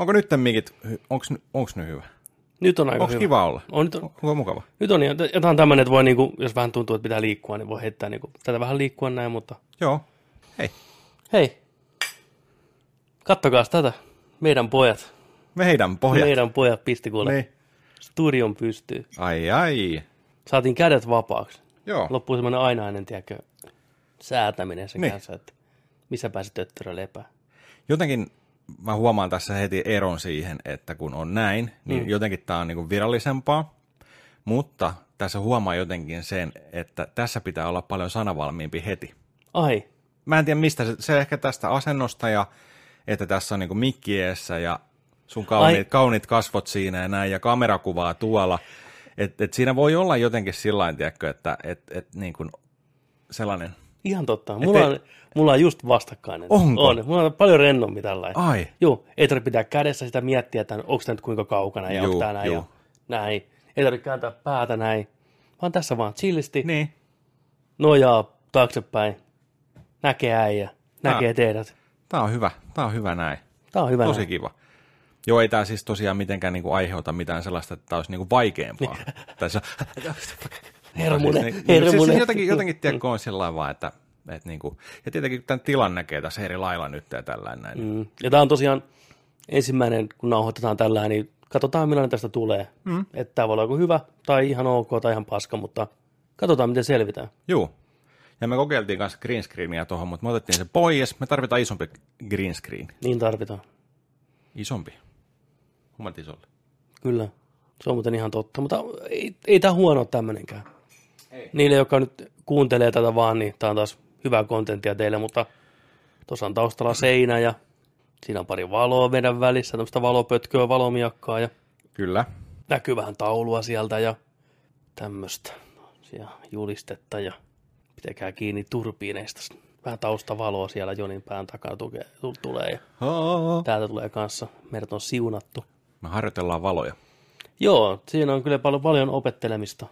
Onko nyt mikit, onko, ne hyvä? Nyt on aika Onko hyvä. kiva olla? On, nyt on, Onko mukava? nyt on jotain tämmöinen, että voi niinku, jos vähän tuntuu, että pitää liikkua, niin voi heittää niinku, tätä vähän liikkua näin, mutta Joo. Hei, hei, kattokaa tätä. Meidän pojat, meidän pohjat. meidän pojat pisti kuule Niin. studion pystyy. Ai ai. Saatiin kädet vapaaksi. Joo. Loppui semmoinen ainainen, tiedätkö, säätäminen sen Niin. kanssa, että missä pääsi töttörö lepää. Jotenkin mä huomaan tässä heti eron siihen, että kun on näin, niin mm. jotenkin tämä on niinku virallisempaa, mutta tässä huomaa jotenkin sen, että tässä pitää olla paljon sanavalmiimpi heti. Ai, Mä en tiedä mistä, se, se ehkä tästä asennosta ja että tässä on niinku mikki eessä ja sun kauniit, Ai. kauniit kasvot siinä ja näin ja kamerakuvaa tuolla. Että et siinä voi olla jotenkin sillä tiedätkö, että et, et niin kuin sellainen, ihan totta. Mulla, on, mulla on just vastakkainen. Onko? On. Mulla on paljon rennompi tällainen. ai, Joo, ei tarvitse pitää kädessä sitä miettiä, että onko tämä nyt kuinka kaukana ja onko tämä näin juu. ja näin. Ei tarvitse kääntää päätä näin, vaan tässä vaan chillisti, niin, nojaa taaksepäin, näkee äijä, näkee teidät. tää on hyvä, tää on hyvä näin. Tämä on hyvä Tosi näin. kiva. Joo, ei tämä siis tosiaan mitenkään niinku aiheuta mitään sellaista, että tämä olisi niinku vaikeampaa. tai se, Hermunen, Siis, niin, hermunen. Siis jotenkin, jotenkin tiedätkö, on sillä vaan, että, että niinku, ja tietenkin tämän tilan näkee tässä eri lailla nyt ja tällainen näin. Mm. Ja tämä on tosiaan ensimmäinen, kun nauhoitetaan tällä, niin katsotaan millainen tästä tulee. Mm. Että tämä voi olla joku hyvä tai ihan ok tai ihan paska, mutta katsotaan miten selvitään. Joo. Ja me kokeiltiin kanssa green screenia tuohon, mutta me otettiin se pois. Me tarvitaan isompi green screen. Niin tarvitaan. Isompi. Hummat isolle. Kyllä. Se on muuten ihan totta, mutta ei, ei tämä huono tämmöinenkään. Ei. Niille, jotka nyt kuuntelee tätä vaan, niin tämä on taas hyvää kontenttia teille, mutta tuossa on taustalla seinä ja siinä on pari valoa meidän välissä, tämmöistä valopötköä, valomiakkaa ja Kyllä. näkyy vähän taulua sieltä ja tämmöistä siellä julistetta ja pitäkää kiinni turbiineista. Vähän taustavaloa siellä Jonin pään takana tukee, tu- tulee ja täältä tulee kanssa. Meidät on siunattu. Me harjoitellaan valoja. Joo, siinä on kyllä paljon, paljon opettelemista.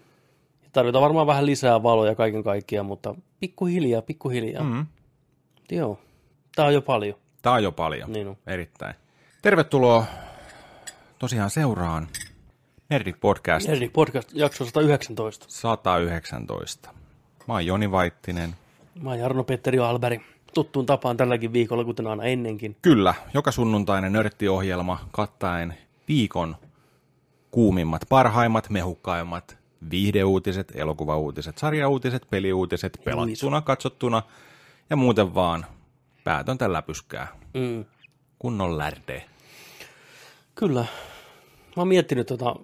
Tarvitaan varmaan vähän lisää valoja kaiken kaikkiaan, mutta pikkuhiljaa, pikkuhiljaa. Mm. Mm. Joo, tää on jo paljon. Tää on jo paljon. Niin on. Erittäin. Tervetuloa tosiaan seuraan Nerdik Podcast Nerdik Podcast jakso 119. 119. Mä oon Joni Vaittinen. Mä oon Jarno-Petteri Alberi. Tuttuun tapaan tälläkin viikolla, kuten aina ennenkin. Kyllä, joka sunnuntainen nörttiohjelma kattaen viikon kuumimmat, parhaimmat, mehukkaimmat viihdeuutiset, elokuvauutiset, sarjauutiset, peliuutiset, pelattuna, katsottuna ja muuten vaan päätöntä läpyskää. Mm. Kunnon lärde. Kyllä. Mä oon miettinyt tota,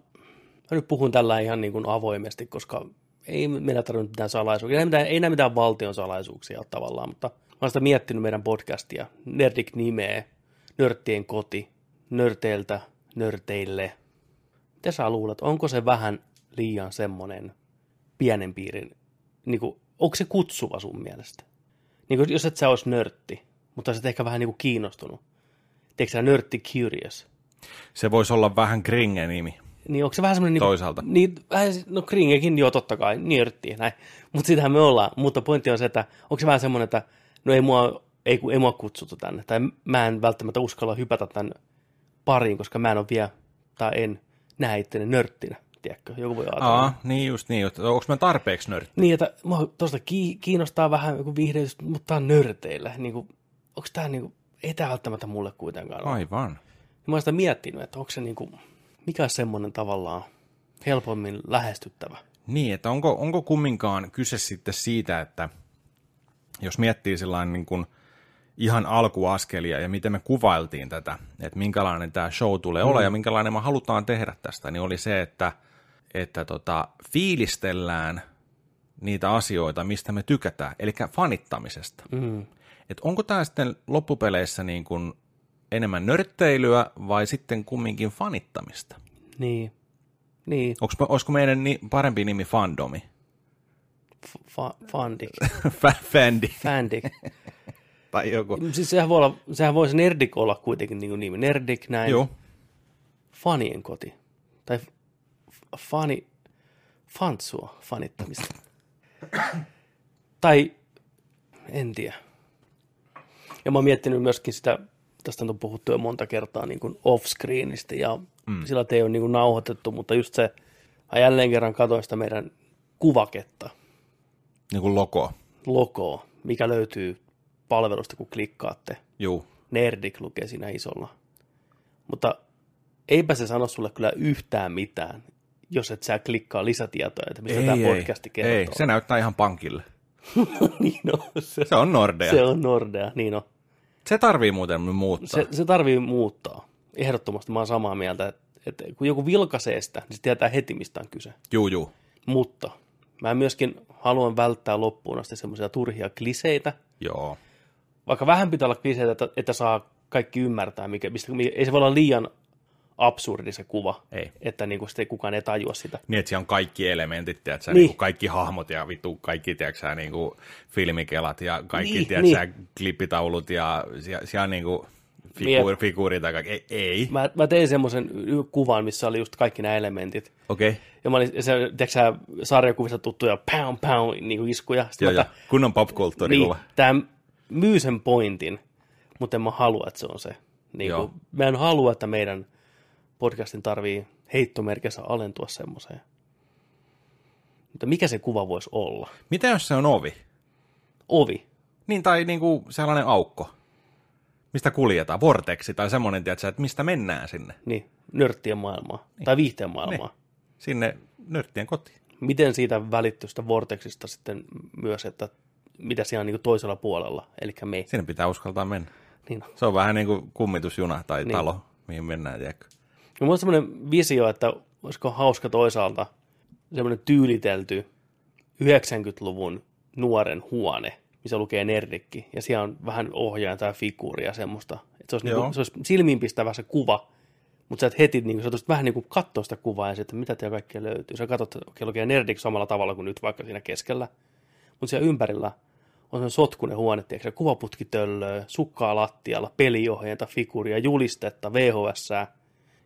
mä nyt puhun tällä ihan niin kuin avoimesti, koska ei meillä tarvitse mitään salaisuuksia. Ei, mitään, ei näe mitään valtion salaisuuksia ole tavallaan, mutta mä oon sitä miettinyt meidän podcastia. Nerdik nimeä, nörttien koti, nörteiltä, nörteille. Mitä sä luulet, onko se vähän liian semmoinen pienen piirin, niin kuin, onko se kutsuva sun mielestä? Niin kuin, jos et sä olisi nörtti, mutta olisit ehkä vähän niin kuin kiinnostunut. Tiedätkö sä nörtti curious? Se voisi olla vähän gringe-nimi. Niin onko se vähän semmoinen... Toisaalta. Niin, vähän, se- no Kringekin joo totta kai, nörtti, näin. Mutta sitähän me ollaan. Mutta pointti on se, että onko se vähän semmoinen, että no ei mua, ei, ei mua kutsuttu tänne. Tai mä en välttämättä uskalla hypätä tämän pariin, koska mä en ole vielä, tai en näe itteni nörttinä. Tiedätkö, joku voi ajatella. Aa, niin just niin. Onko mä tarpeeksi nörtti? Niin, että mua tuosta ki- kiinnostaa vähän joku viihdeys, mutta tää on nörteillä. Niin kuin, onko tämä niin kuin, ei tämä välttämättä mulle kuitenkaan ole. Aivan. Mä oon sitä miettinyt, että onko se niin kuin, mikä semmoinen tavallaan helpommin lähestyttävä. Niin, että onko, onko kumminkaan kyse sitten siitä, että jos miettii sellainen niin kuin ihan alkuaskelia ja miten me kuvailtiin tätä, että minkälainen tämä show tulee mm. olla ja minkälainen me halutaan tehdä tästä, niin oli se, että, että tota, fiilistellään niitä asioita, mistä me tykätään, eli fanittamisesta. Mm. Et onko tämä sitten loppupeleissä niin kuin enemmän nörtteilyä vai sitten kumminkin fanittamista? Niin. Niin, Onks, olisiko meidän ni, parempi nimi fandomi? fa- fandik. Fa- Fandi Fandik. tai joku. siis sehän voi olla, sehän voisi Nerdik olla kuitenkin niin kuin nimi. Nerdik näin. Joo. Fanien koti. Tai fani, fansua, fanittamista. tai en tiedä. Ja mä oon miettinyt myöskin sitä tästä on puhuttu jo monta kertaa niin kuin off-screenistä ja mm. sillä ei ole niin kuin nauhoitettu, mutta just se, mä jälleen kerran katsoin sitä meidän kuvaketta, Niin kuin logo. logoa, mikä löytyy palvelusta, kun klikkaatte. Juu. Nerdik lukee siinä isolla. Mutta eipä se sano sulle kyllä yhtään mitään, jos et sä klikkaa lisätietoja, että mistä tämä podcasti kertoo. ei, se näyttää ihan pankille. niin on, se, Se on Nordea. se on Nordea, niin on. se tarvii muuten muuttaa. Se, se tarvii muuttaa. Ehdottomasti mä oon samaa mieltä, että, että kun joku vilkaisee sitä, niin se tietää heti, mistä on kyse. Juu, juu. Mutta mä myöskin haluan välttää loppuun asti semmoisia turhia kliseitä, Joo. vaikka vähän pitää olla kliseitä, että, että saa kaikki ymmärtää, mikä, mistä, ei se voi olla liian absurdi se kuva, Ei. että niin kuin sitten kukaan ei tajua sitä. Niin, että siellä on kaikki elementit, tiedätkö, Niin. niin. niin kaikki hahmot ja vittu kaikki, tiedätkö, niin kuin filmikelat ja kaikki, Niin, tiedätkö, niin. klippitaulut ja siellä, siellä niin kuin figuuri, figuurit ja kaikki. Ei, ei. Mä, mä tein semmoisen kuvan, missä oli just kaikki nämä elementit. okei. Okay. Ja mä olin, se, tiedätkö sä, sarjakuvista tuttuja pound, pound, niin kuin iskuja. Sitten Joo, mä, joo. Kunnon popkulttuuri niin, kuva. tämä myy sen pointin, mutta en mä halua, että se on se. Niin kuin, mä en halua, että meidän podcastin tarvii heittomerkissä alentua semmoiseen. Mutta mikä se kuva voisi olla? Mitä jos se on ovi? Ovi. Niin, tai niin kuin sellainen aukko, mistä kuljetaan, vorteksi tai semmoinen, tiedätkö, että mistä mennään sinne. Niin, nörttien maailmaa. Niin. Tai viihteen maailmaa. Niin. Sinne nörttien kotiin. Miten siitä välittyy sitä vorteksista sitten myös, että mitä siellä on niin toisella puolella, eli me. Sinne pitää uskaltaa mennä. Niin. Se on vähän niin kuin kummitusjuna tai niin. talo, mihin mennään, tiedätkö. No, mulla on semmoinen visio, että olisiko hauska toisaalta semmoinen tyylitelty 90-luvun nuoren huone, missä lukee nerdikki, ja siellä on vähän ohjaajan tai figuuria semmoista. Että se, olisi Joo. niinku, se olisi silmiinpistävä se kuva, mutta sä et heti, niin sä tulisit vähän niin kuin katsoa sitä kuvaa ja sitten, mitä siellä kaikkea löytyy. Sä katsot, että okei, lukee nerdiksi samalla tavalla kuin nyt vaikka siinä keskellä, mutta siellä ympärillä on se sotkunen huone, tiedätkö, kuvaputkitöllöä, sukkaa lattialla, peliohjeita, figuuria, julistetta, VHS,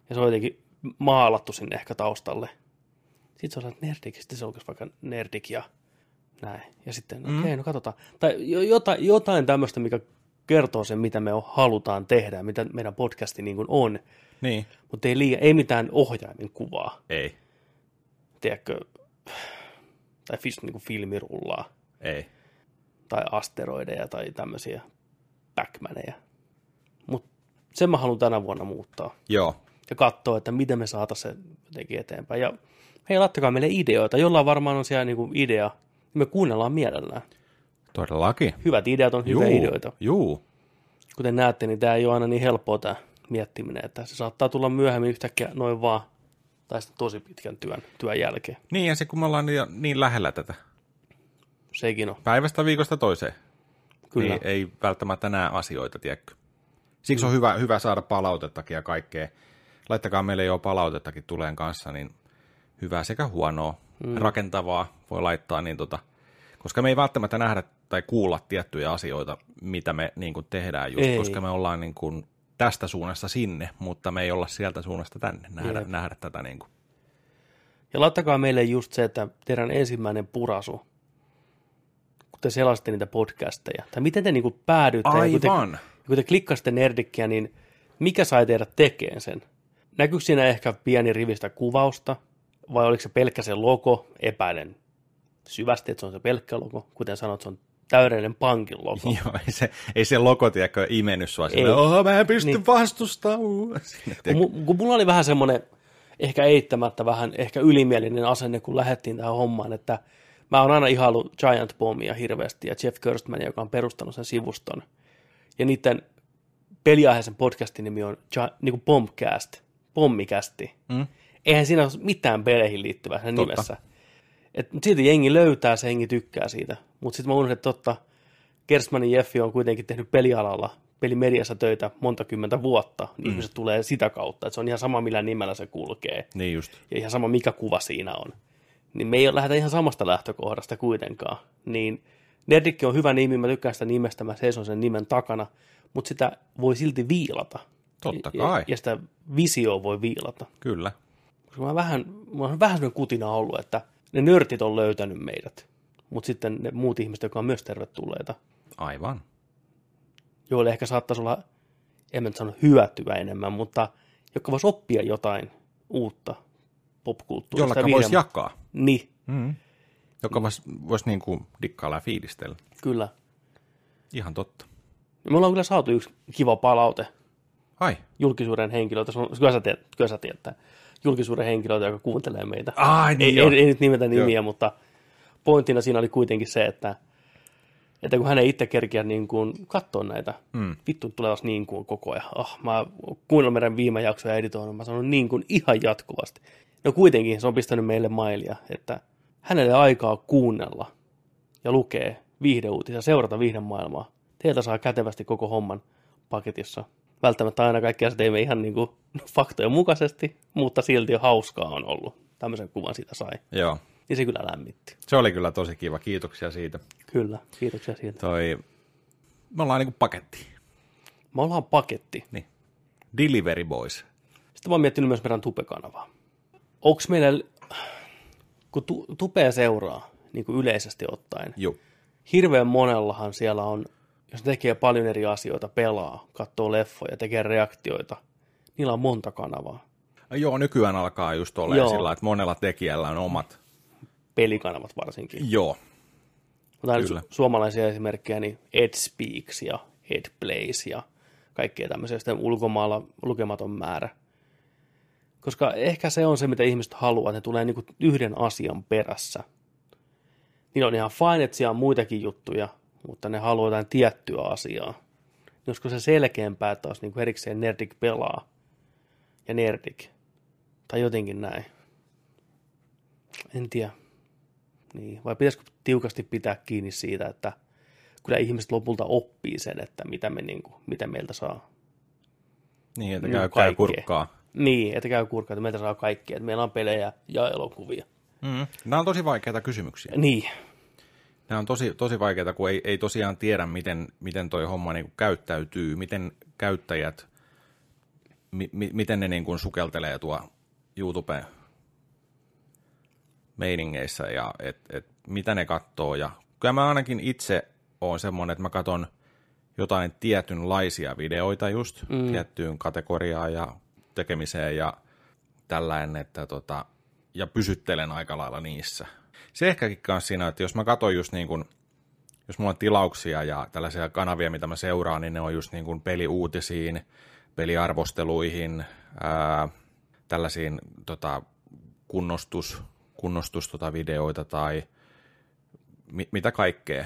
ja se on jotenkin maalattu sinne ehkä taustalle. Sitten se on sellainen nerdik, ja sitten se olisi vaikka nerdik ja näin. Ja sitten, okei, okay, no katsotaan. Tai jo- jotain, jotain tämmöistä, mikä kertoo sen, mitä me halutaan tehdä, mitä meidän podcasti niin kuin on. Niin. Mutta ei, liian, ei mitään ohjaimen kuvaa, Ei. tiedätkö, tai fis, niin kuin filmirullaa, Ei. tai asteroideja, tai tämmöisiä backmaneja. Mutta sen mä haluan tänä vuonna muuttaa. Joo. Ja katsoa, että miten me saataisiin se jotenkin eteenpäin. Ja hei, laittakaa meille ideoita. Jollain varmaan on siellä niinku idea, niin me kuunnellaan mielellään. Todellakin. Hyvät ideat on hyviä ideoita. Juu. Kuten näette, niin tämä ei ole aina niin helppoa tämä miettiminen, että se saattaa tulla myöhemmin yhtäkkiä noin vaan, tai sitten tosi pitkän työn, työn jälkeen. Niin, ja se kun me ollaan niin, niin lähellä tätä. Sekin on, Päivästä viikosta toiseen. kyllä. Niin ei välttämättä näe asioita, tiedätkö. Siksi on hyvä, hyvä saada palautettakin ja kaikkea. Laittakaa meille jo palautettakin tuleen kanssa, niin hyvää sekä huonoa, mm. rakentavaa voi laittaa, niin tota, koska me ei välttämättä nähdä tai kuulla tiettyjä asioita, mitä me niin kuin tehdään just, Ei. koska me ollaan niin kuin tästä suunnasta sinne, mutta me ei olla sieltä suunnasta tänne nähdä, Jep. nähdä tätä niin kuin. Ja laittakaa meille just se, että teidän ensimmäinen purasu, kun te selasitte niitä podcasteja, tai miten te niinku päädyitte, ja kun te, Aivan. ja kun te klikkasitte Nerdikkiä, niin mikä sai teidät tekemään sen? Näkyykö siinä ehkä pieni rivistä kuvausta, vai oliko se pelkkä se logo? Epäilen syvästi, että se on se pelkkä logo. Kuten sanoit, se on täydellinen pankin logo. Joo, ei se, ei se logo, tiedäkö, imennyt sua Ei. oh, mä en pysty Niin. vastustamaan. Sinne, Kun, kun mulla oli vähän semmoinen, ehkä eittämättä vähän ehkä ylimielinen asenne, kun lähdettiin tähän hommaan, että mä oon aina ihailu Giant Bombia hirveästi ja Jeff Gerstmania, joka on perustanut sen sivuston. Ja niiden peliaiheisen podcastin nimi on niin kuin Bombcast, Pommikästi. Mm. Eihän siinä ole mitään peleihin liittyvää sen Totta. nimessä. Et silti jengi löytää se, jengi tykkää siitä. Mutta sitten mä unohdin, että totta, Gerstmanin Jeffi on kuitenkin tehnyt pelialalla, pelimediassa töitä monta kymmentä vuotta, niin mm. ihmiset tulee sitä kautta, että se on ihan sama, millä nimellä se kulkee, Niin just. ja ihan sama, mikä kuva siinä on. Niin me ei lähdetä ihan samasta lähtökohdasta kuitenkaan. Niin Nerdikki on hyvä nimi, mä tykkään sitä nimestä, mä seison sen nimen takana, mutta sitä voi silti viilata. Totta ja, kai. ja sitä visioa voi viilata. Kyllä. Koska mä vähän, mä on vähän sellainen kutina ollut, että ne nörtit on löytänyt meidät, mutta sitten ne muut ihmiset, jotka on myös tervetulleita, Aivan. joille ehkä saattaisi olla en mä nyt sano hyötyä enemmän, mutta joka voisi oppia jotain uutta popkulttuurista. Jolla voisi jakaa. Niin. Mm. Joka voisi vois niinku dikkailla ja fiilistellä. Kyllä. Ihan totta. Ja me ollaan kyllä saatu yksi kiva palaute Ai. julkisuuden henkilöitä. Kyllä sä tiedät, kyllä sä tiedät julkisuuden henkilöitä, joka kuuntelee meitä. Ai, niin ei, ei, ei, nyt nimetä nimiä, Joo. mutta pointtina siinä oli kuitenkin se, että, että kun hän ei itse kerkiä niin kuin katsoa näitä, Mm. vittu tulee taas niin kuin koko ajan. Oh, mä kuunnellut meidän viime jaksoja ja editoinut, mä sanon niin kuin ihan jatkuvasti. No kuitenkin se on pistänyt meille mailia, että hänelle aikaa kuunnella ja lukee viihdeuutisia, seurata viihdemaailmaa. Teiltä saa kätevästi koko homman paketissa. Välttämättä aina kaikki asiat ei mene ihan niin kuin faktojen mukaisesti, mutta silti hauskaa on ollut. Tämmöisen kuvan siitä sai. Joo. Niin se kyllä lämmitti. Se oli kyllä tosi kiva. Kiitoksia siitä. Kyllä, kiitoksia siitä. Toi, me ollaan niinku paketti. Me ollaan paketti. Niin. Delivery Boys. Sitten mä oon miettinyt myös meidän Tupe-kanavaa. Onko meillä, kun tu, Tupea seuraa niin kuin yleisesti ottaen, Joo. hirveän monellahan siellä on, jos tekee paljon eri asioita, pelaa, katsoo leffoja, tekee reaktioita, niillä on monta kanavaa. Joo, nykyään alkaa just olla sillä, että monella tekijällä on omat. Pelikanavat varsinkin. Joo. Mutta Kyllä. su- suomalaisia esimerkkejä, niin Ed Speaks ja Ed Plays ja kaikkea tämmöisiä, sitten ulkomailla lukematon määrä. Koska ehkä se on se, mitä ihmiset haluaa, että ne tulee niinku yhden asian perässä. Niin on ihan fine, että siellä on muitakin juttuja, mutta ne haluaa jotain tiettyä asiaa. Niin olisiko se selkeämpää, että olisi niinku erikseen Nerdik pelaa ja Nerdik. Tai jotenkin näin. En tiedä. Niin, vai pitäisikö tiukasti pitää kiinni siitä, että kyllä ihmiset lopulta oppii sen, että mitä, me, niin kuin, mitä meiltä saa. Niin, että Niin, käy, käy kaikkea. kurkkaa. Niin, että käy kurkkaa, että meiltä saa kaikkea, että meillä on pelejä ja elokuvia. Mm. Nämä on tosi vaikeita kysymyksiä. Niin, Nämä on tosi, tosi vaikeita, kun ei, ei tosiaan tiedä, miten, miten toi homma niin käyttäytyy, miten käyttäjät, mi, mi, miten ne niin kuin sukeltelee tuo YouTube meiningeissä ja et, et, mitä ne katsoo. Ja kyllä mä ainakin itse oon semmoinen, että mä katson jotain tietynlaisia videoita just, mm. tiettyyn kategoriaan ja tekemiseen ja tällainen, että tota, ja pysyttelen aika lailla niissä. Se ehkäkin kanssa siinä, että jos mä katson just niin kuin, jos mulla on tilauksia ja tällaisia kanavia, mitä mä seuraan, niin ne on just niin kuin peliuutisiin, peliarvosteluihin, ää, tällaisiin tota, kunnostus, kunnostus tota videoita tai mi, mitä kaikkea.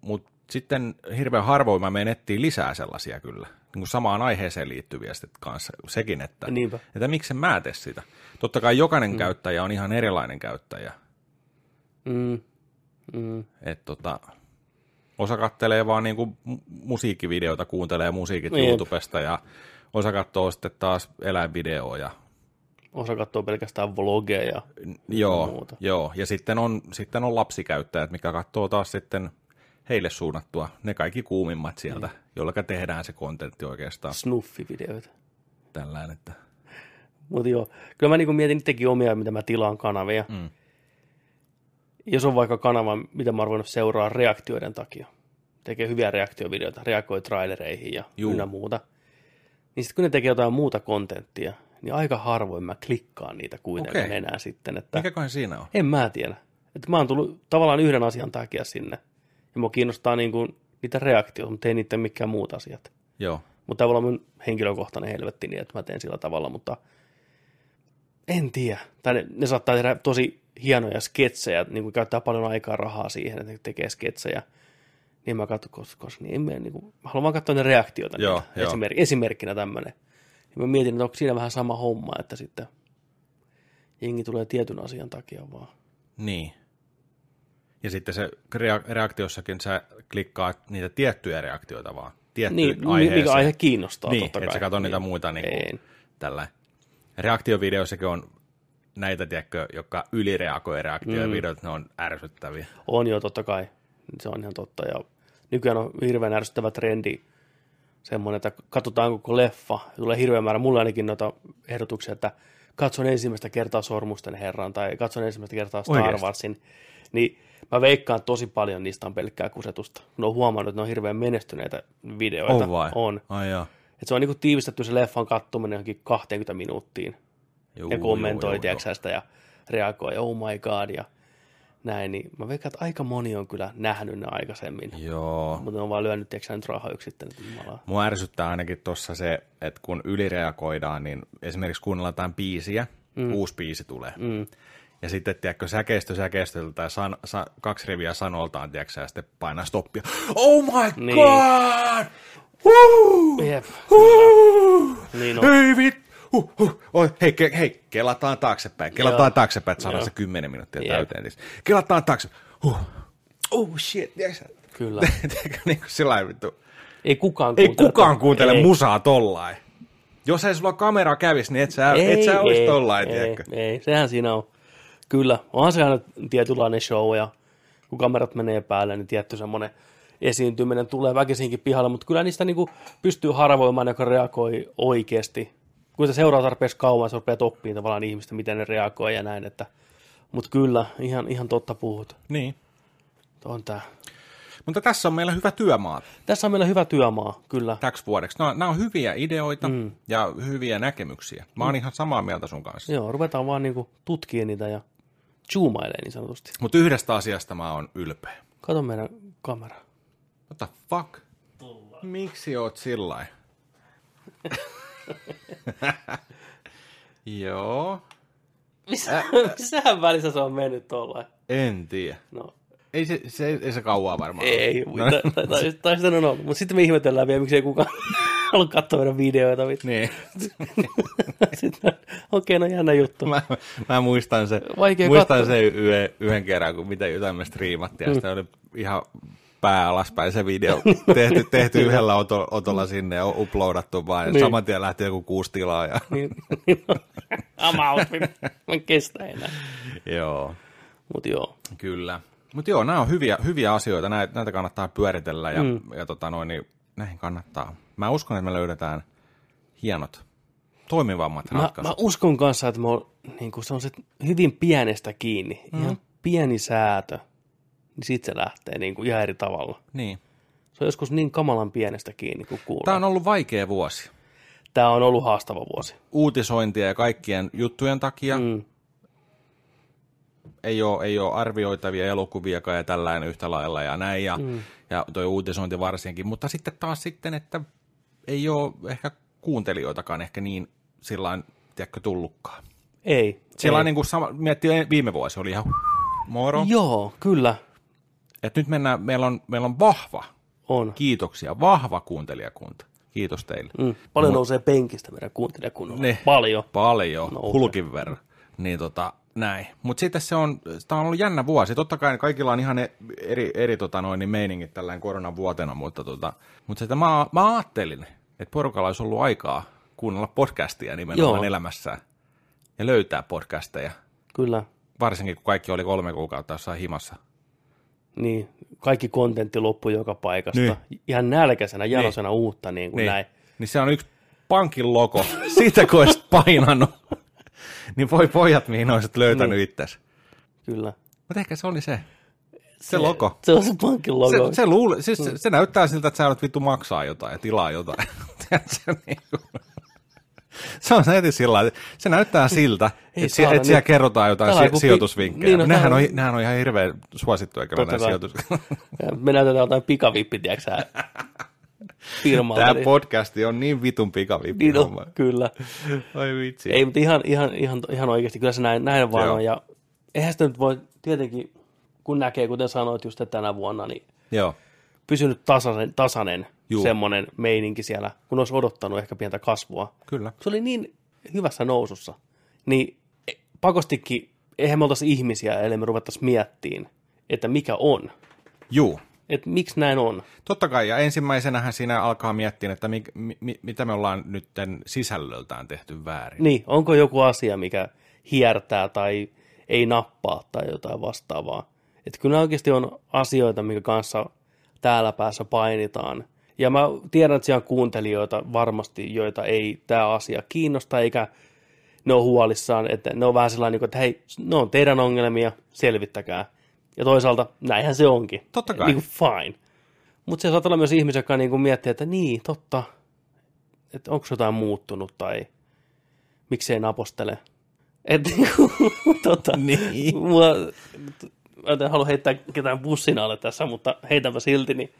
Mutta sitten hirveän harvoin mä menen etsiä lisää sellaisia kyllä, niin kuin samaan aiheeseen liittyviä sitten kanssa, sekin, että, Niinpä. että miksi mä tee sitä. Totta kai jokainen mm. käyttäjä on ihan erilainen käyttäjä, mm, mm, että tota, osa kattelee vaan niinku mu- musiikkivideoita, kuuntelee musiikit Jep. YouTubesta ja osa katsoo sitten taas eläinvideoa ja osa katsoo pelkästään vlogeja ja Joo, muuta. joo. ja sitten on, sitten on lapsikäyttäjät, mikä katsoo taas sitten heille suunnattua ne kaikki kuumimmat sieltä, mm. jolla tehdään se kontentti oikeastaan snuffivideoita. tällään, että Mutta joo, kyllä mä niinku mietin itsekin omia, mitä mä tilaan kanavia. Mm. Jos on vaikka kanava, mitä mä oon seuraa reaktioiden takia, tekee hyviä reaktiovideoita, reagoi trailereihin ja Juu. ynnä muuta, niin sitten kun ne tekee jotain muuta kontenttia, niin aika harvoin mä klikkaan niitä kuitenkaan Okei. enää sitten. Että mikäköhän siinä on? En mä tiedä. Että mä oon tullut tavallaan yhden asian takia sinne. Ja mua kiinnostaa niinku niitä reaktioita, mutta ei niiden mikään muut asiat. Joo, Mutta tavallaan mun henkilökohtainen helvetti niin, että mä teen sillä tavalla, mutta en tiedä. Tai ne, ne saattaa tehdä tosi hienoja sketsejä, niin kuin käyttää paljon aikaa rahaa siihen, että ne tekee sketsejä. Niin mä katson, koska, koska niin en mä, niin kuin, haluan vaan katsoa ne reaktioita. Joo, niitä. joo. Esimerk, esimerkkinä tämmöinen. Ja mä mietin, että onko siinä vähän sama homma, että sitten jengi tulee tietyn asian takia vaan. niin. Ja sitten se rea- reaktiossakin sä klikkaat niitä tiettyjä reaktioita vaan, tiettyyn Niin, aiheeseen. mikä aihe kiinnostaa Niin, totta kai. et sä katso niin. niitä muita niin kuin, tällä. Reaktiovideoissakin on näitä, tiedätkö, jotka ylireagoi reaktiovideoita, mm. ne on ärsyttäviä. On jo totta kai. Se on ihan totta. Ja nykyään on hirveän ärsyttävä trendi semmoinen, että katsotaan koko leffa. Tulee hirveän määrä, mulla ainakin noita ehdotuksia, että katson ensimmäistä kertaa Sormusten herran tai katson ensimmäistä kertaa Star Oikeesti? Warsin. Niin mä veikkaan tosi paljon niistä on pelkkää kusetusta. Ne on huomannut, että ne on hirveän menestyneitä videoita. On vai? On. Ai joo. Et se on niinku tiivistetty se leffan kattominen johonkin 20 minuuttiin. Juu, ja kommentoi, tiedätkö sä, sitä ja reagoi, oh my god, ja näin. Niin mä veikkaan, että aika moni on kyllä nähnyt ne aikaisemmin. Joo. Mutta ne on vaan lyönyt, tiedätkö nyt rahaa. Jumalaa. Mua ärsyttää ainakin tuossa se, että kun ylireagoidaan, niin esimerkiksi kuunnellaan jotain biisiä, mm. uusi biisi tulee. Mm. Ja sitten, tiedätkö, säkeistö säkeistöltä tai san, sa, kaksi riviä sanoltaan, tiedätkö, ja sitten painaa stoppia. Oh my Niin. god! Woo! Jep, Woo! Niin on. Hei vit! Huh, huh. Oi, hei, ke, hei, kelataan taaksepäin. Kelataan Joo. taaksepäin, että saadaan Joo. se 10 minuuttia Jep. täyteen. Siis. Kelataan taaksepäin. Huh. Oh shit, sä? Kyllä. Niin kuin sillä vittu. Ei kukaan Ei kuuntele. kukaan kuuntele ei. musaa tollain. Jos ei sulla kamera kävisi, niin et sä, et sä olisi tollain, ei, tiedätkö? ei, sehän siinä on. Kyllä, onhan se aina tietynlainen show ja kun kamerat menee päälle, niin tietty semmoinen esiintyminen tulee väkisinkin pihalle, mutta kyllä niistä niinku pystyy harvoimaan, joka reagoi oikeasti. Kun se seuraa tarpeeksi kauan, se rupeaa oppimaan tavallaan ihmistä, miten ne reagoi ja näin, että mutta kyllä, ihan, ihan totta puhut. Niin. On tää. Mutta tässä on meillä hyvä työmaa Tässä on meillä hyvä työmaa, kyllä. täksi vuodeksi. Nämä, nämä on hyviä ideoita mm. ja hyviä näkemyksiä. Mä oon mm. ihan samaa mieltä sun kanssa. Joo, ruvetaan vaan niinku tutkimaan niitä ja zoomailemaan niin sanotusti. Mutta yhdestä asiasta mä oon ylpeä. Kato meidän kamera. What the fuck? Miksi oot sillä Joo, Missä, missähän välissä se on mennyt tollain? en tiedä. No, Ei se, se, ei se kauaa varmaan. ei, No, tai, sitten on ollut. Mutta sitten me ihmetellään vielä, miksi ei kukaan halua katsoa meidän videoita. vittu. niin. Sitten, okei, no jännä juttu. mä, mä muistan, se, Vaikea muistan katsoa. se yhden, yhden kerran, kun mitä jotain me striimattiin, ja sitten oli ihan pää alaspäin se video tehty, tehty yhdellä oto, otolla sinne ja uploadattu vaan, ja Niin. saman tien lähti joku kuusi tilaa, ja Niin, niin. I'm out. Mä en kestä enää. joo, Mutta joo, kyllä. Mutta joo, nämä on hyviä, hyviä asioita, näitä, näitä kannattaa pyöritellä, ja, mm. ja tota noin, niin näihin kannattaa. Mä uskon, että me löydetään hienot, toimivammat mä, ratkaisut. mä uskon kanssa, että mä oon, niin se on se hyvin pienestä kiinni. Mm. Ihan pieni säätö. Niin sit se lähtee niin kuin ihan eri tavalla. Niin. Se on joskus niin kamalan pienestä kiinni, kun kuulee. Tämä on ollut vaikea vuosi. Tämä on ollut haastava vuosi. Uutisointia ja kaikkien juttujen takia. Mm. ei ole, ei ole arvioitavia elokuviakaan ja tällainen yhtä lailla ja näin, ja, mm. ja toi uutisointi varsinkin, mutta sitten taas sitten, että ei ole ehkä kuuntelijoitakaan ehkä niin sillain, tiedätkö, tullutkaan. Ei. Siellä ei. on niin kuin sama, miettii viime vuosi, oli ihan moro, Joo, kyllä että nyt mennään, meillä on, meillä on vahva, on. kiitoksia, vahva kuuntelijakunta. Kiitos teille. Mm. Paljon nousee penkistä meidän kuuntelijakunnolla. Ne. Paljon. Paljon, Nousee. hulkin verran. Niin tota, näin. Mutta sitten se on, tämä on ollut jännä vuosi. Totta kai kaikilla on ihan e- eri, eri tota noin, niin meiningit tällainen koronan vuotena, mutta, tota, mutta sitä mä, mä ajattelin, että porukalla olisi ollut aikaa kuunnella podcastia nimenomaan Joo. elämässään ja löytää podcasteja. Kyllä. Varsinkin kun kaikki oli kolme kuukautta jossain himassa. Niin, kaikki kontentti loppui joka paikasta. Niin. Ihan nälkäisenä, janosena uutta niin kuin Niin, näin. niin se on yksi pankin logo. Siitä kun olisit painanut, niin voi pojat, mihin olisit löytänyt niin. itsesi. Kyllä. Mutta ehkä se oli se. Se, se logo. Se on se pankin logo. Se, se, luule, siis se, se näyttää siltä, että sä olet vittu maksaa jotain ja tilaa jotain. Tiedätkö, niin kuin- se on heti sillä se näyttää siltä, Ei että, saada, että siellä niin- kerrotaan jotain si- sijoitusvinkkejä. niin, no, nehän, on, nehän on ihan hirveän suosittuja kyllä nämä sijoitus. Me näytetään jotain pikavippi, tiedätkö firmalta. Tämä niin- podcasti on niin vitun pikavippi niin homma. kyllä. Oi vitsi. Ei, mutta ihan, ihan, ihan, ihan oikeasti, kyllä se näin, näin vaan Joo. on. Ja eihän sitä nyt voi, tietenkin, kun näkee, kuten sanoit just tänä vuonna, niin Joo, pysynyt tasainen, tasainen Juu. semmoinen meininki siellä, kun olisi odottanut ehkä pientä kasvua. kyllä. Se oli niin hyvässä nousussa, niin e- pakostikin, eihän me oltaisi ihmisiä, ellei me ruvettaisiin miettiin, että mikä on. Juu, Että miksi näin on. totta kai. Ja ensimmäisenähän siinä alkaa miettiä, että mi, mi, mitä me ollaan nyt sisällöltään tehty väärin. Niin, onko joku asia, mikä hiertää tai ei nappaa tai jotain vastaavaa. Että kyllä oikeasti on asioita, minkä kanssa täällä päässä painitaan. Ja mä tiedän, että siellä on kuuntelijoita varmasti, joita ei tämä asia kiinnosta, eikä ne ole huolissaan, että ne on vähän sellainen, niin kuin, että hei, ne on teidän ongelmia, selvittäkää. Ja toisaalta näinhän se onkin. Totta kai. Niin kuin fine. Mutta se saattaa olla myös ihmisiä, jotka niin kuin miettii, että niin, totta, että onko jotain muuttunut tai miksei napostele. Et, niinku, tota, Niin. Mua, mä en halua heittää ketään bussin alle tässä, mutta heitänpä silti, niin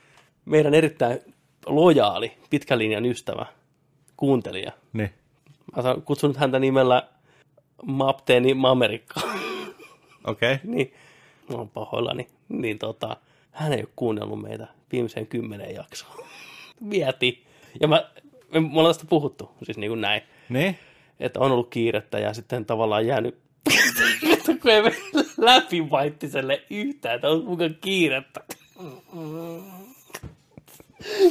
meidän erittäin lojaali, pitkän linjan ystävä, kuuntelija. Niin. Mä saan kutsunut häntä nimellä Mapteeni Mamerikka. Okei. Okay. niin, mä oon pahoillani. Niin tota, hän ei ole kuunnellut meitä viimeiseen kymmeneen jaksoon. Vieti. Ja mä, me, me ollaan tästä puhuttu, siis niin kuin näin, Niin. että on ollut kiirettä ja sitten tavallaan jäänyt, kun ei mene läpi vaittiselle yhtään, että on mukaan kiirettä.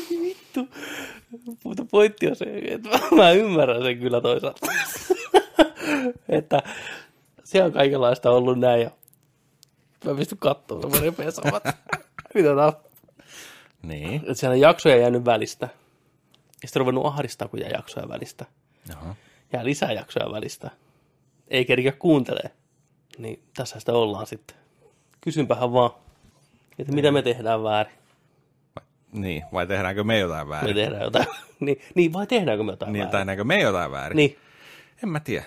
Vittu. Mutta pointti on se, että mä ymmärrän sen kyllä toisaalta. että se on kaikenlaista ollut näin ja mä pystyn katsomaan, mä repeen samat. Mitä tää on? Niin. Että siellä on jaksoja jäänyt välistä. Ja sitten on ruvennut ahdistaa, kun jää jaksoja välistä. Jaha. Jää lisää jaksoja välistä. Ei kerkeä kuuntelee. Niin tässä sitä ollaan sitten. Kysynpähän vaan, että mitä me tehdään väärin. Niin, vai tehdäänkö me jotain Me väärin? tehdään jotain. niin, niin, vai tehdäänkö me jotain Niin, väärin? tehdäänkö me jotain väärin? Niin, En mä tiedä.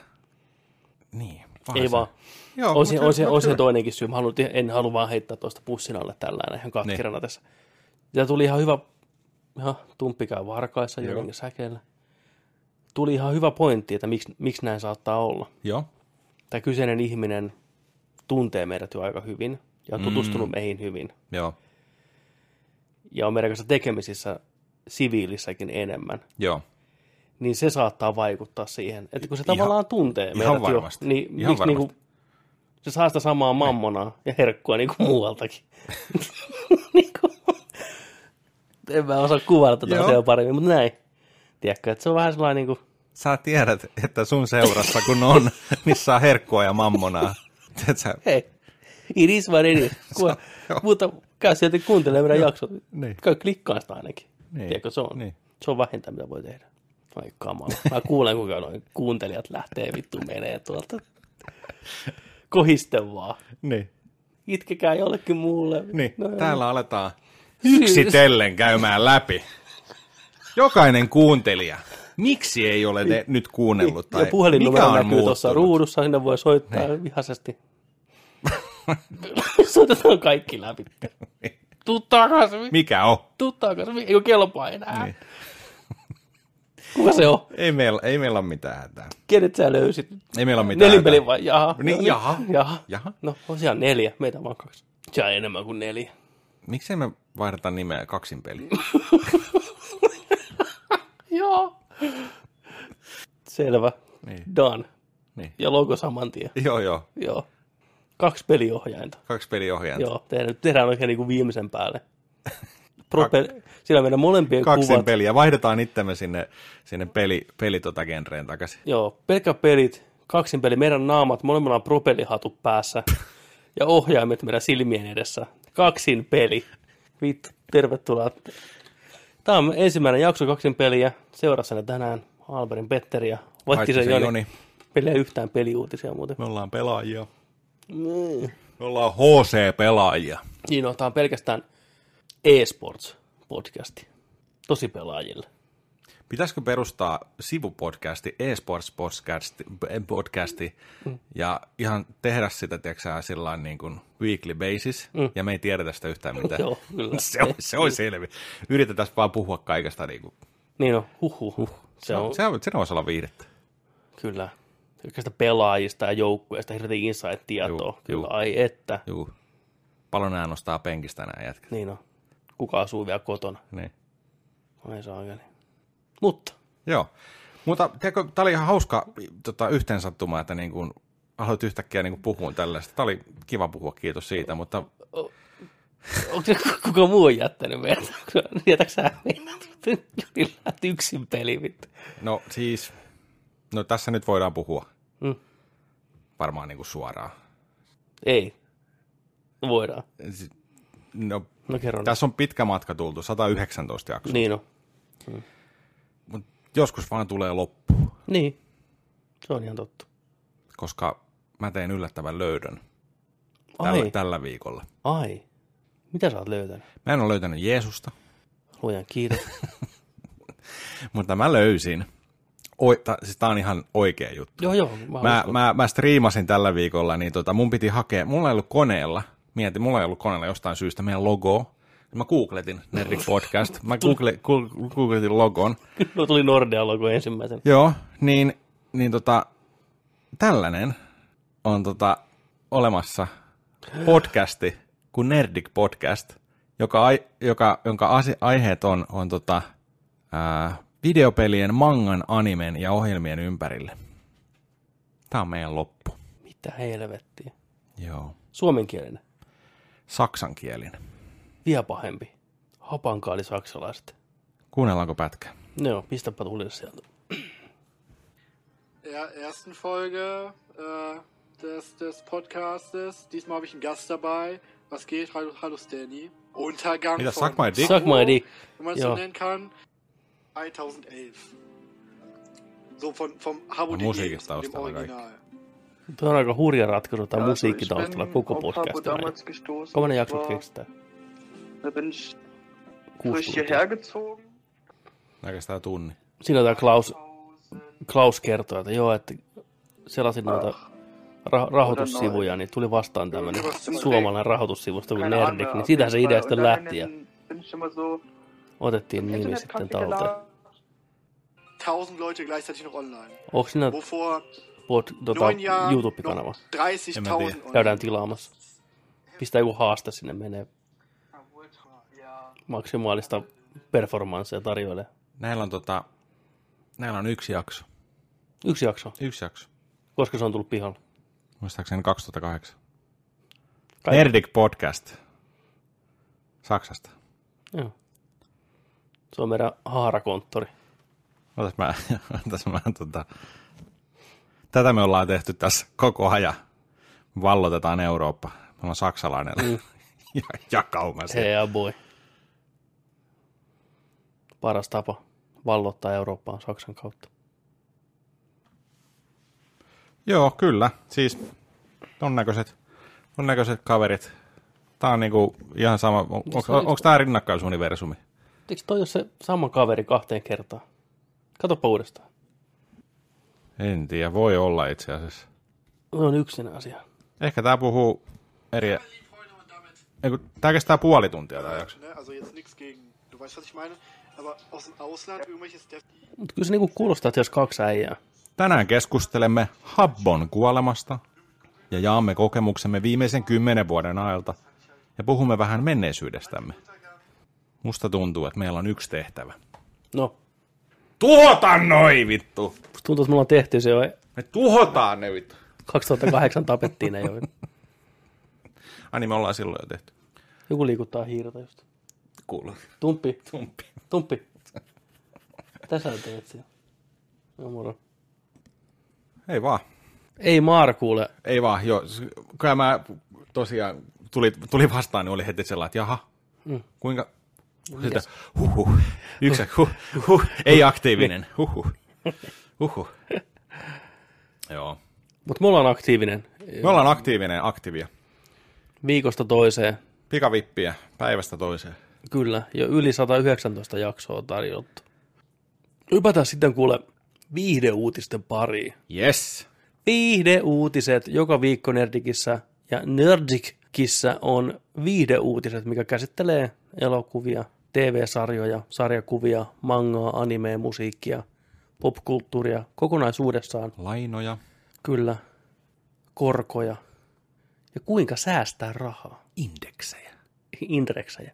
Niin. ei se- vaan. Joo, on, se, on, se, on se toinenkin syy. Mä haluan, en halua vaan heittää tuosta pussin alle tällainen ihan katkerana Niin. tässä. Ja tuli ihan hyvä, ihan tumppi käy varkaissa jotenkin säkeellä. Tuli ihan hyvä pointti, että miksi, miksi näin saattaa olla. Joo. Tämä kyseinen ihminen tuntee meidät jo aika hyvin ja on tutustunut mm. meihin hyvin. Joo. Ja on meidän kanssa tekemisissä siviilissäkin enemmän. Joo. Niin se saattaa vaikuttaa siihen, että kun se Ihan- tavallaan tuntee ihan meidät varmasti. jo, niin Ihan miksi niinku, se saa sitä samaa mammonaa ja herkkua niin kuin muualtakin. niinku, en mä osaa kuvailla tätä Joo. asiaa paremmin, mutta näin. Tiedätkö, että se on vähän sellainen niin kuin, Sä tiedät, että sun seurassa kun on, missä on herkkua ja mammonaa. Hei, it is what it is. Mutta käy sieltä kuuntelemaan meidän jaksot. Niin. Käy klikkaa sitä ainakin. Niin. Tiedätkö, se on, Niin. se on vähintä, mitä voi tehdä. Ai kamala. Mä kuulen, kuinka noin kuuntelijat lähtee vittu menee tuolta. Kohiste vaan. Niin. Itkekää jollekin muulle. Niin, No, täällä aletaan yksitellen käymään läpi. Jokainen kuuntelija, miksi ei ole ne nyt kuunnellut? Tai ja puhelinnumero mikä on näkyy tuossa ruudussa, sinne voi soittaa niin. vihaisesti. Soitetaan kaikki läpi. Tuu takaisin, Mikä on? tuu takaisin, ei ole kelpaa enää. Niin. Kuka se on? Ei meillä, ei meillä ole mitään hätää. Kenet sä löysit? Ei meillä ole mitään Nelinpeli hätää. vai? Jaha. Niin, no, jaha. jaha. Jaha. No, on siellä neljä. Meitä on vaan kaksi. Se on enemmän kuin neljä. Miksei me vaihdeta nimeä kaksin peli? Joo. Selvä. Niin. Done. Niin. Ja logo saman tien. Joo, joo. Joo. Kaksi peliohjainta. Kaksi peliohjainta. Joo, tehdään, tehdään oikein niin kuin viimeisen päälle. Prope, siellä meidän molempien Kaksin kuvat. peliä. Vaihdetaan itsemme sinne, sinne peli, peli tota genreen takaisin. Joo, pelkkä pelit, kaksin peli, meidän naamat, molemmilla on propellihatut päässä ja ohjaimet meidän silmien edessä. Kaksin peli. Vittu, tervetuloa. Tämä on ensimmäinen jakso kaksin peliä. Seurassana tänään Alberin Petteri ja Vaittisen Joni. Joni. Peliä yhtään peliuutisia muuten. Me ollaan pelaajia. Mm. Me ollaan HC-pelaajia. Niin no, tämä on pelkästään e-sports-podcasti. Tosi pelaajille. Pitäisikö perustaa sivupodcasti, eSports podcasti, podcasti mm. ja ihan tehdä sitä, tiedätkö sillä niin kuin weekly basis, mm. ja me ei tiedetä sitä yhtään mitään. Joo, kyllä. se, on, se on selvi. Yritetään vaan puhua kaikesta. Niin kuin. Niin on, huhhuh. Huh. Se on, Se, on, se voisi olla viihdettä. kyllä. Oikeasta pelaajista ja joukkueista hirveän insight-tietoa. Juu, Kyllä, juu. ai että. Juu. Paljon nämä nostaa penkistä nämä jätkät. Niin on. Kuka asuu vielä kotona? Niin. Ai saakeli. Mutta, Joo. Mutta tiedätkö, tämä oli ihan hauska tota, yhteensattuma, että niin kuin, aloit yhtäkkiä niin puhua tällaista. Tämä oli kiva puhua, kiitos siitä, mutta onko kuka muu on jättänyt meidät? Jätätkö sä meidät? Lähti yksin peli, vittu. no siis, no tässä nyt voidaan puhua Mm. varmaan niin kuin suoraan. Ei. Voidaan. Si- No, No kerro. nyt. tässä on pitkä matka tultu, 119 jaksoa, Niin on. mutta joskus vaan tulee loppu, Niin. Se on ihan totta. koska mä teen yllättävän löydön Ai, tällä, tällä viikolla. ai. Mitä sä oot löytänyt? Mä en ole löytänyt Jeesusta, Luojan kiitos. Mutta mä löysin. Oi, ta, siis tää on ihan oikea juttu. Joo, joo. Mä, Mä, uskon. mä, mä striimasin tällä viikolla, niin tota, mun piti hakea, mulla ei ollut koneella, mietin, mulla ei ollut koneella jostain syystä meidän logo. Mä googletin Nerdik Podcast, mä google, gu- googletin logon. No tuli Nordea logo ensimmäisen. Joo, niin, niin tota, tällainen on tota, olemassa podcasti kuin Nerdik Podcast, joka, joka, jonka aiheet on, on tota, ää, videopelien, mangan, animen ja ohjelmien ympärille. Tämä on meidän loppu. Mitä helvettiä. Joo. Suomenkielinen. Saksankielinen. Vielä pahempi. Hapankaali saksalaiset. Kuunnellaanko pätkä? Joo, pistäpä tuli sieltä. der ersten Folge äh, des, des Podcastes. Diesmal habe ich einen Gast dabei. Was geht? Hallo, hallo Stanny. Untergang Mitä, von suck my dick? Suck my dick. wenn man es Ja. so nennen kann. 2011. So von, vom Habo Ja Musiikista dem. Original. Tuo on aika hurja ratkaisu, tämä Ja, musiikki taustalla koko podcast. Kauan ne jaksot kestää? Da bin ich frisch hierher gezogen. Oikeastaan tunni. Siinä tämä Klaus, Klaus kertoi, että joo, että selasin noita ra- rahoitussivuja, niin tuli vastaan tämmöinen suomalainen rahoitussivusto kuin Nerdik, niin siitä se idea sitten lähti ja otettiin nimi Internet sitten Kaffee talteen. 1000 Leute gleichzeitig noch online. Onko siinä Wovor pod, tota, YouTube-kanava? noch 30.000 tiedä. Käydään tilaamassa. Pistää joku haaste sinne, menee ja, maksimaalista performanssia tarjoilee. Näillä on, tota, näillä on yksi jakso. Yksi jakso, Yksi jakso. koska se on tullut pihalle. Muistaakseni 2008. Kai- Nerdik Podcast. Saksasta. Joo. Se on meidän haarakonttori. Otas mä, otas mä tota, tätä me ollaan tehty tässä koko ajan. Vallotetaan Eurooppa. Me on saksalainen mm. ja, jakauma siellä. Hei boy. Paras tapa vallottaa Eurooppaa Saksan kautta. Joo, kyllä. Siis ton näköiset, ton näköiset kaverit. Tää on niinku ihan sama. On, onko, se on- onko tää rinnakkaisuniversumi? Eikö toi ole se sama kaveri kahteen kertaan? Katsopa uudestaan. En tiedä, voi olla itse asiassa. Se on yksinä asia. Ehkä tää puhuu eri... Ei, kun Tää kestää puoli tuntia tää jakso. Ne? Also jetzt nichts gegen, du weißt was ich meine, aber aus dem Ausland irgendwelches Def- Mutta kyllä se niinku kuulostaa, että jos kaksi äijää. Tänään keskustelemme Habbon kuolemasta ja jaamme kokemuksemme viimeisen kymmenen vuoden ajalta ja puhumme vähän menneisyydestämme. Musta tuntuu, että meillä on yksi tehtävä. No, Tuhota noi vittu! musta tuntuu, että me ollaan tehty se jo. Me tuhotaan ne vittu. 2008 tapettiin ne jo. Ai niin, me ollaan silloin jo tehty. Joku liikuttaa hiirtä just. Kuuluu. Tumppi, Tumppi. tumppi. Tässä sä teet siellä. No moro. Ei vaan. Ei Maar kuule. Ei vaan, joo. Kyllä mä tosiaan tuli, tuli vastaan, niin oli heti sellainen, että jaha, mm. kuinka... Sitten, huhhuh, yksi, huh, huh, ei aktiivinen, huhhuh, huhhuh. Joo. Mutta me ollaan aktiivinen Me ollaan aktiivinen aktiivia. viikosta toiseen. Pikavippiä päivästä toiseen. Kyllä, jo yli 119 jaksoa on tarjottu. Hypätään sitten kuule viihdeuutisten pariin. Yes. Viihdeuutiset joka viikko Nerdikissä ja Nerdikissä on viihdeuutiset, mikä käsittelee elokuvia, TV-sarjoja, sarjakuvia, mangaa, animea, musiikkia, popkulttuuria kokonaisuudessaan. Lainoja. Kyllä, korkoja ja kuinka säästää rahaa. Indeksejä. Indreksejä.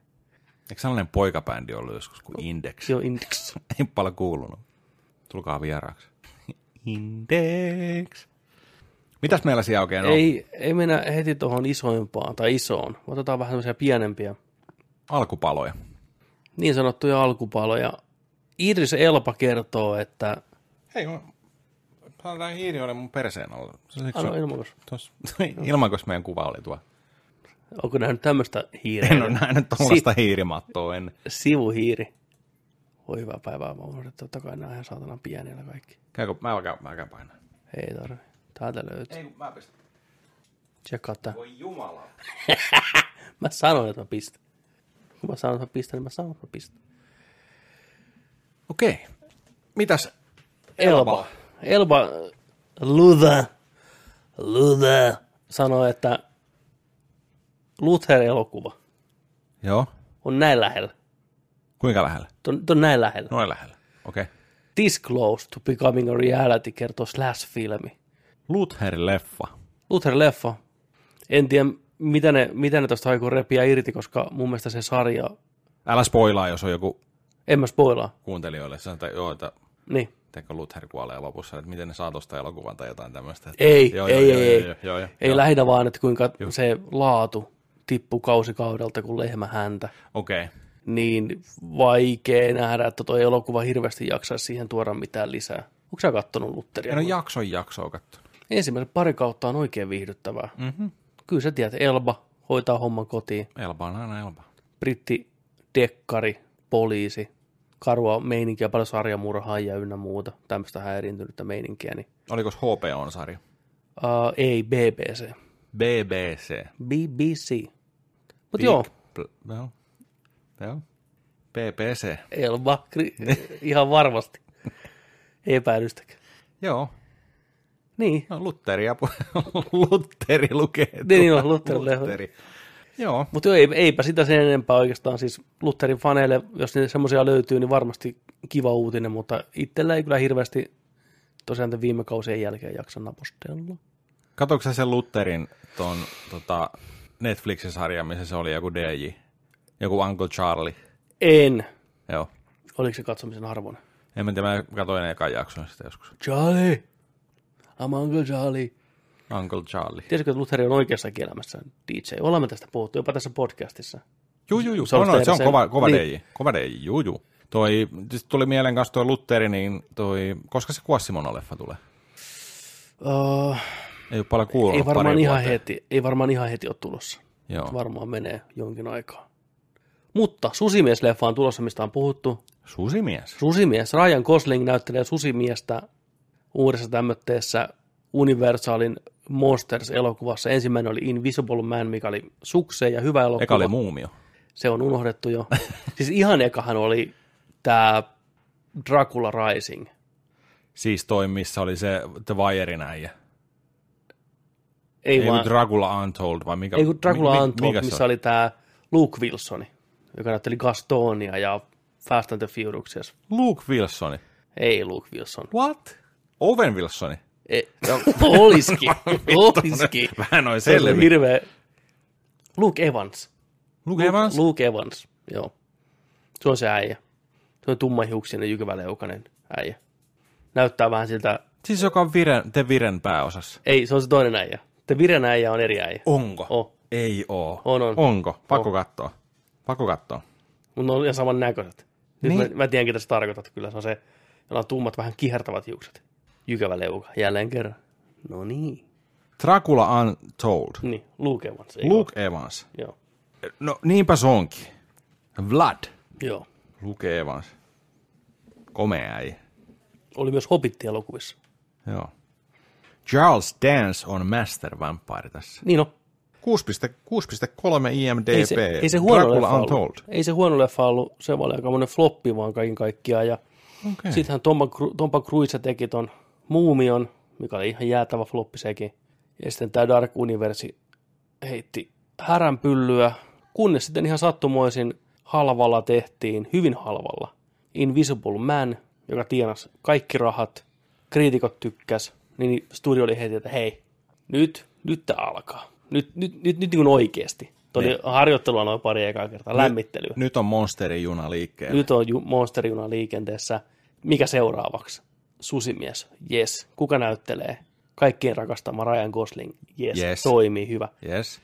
Eikö sellainen poikabändi ollut joskus kuin Index? Joo, indeks. Ei paljon kuulunut. Tulkaa vieraaksi. Index. Mitäs meillä siellä oikein on? Ei, ei mennä heti tuohon isoimpaan tai isoon. Otetaan vähän tämmöisiä pienempiä, Alkupaloja. niin sanottuja alkupaloja. Idris Elpa kertoo, että... Hei, mä... Tää hiiri oli mun perseen alla. Ano, ilmakos. Tos, ilmakos meidän kuva oli tuo. Onko nähnyt tämmöistä hiireä? En ole nähnyt tuollaista hiirimattoa ennen. Sivuhiiri. Voi hyvää päivää, mä unohdin, että totta kai nämä ihan saatanan pienillä kaikki. Käykö, mä käyn, mä käyn painaa. Ei tarvi. Täältä löytyy. Ei, kun mä pistän. Tsekkaa tää. Voi jumala. Mä sanoin, että mä pistän. Kun mä että mä pistän, niin mä että mä pistän. Okei. mitäs Elba. Elba Luther, Luther sanoi, että Luther-elokuva Joo. on näin lähellä. Kuinka lähellä? Tuon on näin lähellä. Noin lähellä. Okei. Okay. This close to becoming a reality, kertoo Slash-filmi. Luther-leffa. Luther-leffa. En tiedä, mitä ne, mitä ne tuosta aikoo repiä irti, koska mun mielestä se sarja, Älä spoilaa, jos on joku en mä spoilaa. kuuntelijoille. Sanotaan, joo, että Niin. teikö Luther kuolee lopussa, että miten ne saa tuosta elokuvan tai jotain tämmöistä. Ei, joo, ei, joo, ei, joo, ei. Joo, joo, joo, Ei joo. lähinnä vaan, että kuinka se laatu tippuu kausikaudelta kuin lehmä häntä. Okei. Okay. Niin vaikea nähdä, että tuo elokuva hirveästi jaksaisi siihen tuoda mitään lisää. Onko sä kattonut Lutteria? En ole jakson jaksoa kattonut. Ensimmäiset pari kautta on oikein viihdyttävää. Mm-hmm. Kyllä sä tiedät, Elba hoitaa homman kotiin. Elba on aina Elba. Britti, dekkari, poliisi, karua meininkiä, paljon sarjamurhaajia ynnä muuta, tämmöistä häiriintynyttä meininkiä. Niin, Oliko HBO-sarja? uh, ei, BBC. BBC. BBC. Mutta joo, Bl- joo. Joo. BBC. Elba, kri- ihan varmasti. Epäilystäkään. Joo. Niin, No, Lutteri ja Lutteri lukee. Niin on, tuolla. Lutteri. Lutteri. Joo. mutta ei, eipä sitä sen enempää oikeastaan. Siis Lutherin faneille, jos niitä semmoisia löytyy, niin varmasti kiva uutinen, mutta itsellä ei kyllä hirveästi tosiaan tämän viime kausien jälkeen jaksa napostella. Katoiko sä sen Lutterin ton tota, Netflixin sarja, missä se oli joku DJ? Joku Uncle Charlie. En. Joo. Oliko se katsomisen arvoinen? En mä tiedä, mä katsoin ekan jakson sitä joskus. Charlie. I'm Uncle Charlie. Uncle Charlie. Tiesitkö, että Lutheri on oikeassa elämässä DJ? Olemme tästä puhuttu jopa tässä podcastissa. Juu, juu, juu. Se on, no, se on kova, kova niin. DJ. Kova DJ, juu, juu. Toi, sit tuli mieleen kanssa toi Lutteri, niin toi, koska se Quasimono-leffa tulee? Uh, Ei ole paljon kuulunut ei, varmaan ihan vuoteen. heti, ei varmaan ihan heti ole tulossa. Joo. Varmaan menee jonkin aikaa. Mutta Susimies-leffa on tulossa, mistä on puhuttu. Susimies. Susimies. Ryan Gosling näyttelee Susimiestä uudessa tämmötteessä Universalin Monsters-elokuvassa. Ensimmäinen oli Invisible Man, mikä oli sukseen ja hyvä elokuva. Eka oli muumio. Se on unohdettu jo. siis ihan ekahan oli tämä Dracula Rising. Siis toi, missä oli se The Wirein äijä. Ei, Ei vaan, Dracula Untold, vai mikä? ei kun Dracula mi- mi- Untold, mikä missä oli tämä Luke Wilsoni, joka näytteli Gastonia ja Fast and the Furious. Luke Wilsoni. Ei Luke Wilson. What? Owen Wilsoni. Ei. Oliski. Oliski. Vähän noin Se on selvi. hirveä. Luke Evans. Luke Evans? Luke Evans, joo. Se on se äijä. Se on tummahiuksinen, jykyväleukainen äijä. Näyttää vähän siltä, Siis joka on viren, te Viren pääosassa. ei, se on se toinen äijä. Te Viren äijä on eri äijä. Onko? Oh. Ei oo. On, on. Onko? Pakko katsoa. Pakko katsoa. Mutta ne on ihan saman näköiset. Nyt Niin. mä, mä tiedän, ketä sä tarkoitat. Kyllä se on se, jolla on tummat, vähän kihertävät hiukset. Jykävä leuka, jälleen kerran. No niin. Dracula Untold. Niin, Luke Evans. Ei Luke Evans. ole. Joo. No niinpä se onkin. Vlad. Joo. Luke Evans. Komea äijä. Oli myös Hobbit-elokuvissa. Joo. Charles Dance on Master Vampire tässä. Niin on. 6,3 IMDb. Ei se, ei se huono Dracula leffa Untold. ollut. Ei se huono leffa ollut. Se oli aika floppi vaan kaiken kaikkiaan. Ja Okay. Sittenhän Tompa, Tompa Cruise teki ton Muumion, mikä oli ihan jäätävä floppi sekin. Ja sitten tämä Dark Universe heitti häränpyllyä, kunnes sitten ihan sattumoisin halvalla tehtiin, hyvin halvalla, Invisible Man, joka tienasi kaikki rahat, kriitikot tykkäs, niin studio oli heti, että hei, nyt, nyt tämä alkaa. Nyt, nyt, nyt, nyt niin kuin oikeasti. Tuo oli harjoittelua noin pari ekaa kertaa, lämmittelyä. Nyt on Monsterin juna liikkeellä. Nyt on ju- monsterjuna liikenteessä. Mikä seuraavaksi? Susimies. Yes. Kuka näyttelee? Kaikkien rakastama Ryan Gosling. Yes. Yes. Toimii. Hyvä. Yes.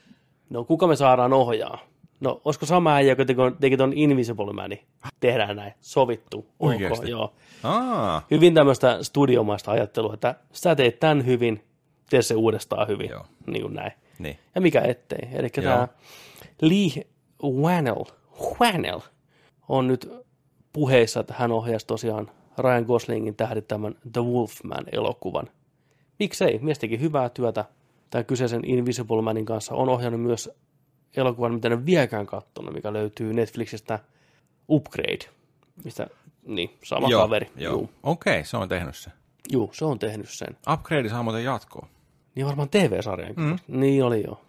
No kuka me saadaan ohjaa? No olisiko sama äijä, joka teki- ton Invisible Manin? Tehdään näin. Sovittu. Oikeesti? Okay, joo. Aa, Hyvin tämmöistä studiomaista ajattelua, että sä teet tämän hyvin, tee se uudestaan hyvin. Joo. Niin kuin näin. niin. Ja mikä ettei. Eli tämä Lee Whannell, Whannell on nyt puheissa, että hän ohjasi tosiaan Ryan Goslingin tähdittämän The Wolfman-elokuvan. Miksei? Mies teki hyvää työtä. Tämän kyseisen Invisible Manin kanssa on ohjannut myös elokuvan, mitä en vieläkään katsonut, mikä löytyy Netflixistä Upgrade, mistä Niin, sama joo, kaveri. Joo. Okei, okay, se on tehnyt se. Juu, se on tehnyt sen. Upgrade saa muuten jatkoa. Niin varmaan TV-sarjan. Mm. Niin oli joo.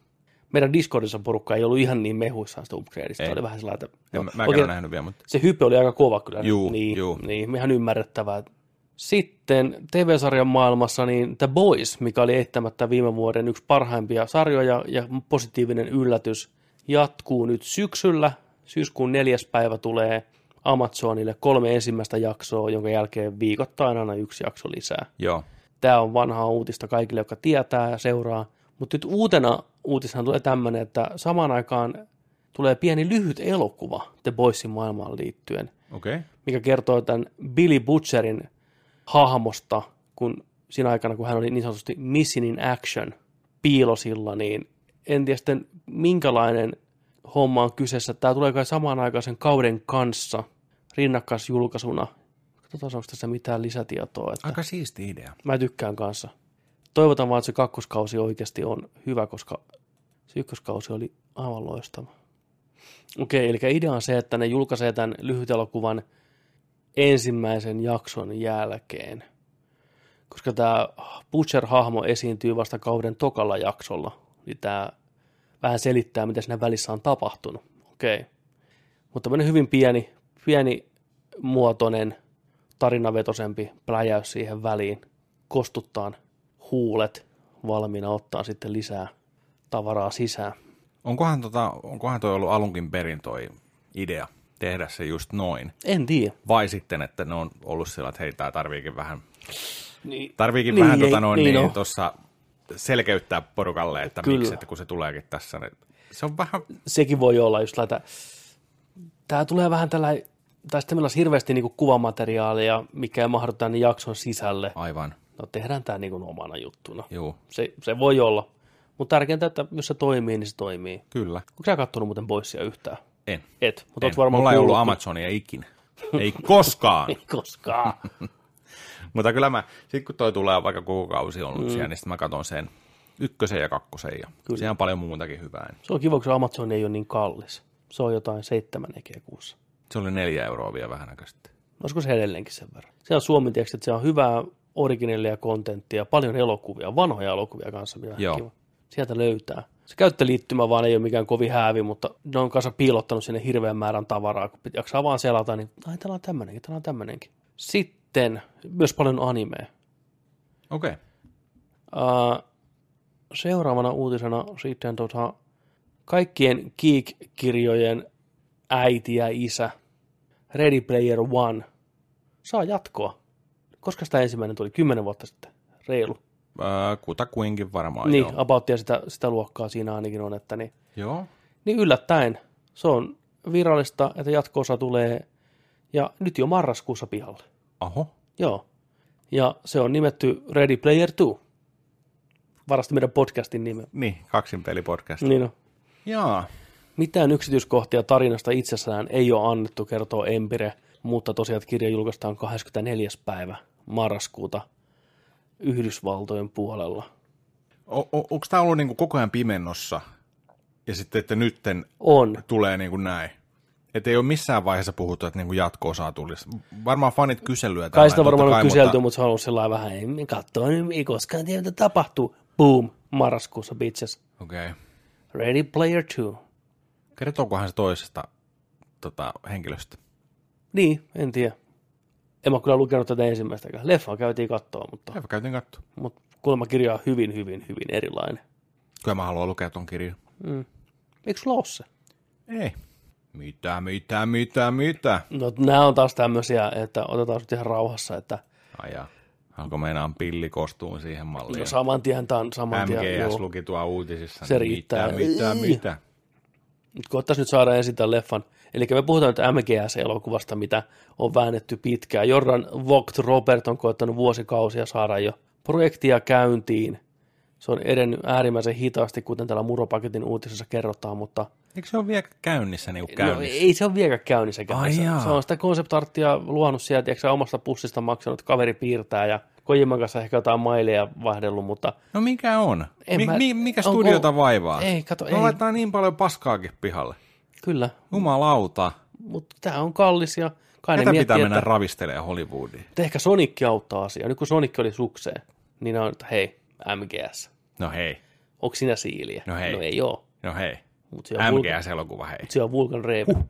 Meidän Discordissa porukka ei ollut ihan niin mehuissaan sitä upgradeista. Ei. Oli vähän sellainen, että... No, mä, mäkään oikein- nähnyt vielä, mutta se hype oli aika kova kyllä. Juu, niin, juu. niin, ihan ymmärrettävää. Sitten TV-sarjan maailmassa niin The Boys, mikä oli eittämättä viime vuoden yksi parhaimpia sarjoja ja positiivinen yllätys, jatkuu nyt syksyllä. Syyskuun neljäs päivä tulee Amazonille kolme ensimmäistä jaksoa, jonka jälkeen viikoittain aina yksi jakso lisää. joo. Tämä on vanhaa uutista kaikille, jotka tietää ja seuraa. Mutta nyt uutena uutisena tulee tämmöinen, että samaan aikaan tulee pieni lyhyt elokuva The Boysin maailmaan liittyen. Okay. mikä kertoo tämän Billy Butcherin hahmosta, kun siinä aikana, kun hän oli niin sanotusti missing in action piilosilla, niin en tiedä sitten minkälainen homma on kyseessä. Tämä tulee kai samaan aikaan sen kauden kanssa rinnakkaisjulkaisuna. Katsotaan, onko tässä mitään lisätietoa. Että... Aika siisti idea. Mä tykkään kanssa. Toivotan vaan, että se kakkoskausi oikeasti on hyvä, koska se ykköskausi oli aivan loistava. Okei, eli idea on se, että ne julkaisee tämän lyhytelokuvan ensimmäisen jakson jälkeen. Koska tämä Butcher-hahmo esiintyy vasta kauden tokalla jaksolla, niin tämä vähän selittää, mitä siinä välissä on tapahtunut. Okei. Mutta tämmöinen hyvin pieni, pieni muotoinen, tarinavetosempi pläjäys siihen väliin. Kostuttaan huulet valmiina ottaa sitten lisää tavaraa sisään. Onkohan, tota, onkohan toi ollut alunkin perin toi idea tehdä se just noin? En tiedä. Vai sitten, että ne on ollut sillä, että hei, tää tarviikin vähän, Niin, tarviikin Niin, vähän ei- tota noin, niin niin, tuossa selkeyttää porukalle, että Kyllä. miksi, että kun se tuleekin tässä. Niin se on vähän, sekin voi olla just laita. Tämä tulee vähän tällä, tai sitten meillä olisi hirveästi niinku kuvamateriaalia, mikä ei mahdu tänne jakson sisälle. aivan, No tehdään tämä niinku omana juttuna. juu, Se, se voi olla. Mutta tärkeintä, että jos se toimii, niin se toimii. kyllä. Onko sä kattonut muuten Boysia yhtään? En. Et, mutta en. oot varmaan Mulla ei ollut. Amazonia ikinä. Ei koskaan. Ei koskaan. Mutta kyllä mä, sit kun toi tulee vaikka koko kausi on ollut mm. siellä, niin sitten mä katson sen ykkösen ja kakkosen ja kyllä. siellä on paljon muutakin hyvää. niin se on kiva, kun se Amazon ei ole niin kallis. Se on jotain seitsemän ekeä kuussa. Se oli neljä euroa vielä vähän aikaa sitten. Olisiko se edelleenkin sen verran? Se on suomi että se on hyvää originellia kontenttia, paljon elokuvia, vanhoja elokuvia kanssa, mitä Joo. kiva. Sieltä löytää. Se käyttöliittymä vaan ei ole mikään kovin häävi, mutta ne on kanssa piilottanut sinne hirveän määrän tavaraa. Kun jaksaa vaan selata, niin ai täällä on tämmönenkin, täällä on tämmönenkin. Sitten myös paljon animea. Okei. Okay. Uh, seuraavana uutisena sitten tota, kaikkien Geek-kirjojen äiti ja isä, Ready Player One, saa jatkoa. Koska sitä ensimmäinen tuli? Kymmenen vuotta sitten. Reilu. Äh, kutakuinkin varmaan, niin, joo. abouttia sitä, sitä luokkaa siinä ainakin on, että niin, Joo. niin yllättäen se on virallista, että jatkoosa tulee ja nyt jo marraskuussa pihalle. Aho. Joo. Ja se on nimetty Ready Player 2. Varasti meidän podcastin nime. Niin, kaksin pelipodcast. Niin on. Jaa. Mitään yksityiskohtia tarinasta itsessään ei ole annettu, kertoo Empire, mutta tosiaan kirja julkaistaan 24. päivä marraskuuta Yhdysvaltojen puolella. O- o- onko tämä ollut niinku koko ajan pimennossa ja sitten, että nytten On. tulee niinku näin? Että ei ole missään vaiheessa puhuttu, että niinku jatko-osaa tulisi. Varmaan fanit kyselyä. Kai sitä varmaan totta on kai, kyselty, mutta- mutta se on ollut sellainen vähän, ei katsoa, ei koskaan tiedä, mitä tapahtuu. Boom, marraskuussa bitches. Okei. Okay. Ready Player 2. Kertookohan se toisesta tota, henkilöstä? Niin, en tiedä. En mä kyllä lukenut tätä ensimmäistäkään. Leffaa käytiin katsoa, mutta, Hyvä, käytiin katsoa. mutta kuulemma kirja on hyvin, hyvin, hyvin erilainen. Kyllä mä haluan lukea ton kirjan. Eikö sulla ole se? Ei. Mitä, mitä, mitä, mitä? No nämä on taas tämmöisiä, että otetaan nyt ihan rauhassa, että Ai jaa. Alko meinaan pilli kostuun siihen malliin? no saman tien tämä on saman tien. MGS luki tuo uutisissa. Se niin riittää. Mitä, mitä, mitä? Nyt koettaisiin nyt saada ensin tämän leffan. Eli me puhutaan nyt MGS-elokuvasta, mitä on väännetty pitkään. Jordan Vogt Robert on koettanut vuosikausia saada jo projektia käyntiin. Se on edennyt äärimmäisen hitaasti, kuten täällä Muropaketin uutisessa kerrotaan, mutta Eikö se ole vielä käynnissä niin kuin no, käynnissä? ei se ole vieläkään käynnissäkään. Ai se, jaa. se, on sitä konseptarttia luonut sieltä, eikö omasta pussista maksanut, kaveri piirtää ja Kojiman kanssa ehkä jotain maileja vaihdellut, mutta No mikä on? En Mi- mä- mi- mikä studiota vaivaa? Ei, kato, Ne ei. laittaa niin paljon paskaakin pihalle. Kyllä, Jumalauta. mutta tämä on kallis ja kai Ketä miettii, pitää mennä että, ravistelemaan Hollywoodiin? että ehkä Sonic auttaa asiaa. Nyt kun Sonic oli sukseen, niin on, että hei, MGS. No hei, Onko sinä siiliä? No hei. No ei oo. no hei. Mutta se on Vulcan, MGS-elokuva, hei. se on Vulcan Raven. Huh.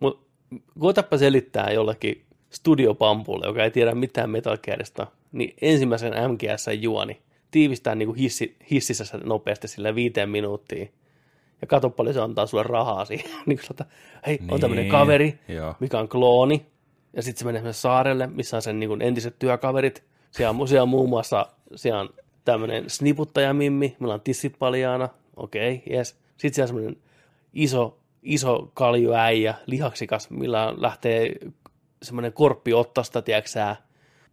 Mut koetapa selittää jollekin studiopampulle, joka ei tiedä mitään Metal Gearista, niin ensimmäisen MGS-juoni tiivistää niin kuin hissi, hississä nopeasti sille viiteen minuuttiin. Ja katso paljon se antaa sulle rahaa siihen. niin kuin, että, hei, on tämmöinen Niin, kaveri, joo. mikä on klooni. Ja sitten se menee saarelle, missä on sen niin kuin entiset työkaverit. Siellä on, siellä on muun muassa siellä on tämmöinen sniputtajamimmi, meillä on tissit paljaana, okei, okay, yes. Sitten siellä on semmoinen iso, iso kaljuäijä, lihaksikas, millä lähtee semmoinen korppi ottasta, tiedätkö?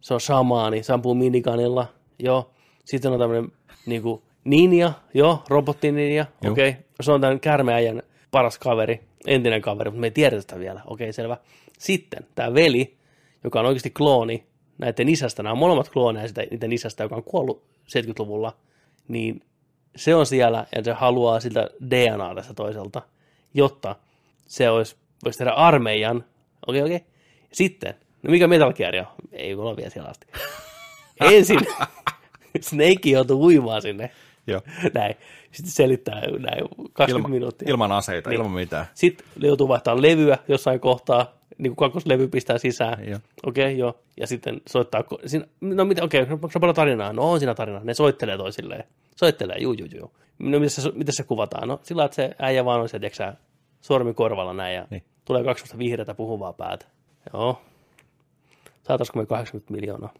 Se on shamaani, se ampuu miniganilla, joo. Sitten on tämmöinen niinku ninja, joo, robottininja, Joo. okei. Okay. Se on tämän kärmeäjän paras kaveri, entinen kaveri, mutta me ei tiedetä sitä vielä, okei, okay, selvä. Sitten tämä veli, joka on oikeasti klooni näiden isästä, nämä on molemmat klooneja sitä, niiden isästä, joka on kuollut 70-luvulla, niin se on siellä ja se haluaa siltä DNA tästä toiselta, jotta se olisi, voisi tehdä armeijan. Okei, okei. Sitten, no mikä Metal Gear on? Ei ole vielä siellä asti. Ensin Snake joutuu uimaan sinne. Joo. Näin. Sitten selittää näin 20 Ilma, minuuttia. ilman aseita, Niin. ilman mitään. Sitten joutuu vaihtamaan levyä jossain kohtaa, niin kuin kakkoslevy pistää sisään. Okei, okay, joo. Ja sitten soittaa, siinä, no mitä, okei, okay, onko se paljon tarinaa? No on siinä tarinaa. Ne soittelee toisilleen. Soittelee, juu, juu, juu. No miten se, miten se kuvataan? No sillä että se äijä vaan on se, tiedätkö sormi korvalla näin ja Niin. tulee kaksi vihreätä puhuvaa päätä. Joo. Saataisiko me 80 miljoonaa?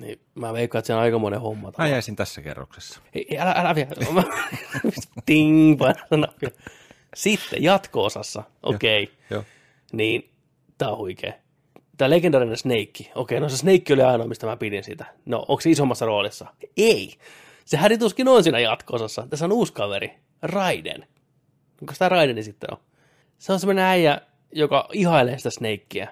Niin mä veikkaan, että se on aikamoinen homma. Mä jäisin tässä kerroksessa. Ei, ei, älä, älä vielä. Ting, nappia. Sitten jatko-osassa, okei, okay. Joo. niin tää on huikea. Tämä legendaarinen Snake. Okei, no se Snake oli ainoa, mistä mä pidin sitä. No, onko se isommassa roolissa? Ei. Se hädituskin on siinä jatko-osassa. Tässä on uusi kaveri, Raiden. Onko tämä Raideni sitten on? Se on semmoinen äijä, joka ihailee sitä Snakea.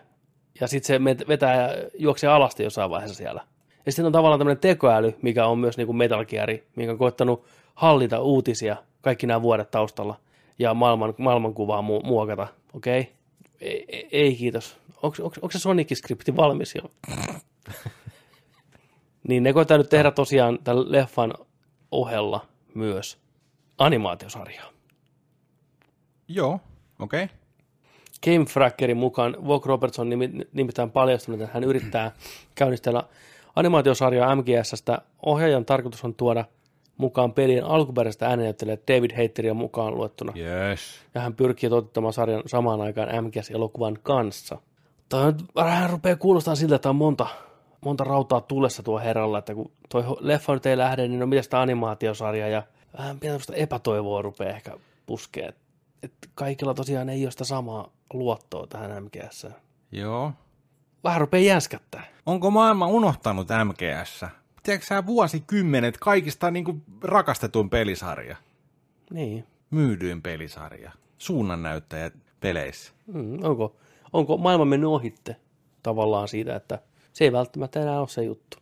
Ja sitten se vetää ja juoksee alasti jossain vaiheessa siellä. Ja sitten on tavallaan tämmöinen tekoäly, mikä on myös niin kuin Metal Gear, mikä on koettanut hallita uutisia kaikki nämä vuodet taustalla ja maailman, maailmankuvaa mu- muokata. Okei? Okay? Ei, ei, ei kiitos. Onko, se Sonic-skripti valmis jo? niin ne koittaa nyt tehdä tosiaan tämän leffan ohella myös animaatiosarjaa. Joo, okei. Okay. Game Frackerin mukaan Vogue Robertson nimi- nimittäin paljastunut, että hän yrittää käynnistellä animaatiosarjaa MGSstä. Ohjaajan tarkoitus on tuoda mukaan pelien alkuperäistä äänenäyttelijä David Hayteria mukaan luettuna. Yes. Ja hän pyrkii toteuttamaan sarjan samaan aikaan MGS-elokuvan kanssa. Tämä nyt vähän rupeaa kuulostaa siltä, että on monta, monta rautaa tulessa tuo herralla, että kun tuo leffa nyt ei lähde, niin on mitä sitä animaatiosarjaa ja vähän pientä epätoivoa rupeaa ehkä puskea. Että kaikilla tosiaan ei ole sitä samaa luottoa tähän MGS. Joo. Vähän rupeaa jänskättää. Onko maailma unohtanut MGS? Tiedätkö sä vuosikymmenet kaikista niin kuin rakastetuin pelisarja? Niin. Myydyin pelisarja. Suunnannäyttäjät peleissä. Mm, onko, onko maailma mennyt ohitte tavallaan siitä, että se ei välttämättä enää ole se juttu.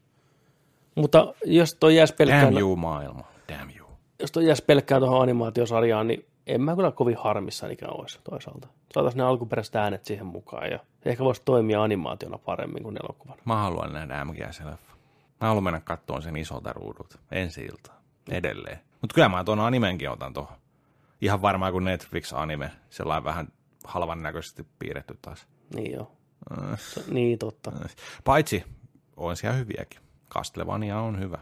Mutta jos toi jäisi pelkkään, Damn you maailma. Damn you. jos toi jäisi pelkkään tuohon animaatiosarjaan, niin en mä kyllä kovin harmissani ikään olisi toisaalta. Saataisiin ne alkuperäiset äänet siihen mukaan ja ehkä voisi toimia animaationa paremmin kuin elokuvana. Mä haluan nähdä MGS-leffa. Mä haluan mennä kattoon sen isolta ruudulta. Ensi iltaan. Edelleen. Mutta kyllä mä tuon animenkin otan tuohon. Ihan varmaan kuin Netflix-anime. Sellainen vähän halvan näköisesti piirretty taas. Niin joo. Äh. Niin totta. Paitsi on siellä hyviäkin. Castlevania on hyvä.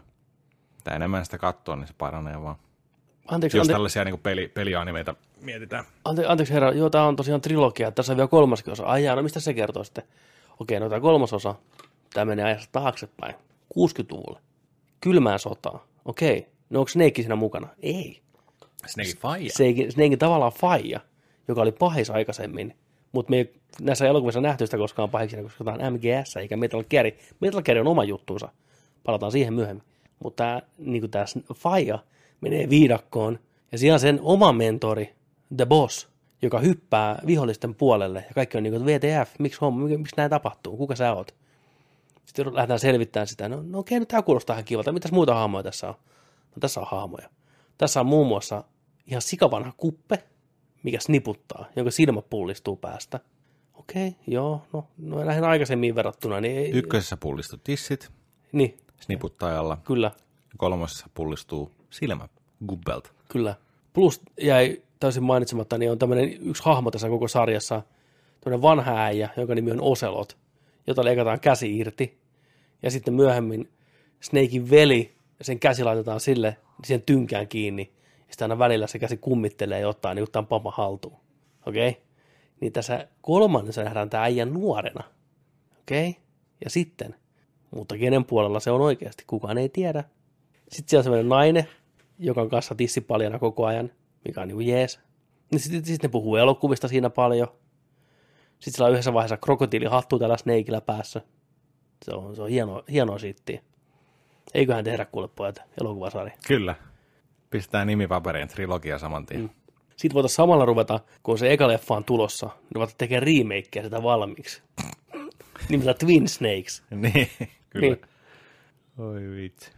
Mitä enemmän sitä katsoo, niin se paranee vaan. Anteeksi, Jos ante, tällaisia niin peli, pelianimeita mietitään. ante, anteeksi herra, joo, tämä on tosiaan trilogia. Tässä on vielä kolmaskin osa. Ai jaa, no mistä se kertoo sitten? Okei, no tämä kolmas osa, tämä menee ajassa taaksepäin. 60-luvulle. Kylmään sotaan. Okei. No onko Snake siinä mukana? Ei. Snake Fire. Snake, Snakein tavallaan faija, joka oli pahis aikaisemmin, mutta me ei näissä elokuvissa nähty sitä koskaan pahiksena, koska tämä on MGS eikä Metal Gear. Metal Gear on oma juttuunsa, palataan siihen myöhemmin. Mutta tämä, niin tämä faija menee viidakkoon, ja siellä sen oma mentori, The Boss, joka hyppää vihollisten puolelle, ja kaikki on niin kuin, VTF, miksi, homma, miksi näin tapahtuu, kuka sä oot? Sitten lähdetään selvittämään sitä, no, no okei, nyt tämä kuulostaa ihan kivalta, mitäs muita hahmoja tässä on? No tässä on hahmoja. Tässä on muun muassa ihan sikavanha kuppe, mikä sniputtaa, jonka silmä pullistuu päästä. Okei, okay, joo, no, no näihin aikaisemmin verrattuna, niin ei, Ykkösessä pullistu tissit niin, sniputtajalla, kyllä, kolmosessa pullistuu silmä gubbelta. kyllä. Plus jäi täysin mainitsematta, niin on tämmöinen yksi hahmo tässä koko sarjassa, tämmöinen vanha äijä, jonka nimi on Oselot, jota leikataan käsi irti. Ja sitten myöhemmin Snakein veli, sen käsi laitetaan sille, siihen tynkään kiinni. Ja sitten aina välillä se käsi kummittelee ja ottaa niin tämän papa haltuun. Okei? Okay? Niin tässä kolmannessa nähdään tämä äijä nuorena. Okei? Okay? Ja sitten, mutta kenen puolella se on oikeasti, kukaan ei tiedä. Sitten siellä on sellainen nainen, joka on kanssa tissipaljana koko ajan, mikä on niin jees. Niin sitten sit ne puhuu elokuvista siinä paljon. Sitten sillä on yhdessä vaiheessa krokotiilihattu tällä Snakeillä päässä. Se on, se on hieno, hienoa shittiä. Eiköhän tehdä kuule pojat elokuvasarja. Kyllä. Pistää nimi paperiin, trilogia saman tien. Mm. Sitten voitaisiin samalla ruveta, kun se eka leffa on tulossa, niin ruveta tekemään remakeä sitä valmiiksi. Nimeltä Twin Snakes. niin, kyllä. Niin. Oi vitsi.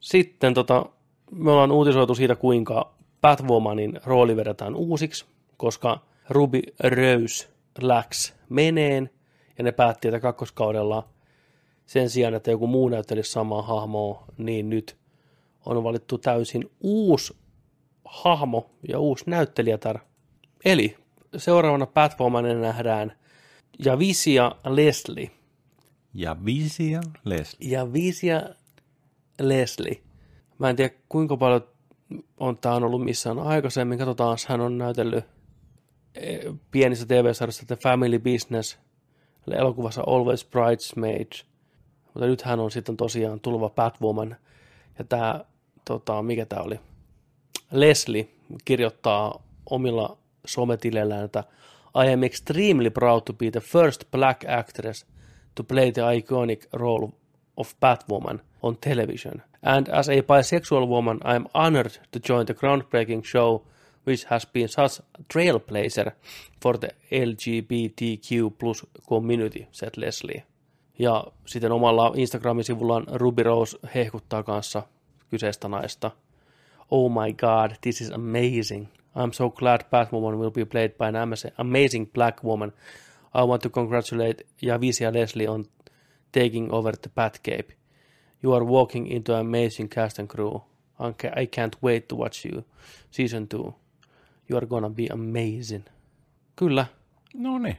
Sitten tota, me ollaan uutisoitu siitä, kuinka Batwomanin rooli vedetään uusiksi, koska Ruby Rose läks meneen, ja ne päätti, että kakkoskaudella sen sijaan, että joku muu näyttelisi samaa hahmoa, niin nyt on valittu täysin uusi hahmo ja uusi näyttelijätar. Eli seuraavana Batwomanina nähdään Javisia Leslie. Ja Visia Leslie. Ja Visia Leslie. Mä en tiedä kuinka paljon on tämä on ollut missään aikaisemmin. Katsotaan, hän on näytellyt eh, pienissä TV-sarjassa The Family Business, elokuvassa Always Bridesmaids, mutta nyt hän on sitten tosiaan tuleva Batwoman. Ja tämä, tota, mikä tämä oli? Leslie kirjoittaa omilla sometileillään, että I am extremely proud to be the first black actress to play the iconic role of Batwoman on television. And as a bisexual woman, I am honored to join the groundbreaking show which has been such a trailblazer for the LGBTQ plus community, said Leslie. Ja sitten omalla Instagramin sivullaan Ruby Rose hehkuttaa kanssa kyseistä naista. Oh my god, this is amazing. I'm so glad Batwoman will be played by an ama- amazing black woman. I want to congratulate Javisia Leslie on taking over the Batcape. You are walking into an amazing cast and crew. I ca- I can't wait to watch you. Season 2. You are gonna be amazing. Kyllä. No niin,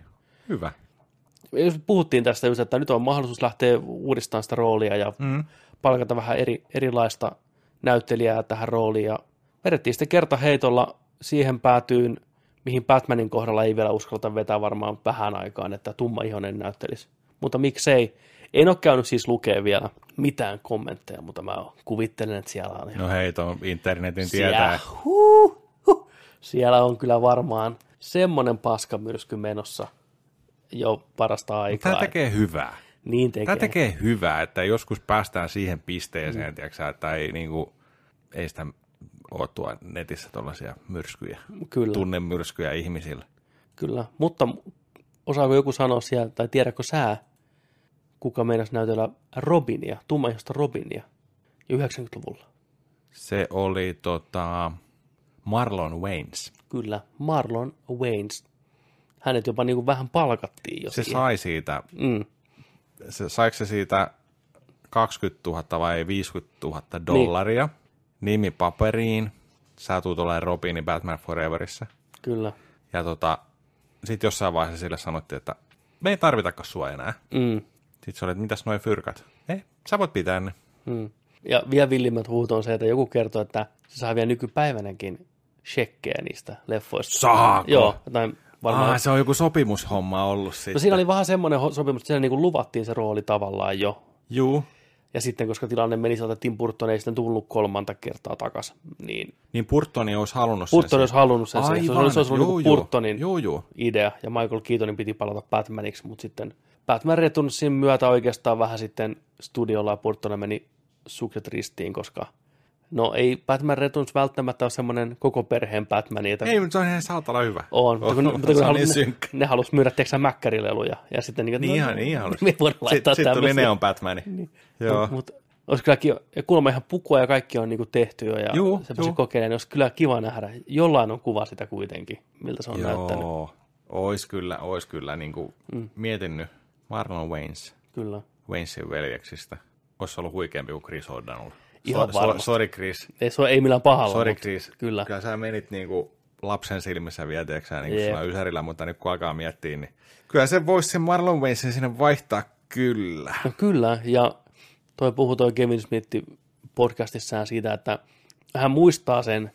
hyvä. Jos Puhuttiin tästä just, että nyt on mahdollisuus lähteä uudistamaan sitä roolia ja Mm. palkata vähän eri, erilaista näyttelijää tähän rooliin. Ja vedettiin sitten kertaheitolla siihen päätyyn, mihin Batmanin kohdalla ei vielä uskalleta vetää varmaan vähän aikaan, että tumma ihonen näyttelisi. Mutta miksei? En ole käynyt siis lukea vielä mitään kommentteja, mutta mä kuvittelen, että siellä on No hei, tuon internetin siellä, tietää. huh, huh, siellä on kyllä varmaan semmoinen paskamyrsky menossa jo parasta aikaa. Tämä tekee hyvää. niin tekee. Tämä tekee hyvää, että joskus päästään siihen pisteeseen, mm. tiiäksä, että ei, niinku, ei sitä ole tuo netissä tuollaisia myrskyjä, Kyllä. tunnemyrskyjä ihmisille. Kyllä, mutta osaako joku sanoa siellä, tai tiedätkö sä, kuka meinasi näytellä Robinia, tummaihosta Robinia, jo 90-luvulla? Se oli tota, Marlon Waynes. Kyllä, Marlon Waynes. Hänet jopa niin kuin vähän palkattiin jo Se siihen. sai siitä, Mm, se, saiko se siitä 20 000 vai 50 000 dollaria, niin. nimi paperiin, sä tulet olemaan Robini Batman Foreverissa. kyllä. Ja tota, sitten jossain vaiheessa sille sanottiin, että me ei tarvitakaan sua enää. Mm, Sitten se oli, että mitäs noi fyrkat? Ei, sä voit pitää ne. mm. Ja vielä villimmät huut on se, että joku kertoo, että se saa vielä nykypäivänäkin shekkejä niistä leffoista. Saako? Joo, jotain varmaan. Ah, se on joku sopimushomma ollut sitten. no siinä oli vähän semmoinen sopimus, että siellä niin kuin luvattiin se rooli tavallaan jo. Juu. Ja sitten, koska tilanne meni sieltä, että Tim Burton ei sitten tullut kolmanta kertaa takaisin, niin Niin Burtoni olisi halunnut Burton sen. olisi halunnut sen. Aivan, se olisi ollut juu, niin. Burtonin Juu, juu. idea, ja Michael Keatonin piti palata Batmaniksi, mutta sitten Batman Returnsin myötä oikeastaan vähän sitten studiolla ja meni sukset ristiin, koska no ei Batman Returns välttämättä ole semmoinen koko perheen Batman, että Ei, mutta se on ihan saatana hyvä. on, mutta kun, mutta kun se on niin halus, ne, ne myydä teksä mäkkärileluja, ja sitten niin, Niin ihan, niin ihan. me voidaan laittaa Sitten sit tuli. Neon Batmani. Niin. Joo. Mutta mut, olisi kyllä kiva, ja kuulemma ihan pukua ja kaikki on niinku tehty jo, ja Juu, semmoisia juu. kokeilemaan, niin olisi kyllä kiva nähdä. Jollain on kuva sitä kuitenkin, miltä se on näyttänyt. Joo. Ois kyllä, ois kyllä niin kuin mm. mietin nyt Marlon Waynes, Kyllä. Waynesin veljeksistä. Olisi ollut huikeampi kuin Chris O'Donnell. Ihan so, varmasti. sorry Chris. Ei, se ei millään pahalla. Sorry mutta Chris. Kyllä. Kyllä sä menit niin kuin lapsen silmissä vielä, tiedätkö niin kuin ysärillä, mutta nyt kun alkaa miettiä, niin kyllä se voisi sen Marlon Waynesin sinne vaihtaa kyllä. No kyllä, ja toi puhui toi Kevin Smith podcastissaan siitä, että hän muistaa sen,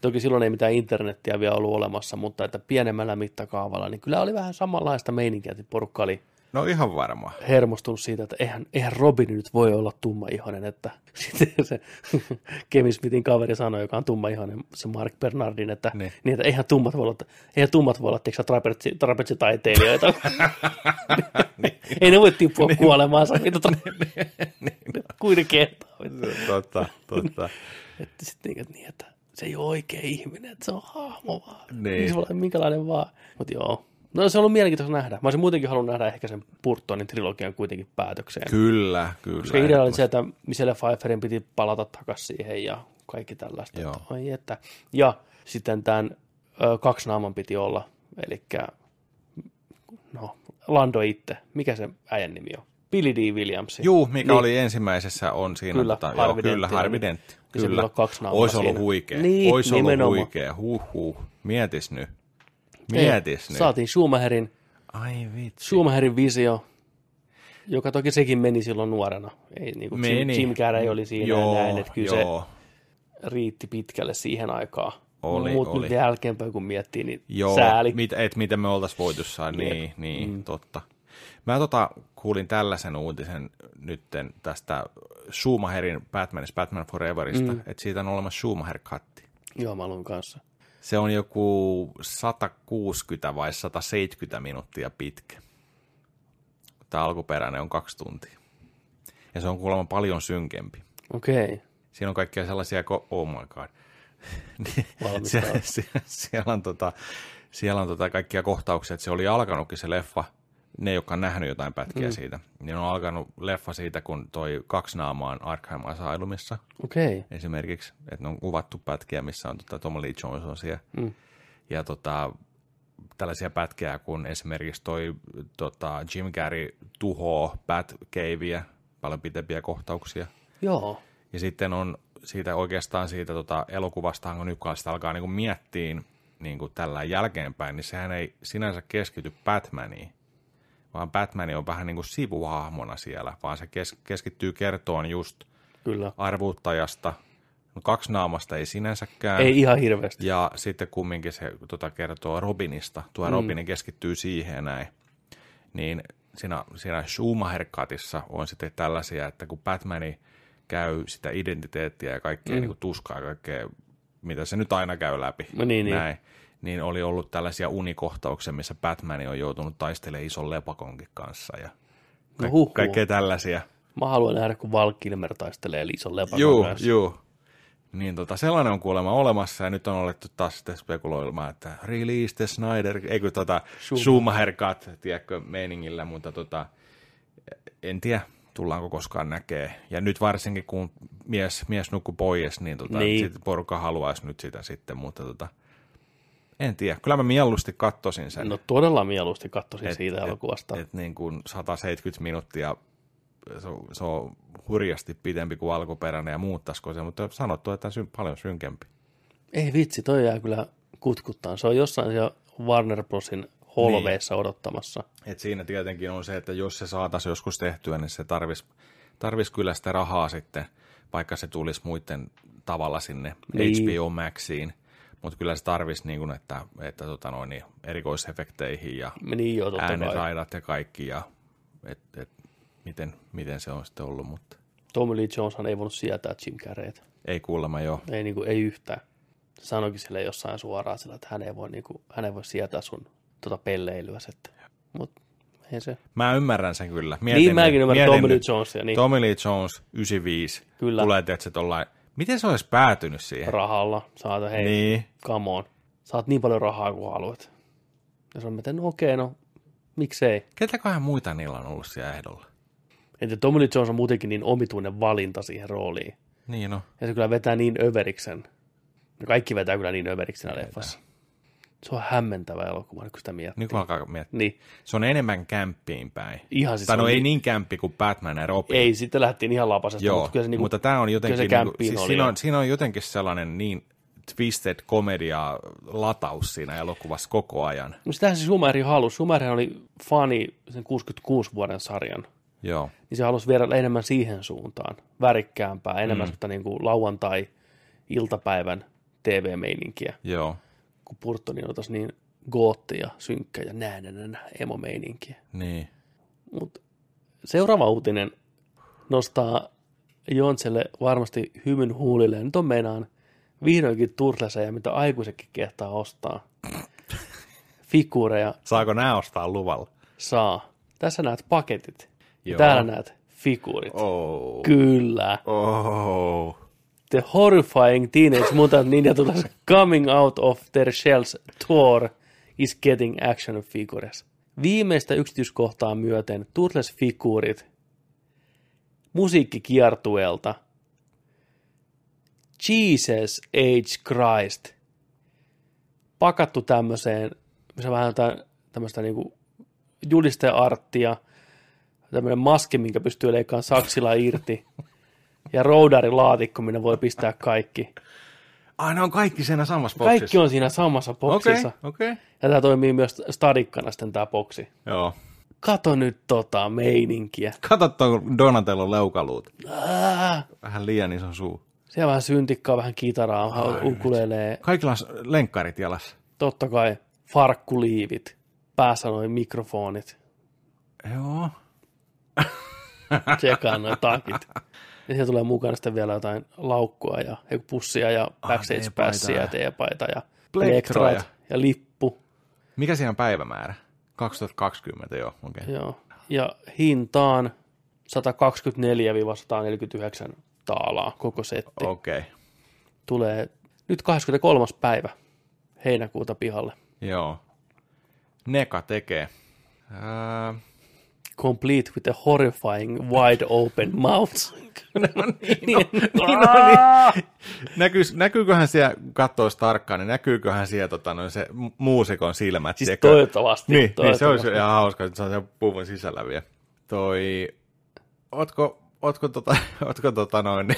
toki silloin ei mitään internettiä vielä ollut olemassa, mutta että pienemmällä mittakaavalla, niin kyllä oli vähän samanlaista meininkiä, että porukka oli No ihan varma. hermostunut siitä, että eihän, eihän Robin nyt voi olla tummaihoinen, että sitten se Kevin Smithin kaveri sanoi, joka on tummaihoinen, se Mark Bernardin, että, Niin. niin. niin että eihän tummat voi olla, eihän tummat voi olla tiiäksä, trapetsi, trapetsitaiteilijoita. ei ne voi tippua niin. kuolemaansa, mitä tra- kuinka kehtaa. totta, totta. Että sitten niin, että, niin, että se ei ole oikea ihminen, että se on hahmo vaan. Niin. Niin. Se voi olla minkälainen vaan. Mutta joo. No se on ollut mielenkiintoista nähdä. Mä olisin muutenkin halunnut nähdä ehkä sen Burtonin trilogian kuitenkin päätökseen. Kyllä, kyllä. Koska idea oli se, että Michelle Pfeifferin piti palata takaisin siihen ja kaikki tällaista. Joo. Että, oi että. Ja sitten tämän ö, kaksi naaman piti olla, eli no, Lando itse. Mikä se äijän nimi on? Billy D. Williams. Juu, mikä Niin. niin. oli ensimmäisessä, on siinä. Kyllä, tota, joo, kyllä, Dentti Harvey oli. Dentti. Ja se piti Kyllä. kaksi Ois ollut huikea. Niin, Ois ollut huikea. Huh, huh. Mietis nyt. Mietis nyt. Saatiin Schumacherin, Ai vitsi. Schumacherin visio, joka toki sekin meni silloin nuorena. Ei, niin kuin Jim, Meni. Jim Carrey oli siinä joo, näin, että kyllä se joo. riitti pitkälle siihen aikaan. Oli, Mutta oli. nyt jälkeenpäin kun miettii, niin Joo, sääli. mit, et miten me oltaisiin voitu saada, niin, niin mm. totta. Mä tota, kuulin tällaisen uutisen nytten tästä Schumacherin Batmanista, Batman Foreverista, mm. että siitä on olemassa Schumacher-katti. Joo, mä luin kanssa. Se on joku 160 vai 170 minuuttia pitkä. Tämä alkuperäinen on kaksi tuntia. Ja se on kuulemma paljon synkempi. Okei. Okay. Siinä on kaikkia sellaisia, ko- oh my god. Niin, Valmistaa. sie- sie- siellä on, tota, siellä on tota kaikkia kohtauksia, että se oli alkanutkin se leffa, ne, jotka on nähnyt jotain pätkiä mm. siitä, niin on alkanut leffa siitä, kun toi kaksi naamaa on Arkham Asylumissa Okei. Okay. esimerkiksi, että ne on kuvattu pätkiä, missä on tota, Tom Lee Jones on siellä. Mm. Ja tota, tällaisia pätkiä, kun esimerkiksi toi tota, Jim Carrey tuhoo Batcaveä, paljon pitempiä kohtauksia. Joo. Ja sitten on siitä oikeastaan siitä tota elokuvasta, kun nyt kun sitä alkaa niin miettiä niin kuin tällä jälkeenpäin, niin sehän ei sinänsä keskity Batmaniin, vaan Batman on vähän niin kuin sivuhahmona siellä, vaan se kes- keskittyy kertoon just Kyllä. arvuuttajasta, no kaksi naamasta ei sinänsäkään. Ei ihan hirveästi. Ja sitten kumminkin se tota, kertoo Robinista. Tuo mm. Robin keskittyy siihen ja näin. Niin siinä, siinä Schumacher-katissa on sitten tällaisia, että kun Batmani käy sitä identiteettiä ja kaikkea mm. niin kuin tuskaa ja kaikkea, mitä se nyt aina käy läpi. No niin, niin. näin, niin oli ollut tällaisia unikohtauksia, missä Batman on joutunut taistelemaan ison lepakonkin kanssa ja No ka- huhhuh. kaikkea tällaisia. Mä haluan nähdä, kun Val Kilmer taistelee Liison lepakon Juu, kanssa. juu. Niin tota, sellainen on kuulemma olemassa, ja nyt on alettu taas sitten spekuloimaan, että release the Snyder, ei kun tota, Schumacher. Schumacher cut, tiedätkö, meiningillä, mutta tota, en tiedä, tullaanko koskaan näkee. Ja nyt varsinkin, kun mies, mies nukkuu pois, niin, tota, Niin. niin. Sit porukka haluaisi nyt sitä sitten, mutta tota, en tiedä. Kyllä mä mieluusti kattosin sen. No todella mieluusti katsoisin Et- siitä et- elokuvasta. Et niin kuin 170 minuuttia, se on, se on hurjasti pidempi kuin alkuperäinen ja muuttaisiko se, mutta sanottu, että sy- paljon synkempi. Ei vitsi, toi jää kyllä kutkuttaa. Se on jossain siellä Warner Brosin holveissa niin. odottamassa. Et siinä tietenkin on se, että jos se saataisiin joskus tehtyä, niin se tarvisi tarvis kyllä sitä rahaa sitten, vaikka se tulisi muiden tavalla sinne Niin. HBO Maxiin. Mutta kyllä se tarvisi, niin kuin, että, että tota noin, niin erikoisefekteihin ja Niin joo, äänenraidat ja kaikki. Ja, et, et, miten, miten se on sitten ollut, mutta Tommy Lee Joneshan ei voinut sietää Jim Carreytä. ei kuulemma jo. Ei, niin kuin, ei yhtään. Se sanoikin sille jossain suoraan sillä, että hän ei voi, niin kuin, hän ei voi sietää sun tota pelleilyä. Mutta ei se. Mä ymmärrän sen kyllä. niin mäkin ymmärrän mietin Tommy Lee. Jonesia, niin Tommy Lee Jones, 95. Kyllä. Tulee, tietysti, tollain, miten se olisi päätynyt siihen? rahalla saata, hei, Niin. come on. Saat niin paljon rahaa kuin haluat. Ja se on, että no okei, no miksei. Ketäköhän muita niillä on ollut siellä ehdolla? Että Tommy Lee Jones on muutenkin niin omituinen valinta siihen rooliin. Niin no. Ja se kyllä vetää niin överiksen. No kaikki vetää kyllä niin överiksen leffassa. Se on hämmentävä elokuva, kun sitä miettii. Nyt kun alkaa miettiä. Niin, Se on enemmän kämppiin päin. ihan siis Tai no on ei niin- niin kämppi kuin Batman ja Robin. Ei, sitten lähdettiin ihan lapasesta, Joo, mutta kyllä se, niinku, mutta tämä on jotenkin, se niinku, siis siinä, on, siinä on jotenkin sellainen niin twisted komedia lataus siinä elokuvassa koko ajan. No sitähän se Schumeri halusi. Schumeri oli fani sen 66 vuoden sarjan. Joo, Niin se halusi viedä enemmän siihen suuntaan. Värikkäämpää, enemmän mm. niin kuin lauantai-iltapäivän TV-meininkiä. joo, Kun Burtoni on taas niin gootti ja synkkä ja nää, nää, nää, nää emo-meininkiä. niin. Mutta seuraava uutinen nostaa Jontselle varmasti hymyn huulille. Nyt on meinaan vihdoinkin turtleseja, mitä aikuisetkin kehtaa ostaa. Figuureja Saako nämä ostaa luvalla? saa. Tässä näet paketit. Joo. täällä näet figuurit. Oh. Kyllä. oh. The Horrifying Teenage Mutant Ninja Turtles Coming Out of Their Shells. Tour is Getting Action Figures. Viimeistä yksityiskohtaa myöten Turtles-figuurit musiikkikiertueelta Jesus Age Christ. Pakattu tämmöiseen, missä vähän tämmöistä niinku julistearttia, tämmöinen maski, minkä pystyy leikkaamaan saksilla irti, ja roudarilaatikko, minne voi pistää kaikki. Ai, ne on kaikki siinä samassa boksissa. Kaikki on siinä samassa Okei, boksissa. okei. Okay. Ja tämä toimii myös stadikkana sitten tämä boksi. Joo. Kato nyt tota meininkiä. Kato tuon Donatello leukaluut. Ää, Vähän liian iso suu. siellä vähän syntikkaa, vähän kitaraa, vähän ukulelee. Kaikilla on lenkkarit jalassa. Totta kai farkkuliivit, päässä noin mikrofonit, Joo. tsekaan noin takit. Ja siellä tulee mukana sitten vielä jotain laukkua ja pussia ja backstage teepaita passia ja teepaita ja plektrat ja lippu. Mikä siinä on päivämäärä? 2020, joo. Okei. Okay. Joo. Ja hintaan 124-149 taalaa koko setti. Okei. Okay. Tulee nyt 23. päivä heinäkuuta pihalle. Joo. Neka tekee. Ää, Complete with a horrifying wide open mouth. no niin, no, niin, no, niin. Näkyyköhän siellä, katsois tarkkaan, niin näkyyköhän siellä tota, noin se mu- muusikon silmät? Siis tiedätkö? toivottavasti. Niin, niin, se toivottavasti. olisi ihan hauska, että se on siellä puvun sisällä vielä. Toi, ootko, ootko, tota, ootko tota noin,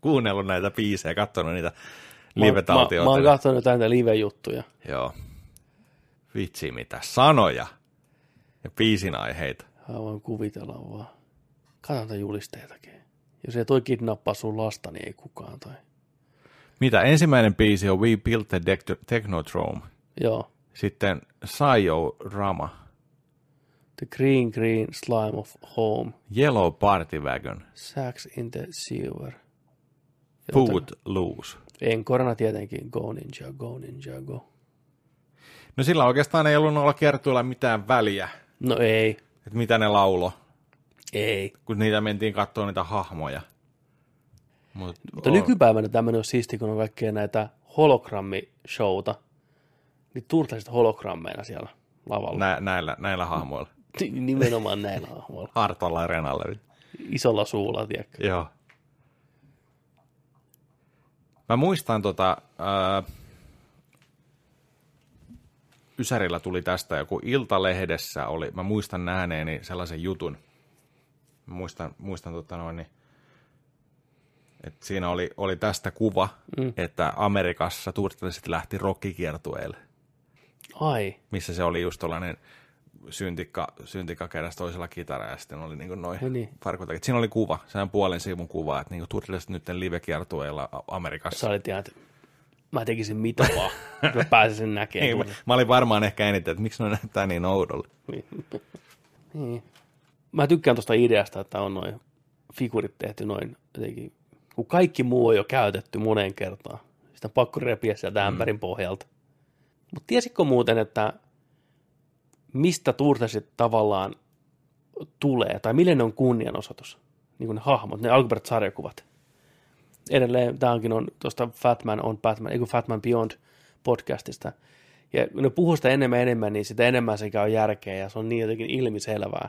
kuunnellut näitä biisejä, katsonut niitä Mä, live-taltioita? mä, mä oon katsonut näitä live-juttuja. Joo. Vitsi, mitä sanoja ja biisin aiheita. Voin kuvitella vaan. Katson tätä julisteitakin. Jos ei toi kidnappaa sun lasta, niin ei kukaan toi. Mitä? Ensimmäinen biisi on We Built the Dec- Technodrome. Joo. Sitten Sayo Rama. The Green Green Slime of Home. Yellow Party Wagon. Sax in the Sewer. Foot Loose. Enkorana tietenkin Go Ninja, Go Ninja, Go. No sillä oikeastaan ei ollut olla kertoilla mitään väliä, No ei, että mitä ne laulo, ei. kun niitä mentiin katsoa niitä hahmoja. Mut, Mutta oo- nykypäivänä tämmöinen on siisti, kun on kaikkea näitä hologrammi-showta, niin turtleiset hologrammeina siellä lavalla. Nä, näillä, näillä hahmoilla. Ni- Nimenomaan näillä hahmoilla. Hartolla ja Renalle. Isolla suulla, tiedätkö? Joo. Mä muistan tota, ää, Ysärillä tuli tästä joku Iltalehdessä oli, mä muistan nähneeni sellaisen jutun. Mä muistan, muistan tota noin, niin, että siinä oli, oli tästä kuva, mm. että Amerikassa turtlesit lähti rockikiertueelle, Ai, missä se oli just tollainen syntikka, syntikka keräsi toisella kitara ja sitten oli niin noin No niin. farkutakit. Siinä oli kuva, sehän puolen sivun kuva, että niin turtlesit nyt live-kiertueella Amerikassa. sä olit ihan, että mä tekisin mitä vaan, että mä pääsisin Ei, näkemään. mä, mä olin varmaan ehkä eniten, että miksi ne näyttää niin oudolle. Niin. Mä tykkään tuosta ideasta, että on noin figurit tehty noin jotenkin, kun kaikki muu on jo käytetty moneen kertaan. Sitä on pakko repiä sieltä ämpärin pohjalta. Mutta tiesitkö muuten, että mistä Turtlesit tavallaan tulee, tai millä ne on kunnianosoitus, niin kuin ne hahmot, ne alkuperäiset sarjakuvat. Edelleen, tämäkin on tuosta Fatman on Batman, eikö Fatman Beyond podcastista. Ja kun ne puhuu sitä enemmän enemmän, niin sitä enemmän se käy järkeä ja se on niin jotenkin ilmiselvää.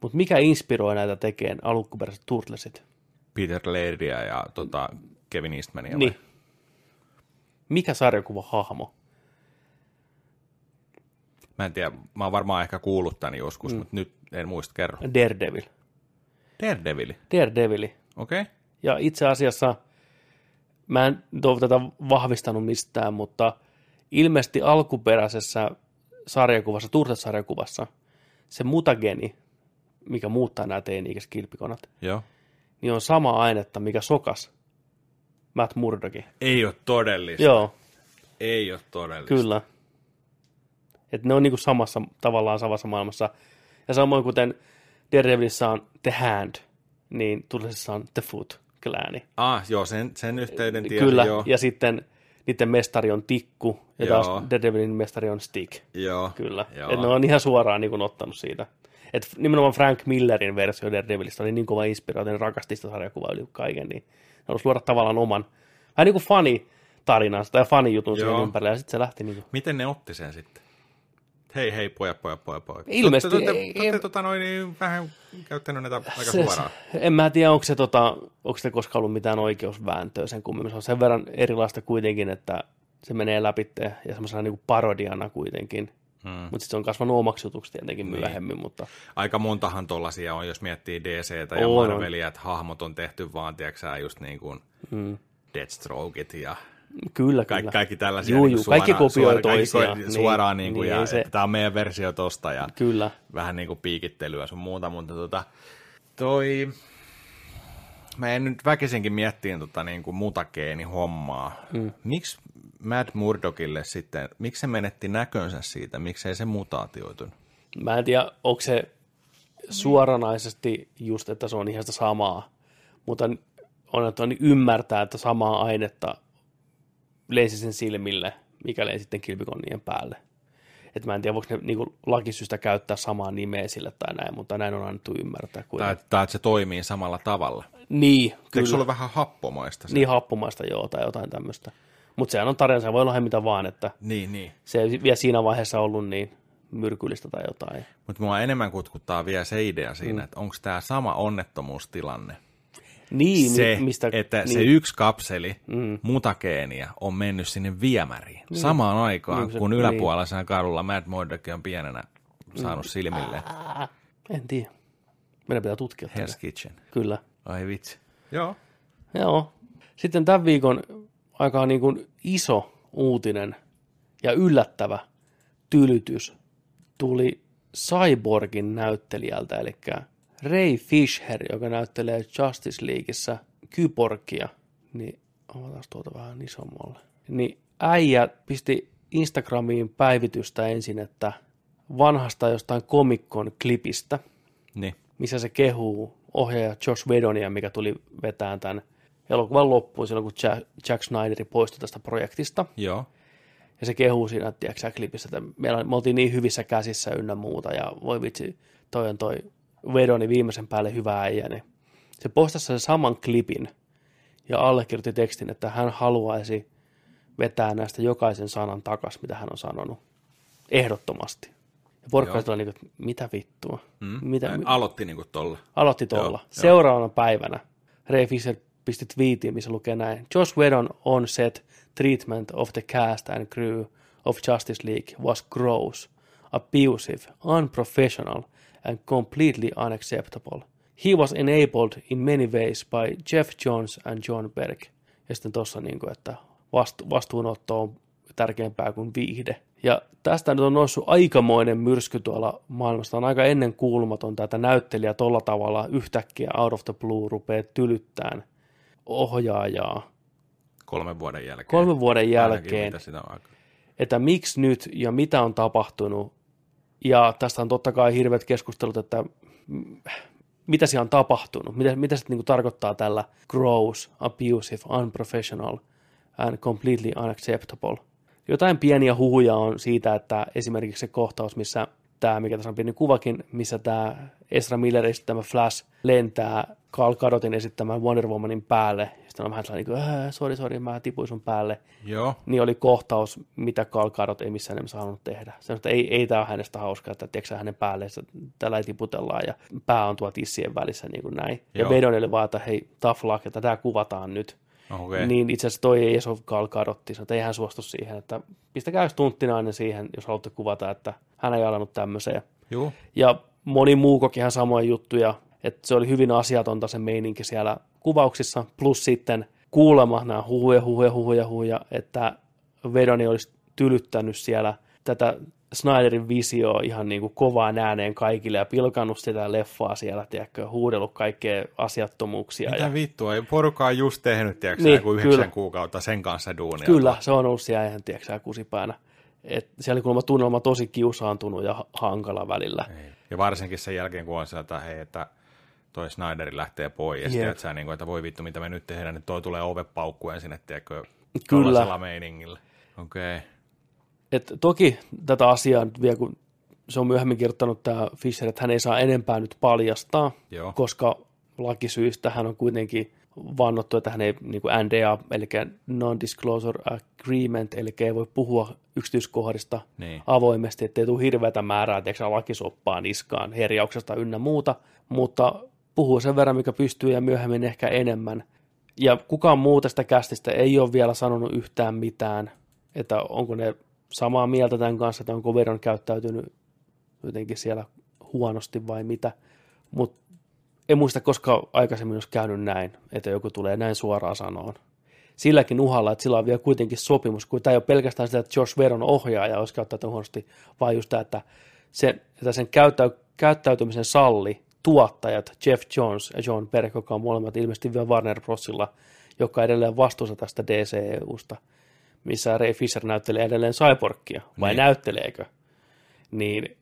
Mutta mikä inspiroi näitä tekemään alkuperäiset Turtlesit? Peter Lairdia ja tota, Kevin Eastmania. vai? Niin. Mikä sarjakuva hahmo Mä en tiedä, mä oon varmaan ehkä kuullut tämän joskus, mm. mutta nyt en muista, kerro. Daredevil. Daredevil, Daredevili. okei. Okay. Ja itse asiassa, mä en ole tätä vahvistanut mistään, mutta ilmeisesti alkuperäisessä sarjakuvassa, Turtles-sarjakuvassa, se mutageni, mikä muuttaa nämä teini-ikäiset kilpikonat, Joo. niin on sama ainetta, mikä sokas Matt Murdockin. Ei ole todellista. Joo, Ei ole todellista. kyllä. Että ne on niinku samassa, tavallaan samassa maailmassa. Ja samoin kuten Daredevilissä on The Hand, niin Turtlesissa on The Foot klääni. Ah, joo, sen, sen yhteyden tiedän, Kyllä, joo. ja sitten niiden mestari on Tikku, ja Joo. taas Daredevilin mestari on Stick. Joo, Kyllä. Joo. Et ne on ihan suoraan niin kuin, ottanut siitä. Et nimenomaan Frank Millerin versio Daredevilistä oli niin kova inspiraatio, ne rakasti sitä sarjakuvaa yli kaiken, niin ne halusi luoda tavallaan oman, vähän niin kuin fani tarinansa tai fani jutun siihen Joo. ympärille, ja sitten se lähti niin kuin, Miten ne otti sen sitten? Hei, hei, pojat, pojat, pojat, pojat. Ilmeisesti Te, te, te, te, tota, noin, niin, vähän käyttänyt näitä aika se, suoraan. en mä tiedä, onko se, tota, onko se koskaan ollut mitään oikeusvääntöä sen kummemmin. Se on sen verran erilaista kuitenkin, että se menee läpi ja semmoisena niin kuin parodiana kuitenkin. Hmm. Mutta sitten se on kasvanut omaksi jutuksi tietenkin Niin. myöhemmin, mutta Aika montahan tollasia on, jos miettii DCtä ja. Marvelia, että hahmot on tehty vaan, tiedätkö just niin kuin mm, Deathstrokeit ja kyllä, kyllä. kaikki tällaisia. Juu, niin juu, kuin kaikki kopioi suoraan, kaikki Niin, suoraan niin kuin, niin ja ei se- tämä on meidän versio tosta ja Kyllä. vähän niin kuin piikittelyä sun muuta, mutta tota, toi, mä en nyt väkisinkin miettiin tota niin kuin mutageeni hommaa. Mm. Miksi Mad Murdockille sitten, miksi se menetti näkönsä siitä, miksei se mutaatioitunut? Mä en tiedä, onko se suoranaisesti just, että se on ihan sitä samaa, mutta on, että on ymmärtää, että samaa ainetta lensi sen silmille, mikä lensi sitten kilpikonnien päälle. Et mä en tiedä, voiko ne niinku lakisystä käyttää samaa nimeä sille tai näin, mutta näin on annettu ymmärtää. Tai, Kuitenkin. tai että se toimii samalla tavalla. Niin, Eikö kyllä. sulla vähän happomaista se? Niin happomaista joo, tai jotain tämmöistä. Mutta sehän on tarina, se voi olla mitä vaan, että Niin, niin. se ei vielä siinä vaiheessa ollut niin myrkyllistä tai jotain. Mutta mua enemmän kutkuttaa vielä se idea siinä, mm. että onko tämä sama onnettomuustilanne. Niin, se, mi- mistä, että niin, se yksi kapseli, mm. mutageenia, on mennyt sinne viemäriin niin. samaan aikaan, Niin, niin, se- kun niin. yläpuolella kadulla Mad Murdock on pienenä saanut silmille Ää, en tiedä. Meidän pitää tutkia tätä. Hell's Kitchen. Kyllä. Ai vitsi. Joo. Joo. Sitten tämän viikon aika niin kuin iso uutinen ja yllättävä tylytys tuli Cyborgin näyttelijältä, eli Ray Fisher, joka näyttelee Justice Leagueissä Kyborgia, niin avataan tuota vähän isommalle. Niin äijä pisti Instagramiin päivitystä ensin, että vanhasta jostain komikkon klipistä, Niin. missä se kehuu ohjaaja Josh Wedonia, mikä tuli vetään tämän elokuvan loppuun silloin, kun Jack, Jack Snyderi poistui tästä projektista. Joo. Ja se kehuu siinä, tiedätkö, sä, klipissä, että meillä, me oltiin niin hyvissä käsissä ynnä muuta, ja voi vitsi, toi on toi Vedoni viimeisen päälle hyvä äijä, niin se postasi sen saman klipin ja allekirjoitti tekstin, että hän haluaisi vetää näistä jokaisen sanan takas, mitä hän on sanonut. Ehdottomasti. Ja porkkaiset oli niin kuin, mitä vittua? Mm. Mitä, Ä, Aloitti niinku tolla. Aloitti tuolla. Joo, Seuraavana päivänä Ray Fisher pisti twiitin, missä lukee näin. Josh Whedon on set treatment of the cast and crew of Justice League was gross, abusive, unprofessional and completely unacceptable. He was enabled in many ways by Jeff Jones and John Berg. Ja sitten tuossa, niin kuin, että vastu- vastuunotto on tärkeämpää kuin viihde. Ja tästä nyt on noussut aikamoinen myrsky tuolla maailmassa. On aika ennen kuulumatonta, että näyttelijä tolla tavalla yhtäkkiä out of the blue rupeaa tylyttämään ohjaajaa Kolmen vuoden jälkeen. kolmen vuoden Ainakin, jälkeen, mitä sitä on että miksi nyt ja mitä on tapahtunut. Ja tästä on totta kai hirveät keskustelut, että mitä siellä on tapahtunut, mitä, mitä se niin tarkoittaa tällä gross, abusive, unprofessional and completely unacceptable. Jotain pieniä huhuja on siitä, että esimerkiksi se kohtaus, missä tämä, mikä tässä on pieni kuvakin, missä tämä Ezra Miller esittämä Flash lentää Carl Cadotin esittämän Wonder Womanin päälle. Ja sitten on vähän sellainen, niin kuin, "Äh, sori, sori, mä tipuin sun päälle Joo. niin oli kohtaus, mitä Carl Gadot ei missään nimessä halunnut tehdä. Se että ei, ei tämä ole hänestä hauskaa, että tiedätkö, hänen päälleen tällä ei tiputellaan ja pää on tuo tissien välissä niin kuin näin. Ja Joo. Vedon oli vaan, että hei, tough luck, että tämä kuvataan nyt. Okei. Niin itse asiassa toi ei ole Gal Gadotti, että ei hän suostu siihen, että pistäkää stunttinainen siihen, jos haluatte kuvata, että hän ei alannut tämmöiseen. Juu. Ja moni muu koki ihan samoja juttuja, että se oli hyvin asiatonta se meininki siellä kuvauksissa, plus sitten kuulemma nämä huhuja, huhuja, huhuja, huhuja, että Vedoni olisi tylyttänyt siellä tätä Snyderin visio ihan niin kuin kovaan ääneen kaikille ja pilkannut sitä leffaa siellä, tiedätkö, huudellut kaikkea asiattomuuksia. Mitä ja, vittua, ei porukka on just tehnyt, tiedätkö, Niin, joku yhdeksän kyllä. kuukautta sen kanssa duunia. kyllä, se on ollut siellä ihan, tiedätkö, kusipäänä. Et siellä oli kuulemma tunnelma tosi kiusaantunut ja ha- hankala välillä. Ei. Ja varsinkin sen jälkeen, kun on sieltä, hei, että toi Snyderi lähtee pois, ja Jep. sitten sä, niin kuin, että voi vittu, mitä me nyt tehdään, niin toi tulee ovepaukkujen sinne, tiedätkö, Kyllä. tuollaisella meiningillä. Okei. Okay. Et toki tätä asiaa nyt vielä, kun se on myöhemmin kirjoittanut tämä Fisher, että hän ei saa enempää nyt paljastaa, Joo. koska lakisyistä hän on kuitenkin vannottu, että hän ei niin kuin NDA, eli Non-Disclosure Agreement, eli ei voi puhua yksityiskohdista Niin. avoimesti, ettei tule hirveätä määrää tiedätkö, lakisoppaa niskaan, herjauksesta ynnä muuta, mutta puhuu sen verran, mikä pystyy ja myöhemmin ehkä enemmän. Ja kukaan muu tästä kästistä ei ole vielä sanonut yhtään mitään, että onko ne samaa mieltä tämän kanssa, että onko Veron käyttäytynyt jotenkin siellä huonosti vai mitä. Mutta en muista, koska aikaisemmin olisi käynyt näin, että joku tulee näin suoraan sanoon. Silläkin uhalla, että sillä on vielä kuitenkin sopimus, kun tämä ei ole pelkästään sitä, että Josh Veron ohjaaja olisi käyttäytynyt huonosti, vaan just tämä, että, se, että sen käyttäy, käyttäytymisen salli tuottajat Jeff Jones ja John Berg, joka on molemmat ilmeisesti vielä Warner Brosilla, joka on edelleen vastuussa tästä DCEUsta, missä Ray Fisher näyttelee edelleen Cyborgia, vai Niin. näytteleekö? Niin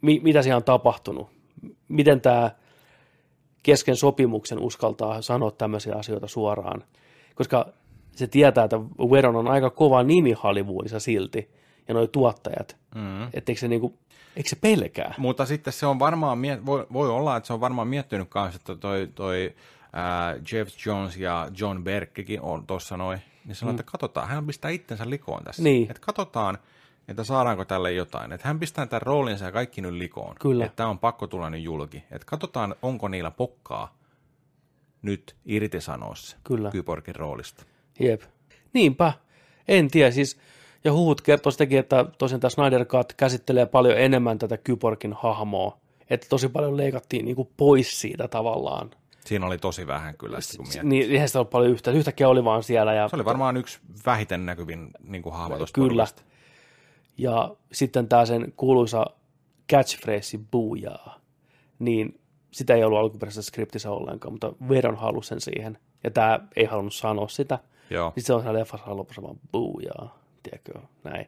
mi, mitä siellä on tapahtunut? Miten tämä kesken sopimuksen uskaltaa sanoa tämmöisiä asioita suoraan? Koska se tietää, että Veron on aika kova nimi Hollywoodissa silti, ja noi tuottajat, Mm. etteikö se, niinku, eikö se pelkää? Mutta sitten se on varmaan, voi, voi olla, että se on varmaan miettinyt kanssa, että toi, toi ää, Jeff Jones ja John Berkkikin on tuossa noin, niin sanoo, että katsotaan, hän pistää itsensä likoon tässä. Mm. Niin. Että katsotaan, että saadaanko tälle jotain. Että hän pistää tämän roolinsa ja kaikki nyt likoon. Kyllä. Että tämä on pakko tulla nyt julki. Että katsotaan, onko niillä pokkaa nyt irtisanoa se Kyllä. Kyborgin roolista. Jep. Niinpä. En tiedä. Siis, ja huhut kertoo sitäkin, että tosiaan tämä Snyder Cut käsittelee paljon enemmän tätä Kyborgin hahmoa. Että tosi paljon leikattiin niinku pois siitä tavallaan. Siinä oli tosi vähän kyllä, sitten kun miettii. Niin, eihän sitä ollut paljon yhtä. Yhtäkkiä oli vaan siellä. Ja, Se oli varmaan yksi vähiten näkyvin niin kuin hahmo tuosta Kyllä. porukasta. ja sitten tämä sen kuuluisa catchphrase buujaa, niin sitä ei ollut alkuperäisessä skriptissä ollenkaan, mutta Veron halusi sen siihen. Ja tämä ei halunnut sanoa sitä. Joo. Sitten se on siellä leffassa lopussa vaan buujaa, tiedätkö, näin.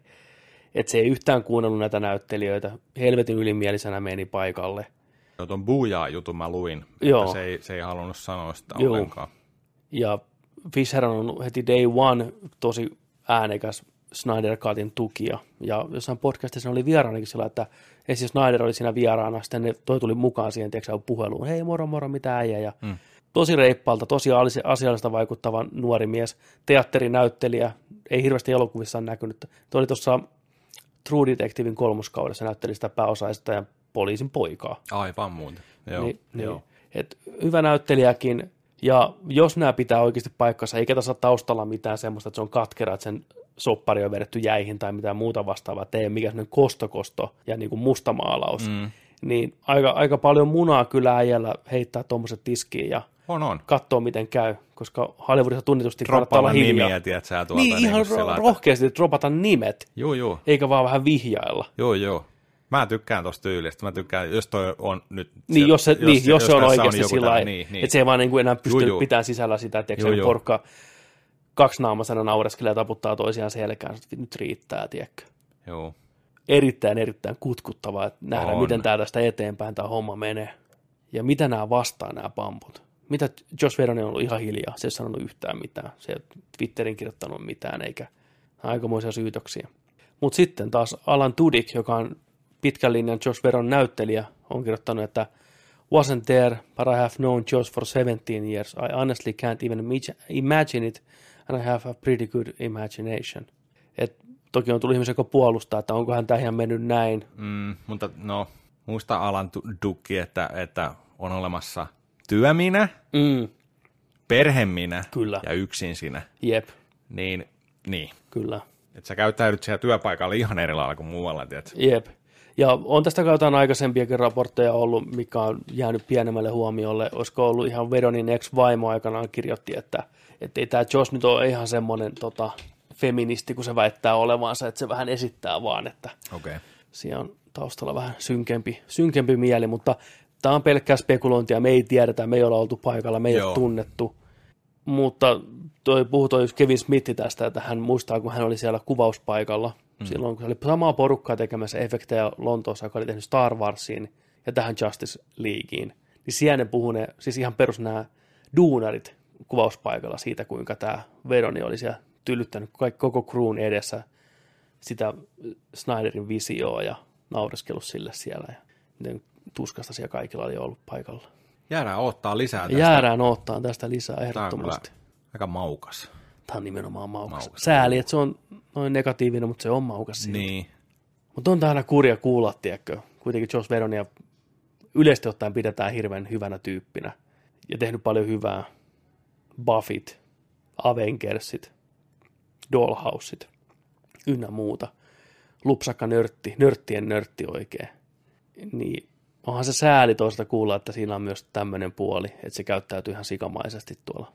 Että se ei yhtään kuunnellut näitä näyttelijöitä. Helvetin ylimielisenä meni paikalle. Joo, tuon buujaa jutun mä luin, Joo. että se ei, se ei halunnut sanoa sitä Joo. ollenkaan. Ja Fisher on heti day one tosi äänekäs Snyder Cutin tukija. Ja jossain podcastissa oli vieraanakin sillä, että ensin Snyder oli siinä vieraana, sitten ne, toi tuli mukaan siihen tiedätkö, puheluun, hei moro moro, mitä äijä. Ja Mm. Tosi reippaalta, tosi asi- asiallista vaikuttava nuori mies, teatterinäyttelijä, ei hirveästi elokuvissa ole näkynyt. Tuo oli tuossa True Detectivein kolmoskaudessa näytteli sitä pääosaista ja poliisin poikaa. Aivan muuta. Joo, Niin, joo. niin. Et hyvä näyttelijäkin, ja jos nämä pitää oikeasti paikkansa, eikä tässä taustalla mitään semmoista, että se on katkera, että sen soppari on vedetty jäihin tai mitään muuta vastaavaa, että ei ole mikään kostokosto ja niin kuin mustamaalaus, Mm. niin aika, aika paljon munaa kyllä äijällä heittää tuommoiset tiskiin ja On, on. katsoa, miten käy, koska Hollywoodissa tunnetusti kannattaa olla hiljaa. nimiä, tiedät sä tuolta. niin, ihan kuin sillä, ro- rohkeasti dropata nimet, Joo, joo. eikä vaan vähän vihjailla. Joo, joo. Mä tykkään tosta tyylistä. Mä tykkään, jos toi on nyt... Niin, jos se, jos, niin, jos se on oikeasti sillä lailla, niin, niin. että se ei vaan niin kuin enää pysty pitämään sisällä sitä, että Juu, se juu. porukka kaksinaamaisena naureskelee ja taputtaa toisiaan selkään, että nyt riittää, tiedätkö. Joo. Erittäin, erittäin kutkuttavaa, että nähdään, On. miten tämä tästä eteenpäin tämä homma menee. Ja mitä nämä vastaa, nämä pamput. Mitä Josh Whedon on ollut ihan hiljaa, se ei sanonut yhtään mitään. Se ei Twitterin kirjoittanut mitään, eikä aikamoisia syytöksiä. Mutta sitten taas Alan Tudyk, joka on pitkän linjan Josh Whedon näyttelijä, on kirjoittanut, että wasn't there, but I have known Josh for 17 years. I honestly can't even imag- imagine it, and I have a pretty good imagination. Et toki on tullut ihmisiä, joka puolustaa, että onko hän tämä ihan mennyt näin. Mm, mutta no, muista Alan Dukki, että, että on olemassa työminä Mm, perheminä Kyllä. ja yksin sinä, Jep, niin, niin. kyllä. Että sä käyttäydyt siellä työpaikalla ihan eri lailla kuin muualla, tiedätkö? Jep. Ja on tästä jotain aikaisempiakin raportteja ollut, mikä on jäänyt pienemmälle huomiolle. Olisiko ollut ihan Vedonin ex-vaimo aikanaan kirjoitti, että ei tämä Josh nyt ole ihan semmoinen tota, feministi, kun se väittää olevansa, että se vähän esittää vaan, että. Okay. siellä on taustalla vähän synkempi, synkempi mieli, mutta tämä on pelkkää spekulointia, me ei tiedetä, me ei olla oltu paikalla, me ei Joo. ole tunnettu. Mutta toi, puhui toi Kevin Smith tästä, että hän muistaa, kun hän oli siellä kuvauspaikalla, mm. silloin kun se oli samaa porukkaa tekemässä efektejä Lontoossa, joka oli tehnyt Star Warsiin ja tähän Justice Leagueen, niin siellä ne puhui ne, siis ihan perus nämä duunarit kuvauspaikalla siitä, kuinka tämä Veroni oli siellä tylyttänyt koko crewn edessä sitä Snyderin visioa ja naureskellut sille siellä ja miten tuskasta siellä kaikilla oli ollut paikalla. Jäädään odottaa lisää tästä. Jäädään odottaa tästä lisää Tämä on kyllä ehdottomasti. aika maukas. Tämä on nimenomaan maukas. Maukas. Sääli, että se on noin negatiivinen, mutta se on maukas silti. Niin. Mutta on tämä aina kurja kuulla, tiedätkö. Kuitenkin Joss Veronia yleisesti ottaen pidetään hirveän hyvänä tyyppinä. Ja tehnyt paljon hyvää. Buffit, Avengersit, Dollhouset, ynnä muuta. Lupsakka nörtti, nörttien nörtti oikein. Niin onhan se sääli toista kuulla, että siinä on myös tämmöinen puoli, että se käyttäytyy ihan sikamaisesti tuolla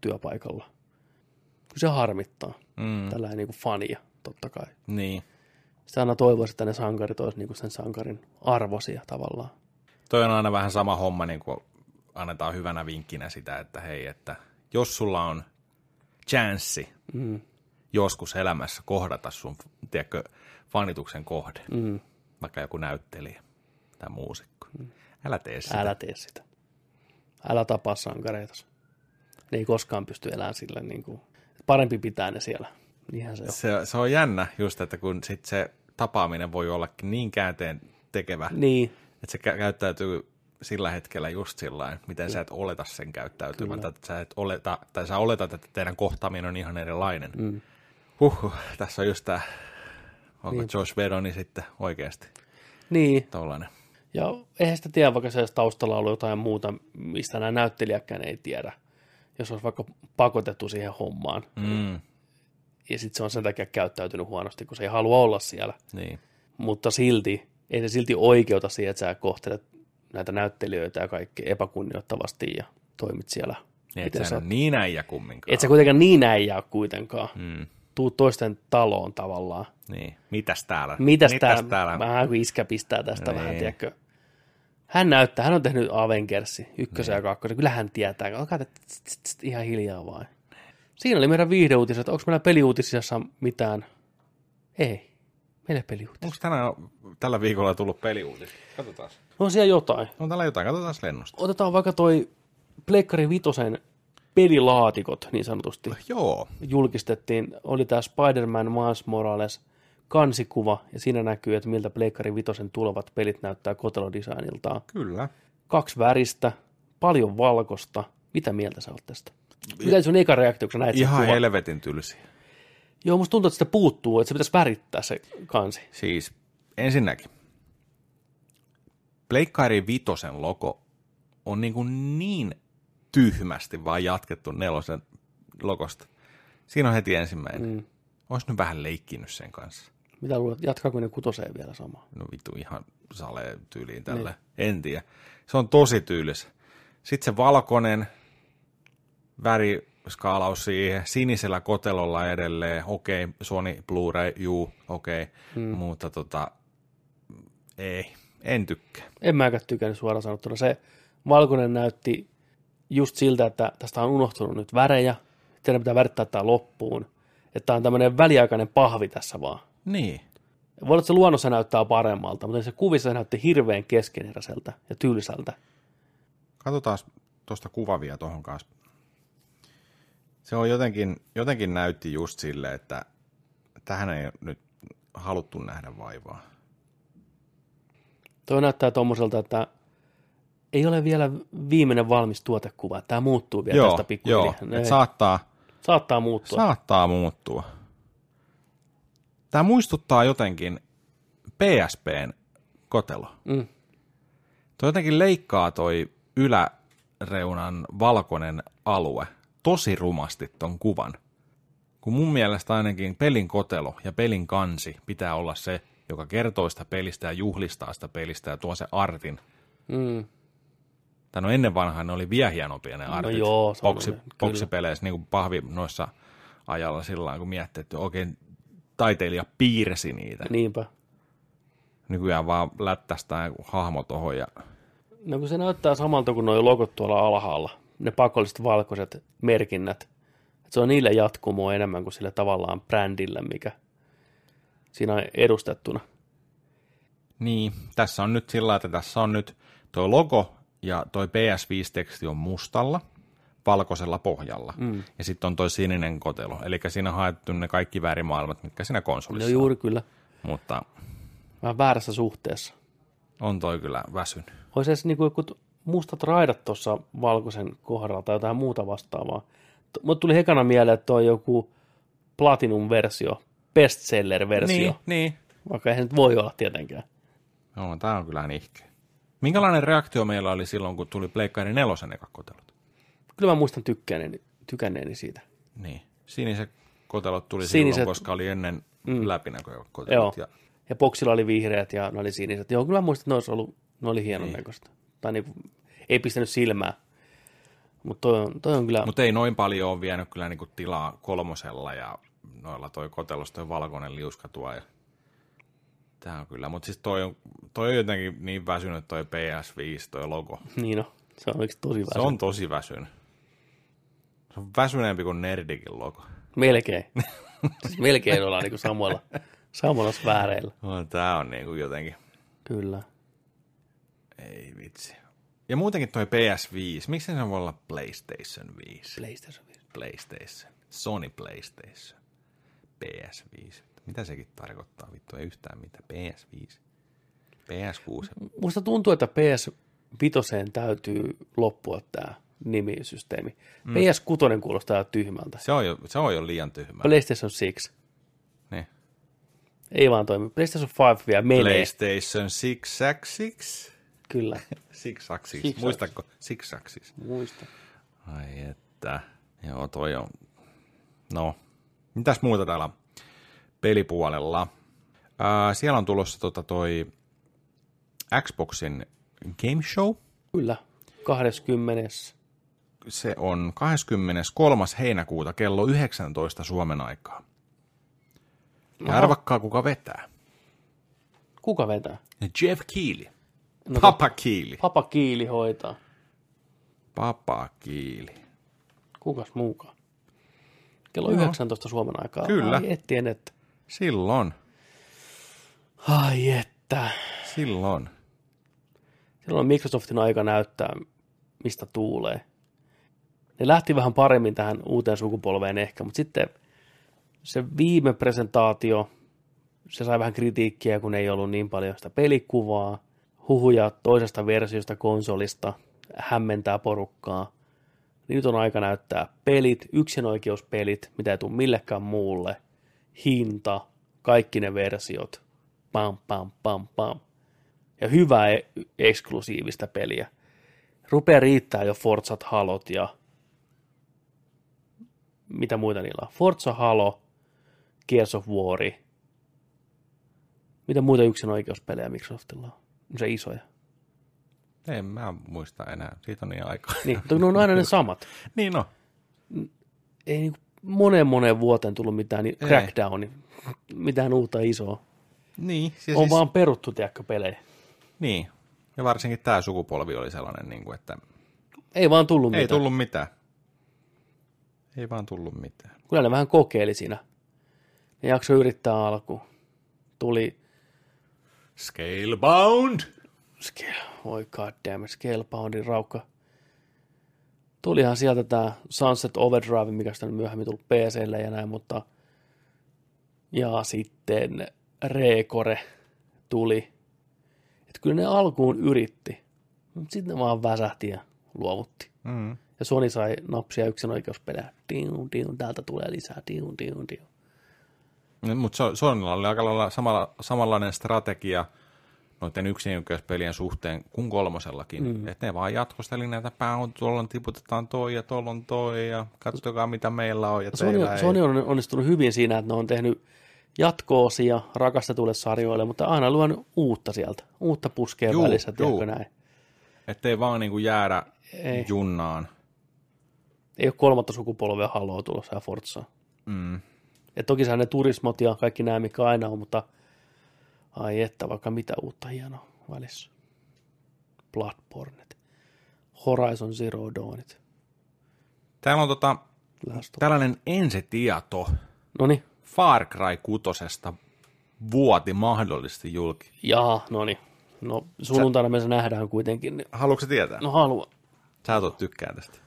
työpaikalla. Kyllä se harmittaa. Mm. Tällainen niin kuin fania, totta kai. Niin. Sitä aina toivoisi, että ne sankarit olisi niin sen sankarin arvosia tavallaan. Toi on aina vähän sama homma, niin kuin annetaan hyvänä vinkkinä sitä, että hei, että jos sulla on chanssi Mm. joskus elämässä kohdata sun, tiedätkö, fanituksen kohde, Mm. vaikka joku näyttelijä tai muusikko, älä tee sitä. Älä tee sitä. Älä tapaa sankareita. Ne ei koskaan pysty elämään sillä niin kuin, parempi pitää ne siellä. Niinhän se on. Se, se on jännä just, että kun sit se tapaaminen voi ollakin niin käänteen tekevä, Niin, että se kä- käyttäytyy sillä hetkellä just sillä miten sä et oleta sen käyttäytymään, tai sä, et oleta, tai sä oletat, että teidän kohtaaminen on ihan erilainen. Mm. Huhhuh, tässä on just tää, onko niin. Josh Vedoni sitten oikeasti niin. tollainen. Ja eihän sitä tiedä, vaikka se taustalla ollut jotain muuta, mistä nämä näyttelijäkään ei tiedä. Jos olisi vaikka pakotettu siihen hommaan. Mm. Ja sitten se on sen takia käyttäytynyt huonosti, kun se ei halua olla siellä. Niin. mutta silti, ei se silti oikeuta siihen, että sä kohtelet näitä näyttelijöitä ja kaikki epäkunnioittavasti ja toimit siellä. Niin, et sä niin äijä kumminkaan. Et sä kuitenkaan niin äijää kuitenkaan. Mm. Tuu toisten taloon tavallaan. Niin. Mitäs täällä? Mitäs, Mitäs täällä? täällä? Vähän kuin iskä pistää tästä Niin. vähän, tiedätkö. Hän näyttää, hän on tehnyt Avengersi, ykkösen ja kakkosen. Kyllä hän tietää. Olkaa tst, tst, tst, ihan hiljaa vain. Siinä oli meidän viihdeuutiset. Onko meillä peliuutisissa mitään? Ei. Meillä ei peliuutisia. Onko tänään, tällä viikolla tullut peliuutis? Katsotaan. On siellä jotain. On täällä jotain, katsotaan lennosta. Otetaan vaikka toi Pleikkari Vitosen pelilaatikot niin sanotusti Joo, julkistettiin. Oli tämä Spider-Man Miles Morales kansikuva, ja siinä näkyy, että miltä Pleikkari Vitosen tulevat pelit näyttää kotelodesigniltaan. kyllä. Kaksi väristä, paljon valkosta. Mitä mieltä sä oot tästä? Oli sun eka reaktio, kun sen Ihan helvetin tylsiä. Joo, musta tuntuu, että sitä puuttuu, että se pitäisi värittää se kansi. Siis ensinnäkin, Pleikkari Vitosen logo on niin, kuin niin tyhmästi vaan jatkettu nelosen logosta. Siinä on heti ensimmäinen. Mm. Olisi nyt vähän leikkinyt sen kanssa. Mitä luulet, jatkaako ne kutoseen vielä samaa? No vittu ihan sale tyyliin tällä. Niin. En tiedä. Se on tosi tyylis. Sitten se valkoinen väriskaalaus siihen, sinisellä kotelolla edelleen, okei, Sony Blu-ray, juu, okei, mm. mutta tota, ei, en tykkää. En mäkään tykännyt suoraan sanottuna. Se valkoinen näytti just siltä, että tästä on unohtunut nyt värejä. Teidän pitää värittää tämä loppuun. Että tämä on tämmöinen väliaikainen pahvi tässä vaan. Niin, Voi olla, että se luonnossa näyttää paremmalta, mutta se kuvissa se näytti hirveän keskeneräiseltä ja tylsältä. katsotaan tuosta kuvavia tuohon kanssa. Se on jotenkin, jotenkin näytti just sille, että tähän ei nyt haluttu nähdä vaivaa. Tuo näyttää tuommoiselta, että ei ole vielä viimeinen valmis tuotekuva. Tämä muuttuu vielä Joo, tästä joo, pikkuhiljaa. Ei, saattaa, Saattaa muuttua. Saattaa muuttua. Tämä muistuttaa jotenkin PSPn kotelo. Mm. Toi jotenkin leikkaa toi ylä reunan valkoinen alue tosi rumasti ton kuvan. Kun mun mielestä ainakin pelin kotelo ja pelin kansi pitää olla se, joka kertoo sitä pelistä ja juhlistaa sitä pelistä ja tuo se artin. Mm. Tai no ennen vanhaan ne oli vielä hienompia ne artit. No joo, se on Boksi, boksipeleissä, niin kuin pahvi noissa ajalla sillä kun miettii, että oikein taiteilija piirsi niitä. Niinpä. Nykyään vaan lättästään hahmo tohon ja No kun se näyttää samalta kuin nuo logot tuolla alhaalla, ne pakolliset valkoiset merkinnät. Et se on niille jatkumoa enemmän kuin sille tavallaan brändille, mikä siinä on edustettuna. Niin, tässä on nyt sillä että tässä on nyt tuo logo ja toi PS5-teksti on mustalla, valkoisella pohjalla. Mm. Ja sitten on toi sininen kotelo. Eli siinä on haettu ne kaikki värimaailmat, mitkä siinä No konsolissa on. juuri kyllä. Mutta Vähän väärässä suhteessa. on toi kyllä väsyn. Olisi edes niin kuin mustat raidat tuossa valkoisen kohdalla tai jotain muuta vastaavaa. Mutta tuli hekana mieleen, että on joku Platinum-versio, bestseller-versio, Niin, niin. niin. vaikka eihän nyt voi olla tietenkään. No, tää on kyllä nihkeä. Minkälainen reaktio meillä oli silloin, kun tuli Pleikkari nelosen eka kotelot? Kyllä mä muistan tykkäneeni, tykänneeni siitä. Niin. Siniset kotelot tuli Siniset- silloin, koska oli ennen mm. läpinäköjä kotelot. Joo. Ja, Ja boksilla oli vihreät ja ne oli siniset. Joo, kyllä mä muistan, että ne, olisi ollut, ne oli hienon Niin. näköistä. Tai niin, ei pistänyt silmää. Mutta toi on, toi on kyllä... mutta ei noin paljon ole vienyt kyllä niinku tilaa kolmosella ja noilla toi kotelos, toi valkoinen liuska tuo. Ja... Tää on kyllä, mutta siis toi on, toi on jotenkin niin väsynyt toi PS5, toi logo. Niin no, se on oikeasti tosi Se väsynyt. on tosi väsynyt. Se on väsyneempi kuin Nerdikin logo. Melkein. siis melkein ollaan niin samoilla, samoilla sfääreillä. No, tää on niinku jotenkin, Kyllä. ei vitsi. Ja muutenkin toi PS5, miksi se voi olla PlayStation 5? PlayStation 5. PlayStation, Sony PlayStation, PS5. Mitä sekin tarkoittaa? Vittu ei yhtään mitään. PS5, PS6. Musta tuntuu, että PS5 täytyy loppua tämä nimisysteemi. Mm. PS6 kuulostaa tyhmältä. Se on jo, se on jo liian tyhmä. PlayStation 6. Niin. Ei vaan toimi. PlayStation 5 vielä menee. PlayStation 6 Axis. Kyllä. Six Axis. Six Muistatko? Six Axis. Muista. Ai että. Joo, toi on. No, mitäs muuta täällä pelipuolella? Ää, siellä on tulossa tota toi Xboxin Game Show. Kyllä. 20. Se on 23. heinäkuuta kello 19 Suomen aikaa. Ja arvakkaa, kuka vetää. Kuka vetää? Jeff Keely. No, Papa Keely. Papa Kiili hoitaa. Papa Keely. Kukas muukaan? Kello Joo. 19 Suomen aikaa. Kyllä. Ai ettien, että. Silloin. Ai että. Silloin. Silloin Microsoftin aika näyttää, mistä tuulee. Ne lähti vähän paremmin tähän uuteen sukupolveen ehkä, mutta sitten se viime presentaatio, se sai vähän kritiikkiä, kun ei ollut niin paljon sitä pelikuvaa. Huhuja toisesta versiosta konsolista hämmentää porukkaa. Nyt on aika näyttää pelit, yksinoikeuspelit, mitä ei tule millekään muulle. Hinta, kaikki ne versiot. Pam, pam, pam, pam ja hyvää e- eksklusiivista peliä. Rupea riittää jo Forzat Halot ja mitä muita niillä on. Forza Halo, Gears of War. Mitä muita yksin oikeuspelejä Microsoftilla on? On se isoja. En mä muista enää. Siitä on niin aikaa. Niin, mutta ne on aina ne samat. niin no. Ei niin moneen moneen vuoteen tullut mitään niin crackdowni, mitään uutta isoa. Niin. Ja On siis... vaan peruttu, tiedätkö, pelejä. Niin. Ja varsinkin tämä sukupolvi oli sellainen, niin kuin, että Ei vaan tullut ei mitään. tullut mitään. Ei vaan tullut mitään. Kyllä ne vähän kokeili siinä. Ne jakso yrittää alkuun. Tuli Scalebound! Scale, oi goddammit, Scaleboundin raukka. Tulihan sieltä tämä Sunset Overdrive, mikä sitten on myöhemmin tullut PClle ja näin, mutta ja sitten Rekore tuli. Että kyllä ne alkuun yritti, mutta sitten ne vaan väsähti ja luovutti. Mm. Ja Sony sai napsia yksin oikeuspelejä. Diun, diun, täältä tulee lisää, diun, diun, diun. Mutta Sonylla oli aika lailla samalla, samanlainen strategia noiden yksinkertaispelien suhteen kuin kolmosellakin. Mm. Että ne vaan jatkosteli näitä pään, tuolla tiputetaan toi ja tuolla on toi ja katsokaa mitä meillä on ja Sony, teillä ei. Sony on onnistunut hyvin siinä, että ne on tehnyt jatko-osia rakastetuille sarjoille, mutta aina luonut uutta sieltä, uutta puskea Juu, välissä, juu. näin. Ettei vaan niinku jäädä Ei. junnaan. Ei ole kolmatta sukupolvea Haloa tulossa ja Forzaa. Mm. Ja toki ne turismot ja kaikki nämä, mikä aina on, mutta ai että, vaikka mitä uutta hienoa välissä. Bloodborneit, Horizon Zero Dawnit, Täällä on tota, tällainen ensitieto Noniin, Far Cry 6 vuoti mahdollisesti julki. jaa, noniin. No sunnuntaina me se nähdään kuitenkin, niin Haluatko sä tietää? no halua. Sä et tykkää tästä.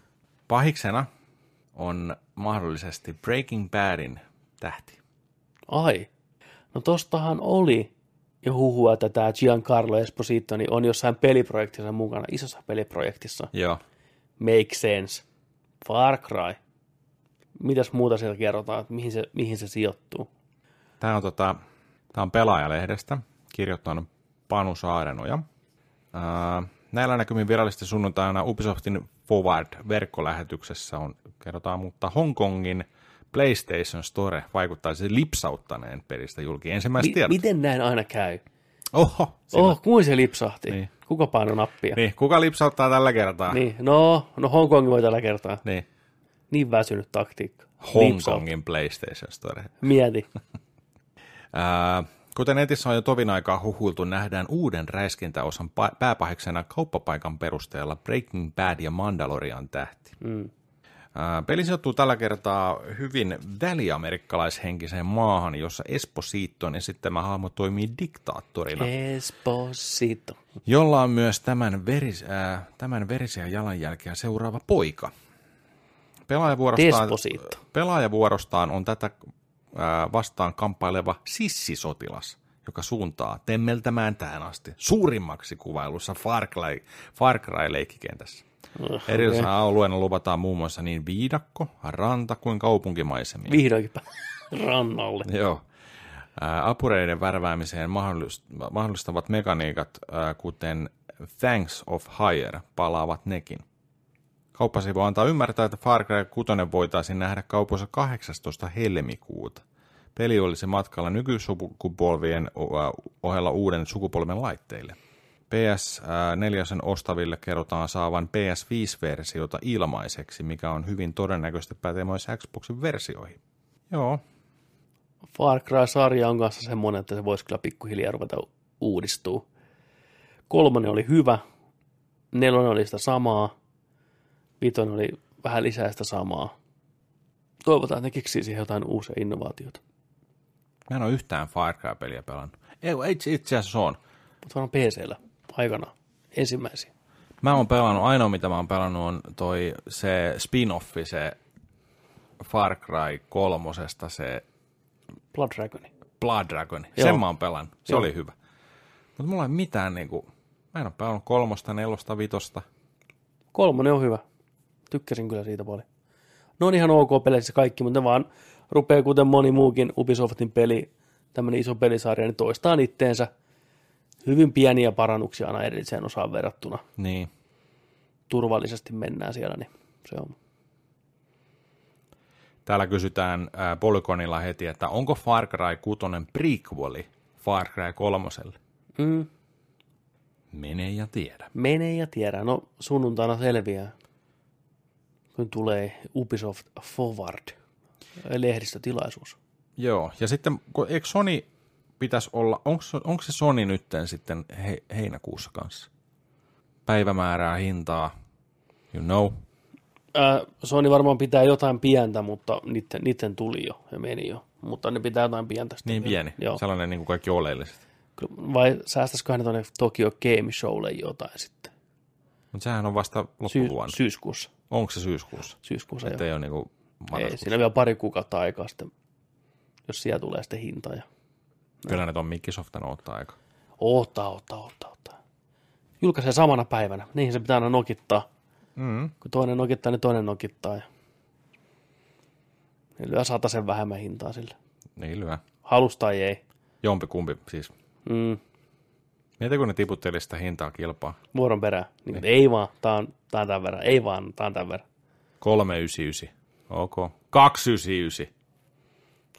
Pahiksena on mahdollisesti Breaking Badin tähti. Ai, no tostahan oli jo huhua, että tämä Giancarlo Esposito niin on jossain peliprojektissa mukana, isossa peliprojektissa. Joo. Make sense. Far Cry. Mitäs muuta siellä kerrotaan, että mihin se, mihin se sijoittuu? Tämä on, tota, tää on pelaajalehdestä, kirjoittanut Panu Saarenoja. Ää, näillä näkymin virallisesti sunnuntaina Ubisoftin Forward-verkkolähetyksessä on, kerrotaan, mutta Hongkongin PlayStation Store vaikuttaisi lipsauttaneen pelistä julki. Ensimmäiset Mi- tiedot. miten näin aina käy? Oho, siinä. Oh, kuin se lipsahti. Niin. Kuka painoi nappia? Niin, kuka lipsauttaa tällä kertaa? Niin. No, no Hongkong voi tällä kertaa. niin. Niin väsynyt taktiikka. Hongkongin PlayStation Store. Mieti. kuten netissä on jo tovin aikaa huhuiltu, nähdään uuden räiskintäosan pa- pääpahiksena kauppapaikan perusteella Breaking Bad ja Mandalorian tähti. Mm. Ää, peli sijoittuu tällä kertaa hyvin väliamerikkalaishenkiseen maahan, jossa Espositon esittämä hahmo toimii diktaattorina, Esposito. jolla on myös tämän, veris, ää, tämän verisiä jalanjälkeä seuraava poika. Pelaajavuorostaan, Desposito. pelaajavuorostaan on tätä vastaan kamppaileva sissisotilas, joka suuntaa temmeltämään tähän asti suurimmaksi kuvailussa Far Cry, Far Cry-leikkikentässä. Uh, Erillisenä alueena luvataan muun muassa niin viidakko, ranta kuin kaupunkimaisemia. Vihdoinkin rannalle. Joo. Apureiden värväämiseen mahdollist- mahdollistavat mekaniikat, kuten Thanks of Hire, palaavat nekin. Kauppasivu antaa ymmärtää, että Far Cry 6 voitaisiin nähdä kaupoissa 18. helmikuuta. Peli olisi matkalla nykysukupolvien ohella uuden sukupolven laitteille. PS4 ostaville kerrotaan saavan PS5-versiota ilmaiseksi, mikä on hyvin todennäköisesti pätee myös Xboxin versioihin. Joo, Far Cry-sarja on kanssa semmoinen, että se voisi kyllä pikkuhiljaa ruveta uudistuu. Kolmonen oli hyvä, nelonen oli sitä samaa, vitonen oli vähän lisää sitä samaa. Toivotaan, että ne keksii siihen jotain uusia innovaatioita. Mä en ole yhtään Far Cry-peliä pelannut. Ei, itse, itse asiassa on. Mutta varmaan PCllä aikana ensimmäisiä. Mä oon pelannut, ainoa mitä mä oon pelannut on toi se spin-offi, se Far Cry kolmosesta, se Blood Dragoni. Blood Dragon. Joo. Sen mä oon pelannut. Se Joo. oli hyvä. Mutta mulla ei mitään niinku, mä en oo pelannut kolmosta, nelosta, vitosta. Kolmonen on hyvä. Tykkäsin kyllä siitä paljon. Ne on ihan ok peleissä kaikki, mutta ne vaan rupeaa, kuten moni muukin Ubisoftin peli, tämmöinen iso pelisarja, niin toistaan itteensä. Hyvin pieniä parannuksia aina edelliseen osaan verrattuna. Niin. Turvallisesti mennään siellä, niin se on. Täällä kysytään ää, Polygonilla heti, että onko Far Cry 6 prequeli Far Cry 3? Mm, Mene ja tiedä. mene ja tiedä. No sunnuntaina selviää, kun tulee Ubisoft Forward lehdistötilaisuus. Joo, ja sitten kun- eikö Sony pitäisi olla, onko, se Sony nytten sitten he, heinäkuussa kanssa? Päivämäärää, hintaa, you know. Ää, Sony varmaan pitää jotain pientä, mutta niiden, niiden tuli jo ja meni jo. Mutta ne pitää jotain pientä Niin pieni, Joo. sellainen niin kuin kaikki oleelliset. Vai säästäisiköhän ne tuonne Tokyo Game Showlle jotain sitten? Mutta sehän on vasta Syys, loppuvuonna. Sy- syyskuussa. onko se syyskuussa? Syyskuussa Että ei ole niin kuin Ei, siinä on vielä pari kuukautta aikaa sitten, jos siellä tulee sitten hinta. Ja... Kyllä ne on Microsoftan ottaa aika. Oottaa, oottaa, oottaa, oottaa. Julkaisee samana päivänä. Niihin se pitää aina nokittaa. Mm. Kun toinen nokittaa, niin toinen nokittaa. Ja... Ne lyö sen vähemmän hintaa sille. Niin lyö. Halus tai ei. Jompi kumpi siis. Mm. Mieti, kun ne tiputteli sitä hintaa kilpaa. Vuoron perään. Niin, niin. Ei vaan, tää on, tää on tämän verran. Ei vaan, tää on tämän verran. 399. Ok. 299.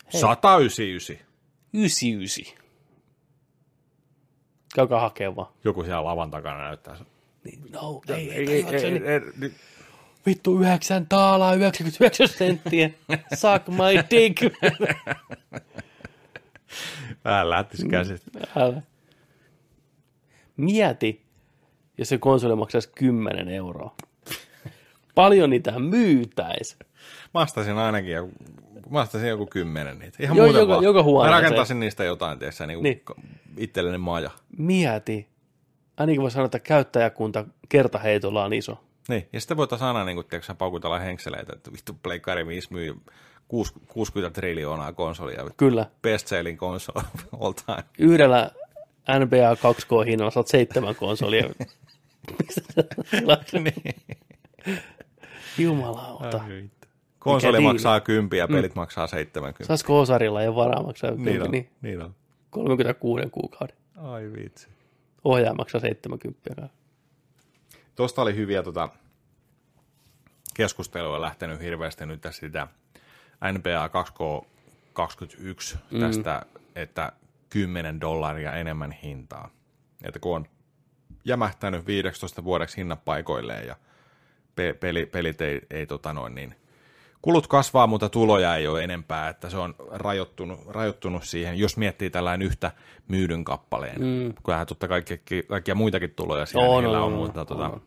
199. 99. Käykää hakee vaan. Joku siellä lavan takana näyttää. Niin, no, ei, ei, ei, ei, ei, ei. Vittu, 9 taalaa, 99 senttiä. Suck my dick. Vähän lähtisi käsit. Älä. Mieti, jos se konsoli maksaisi 10 euroa. Paljon niitä myytäisi. Mä ostaisin ainakin joku, mä ostaisin joku kymmenen niitä. Ihan Jo- muuten joka- vaan. joka huoneeseen. Mä rakentaisin niistä jotain, tiedätkö, niin Niin. kuin itselleni maja. Mieti. Ainakin voi sanoa, että käyttäjäkunta kertaheitolla on iso. Niin, ja sitten voitaisiin aina niin kuin, tiedätkö, paukutella henkseleitä, että vittu Pleikari 5 myy kuus- 60 triljoonaa konsolia. Kyllä. Best selling console of all time. Yhdellä NBA 2K-hinnalla saat seitsemän konsolia. Jumalauta. Konsoli diili? maksaa 10 ja pelit maksaa 70. Saisiko Osarilla ja varaa maksaa Niin niin, on, niin niin on. 36 kuukauden. Ai vitsi. Ohjaaja maksaa 70. Tuosta oli hyviä tota, keskusteluja lähtenyt hirveästi nyt tässä sitä NBA 2K21 mm. tästä, että 10 dollaria enemmän hintaa. Että kun on jämähtänyt 15 vuodeksi hinnat paikoilleen ja pe- peli, pelit ei, ei tota noin niin, kulut kasvaa, mutta tuloja ei ole enempää, että se on rajoittunut, rajoittunut siihen, jos miettii tällainen yhtä myydyn kappaleen. Mm. Kyllähän totta kai kaikki, kaikkia muitakin tuloja siellä On, on, on, mutta on, tota,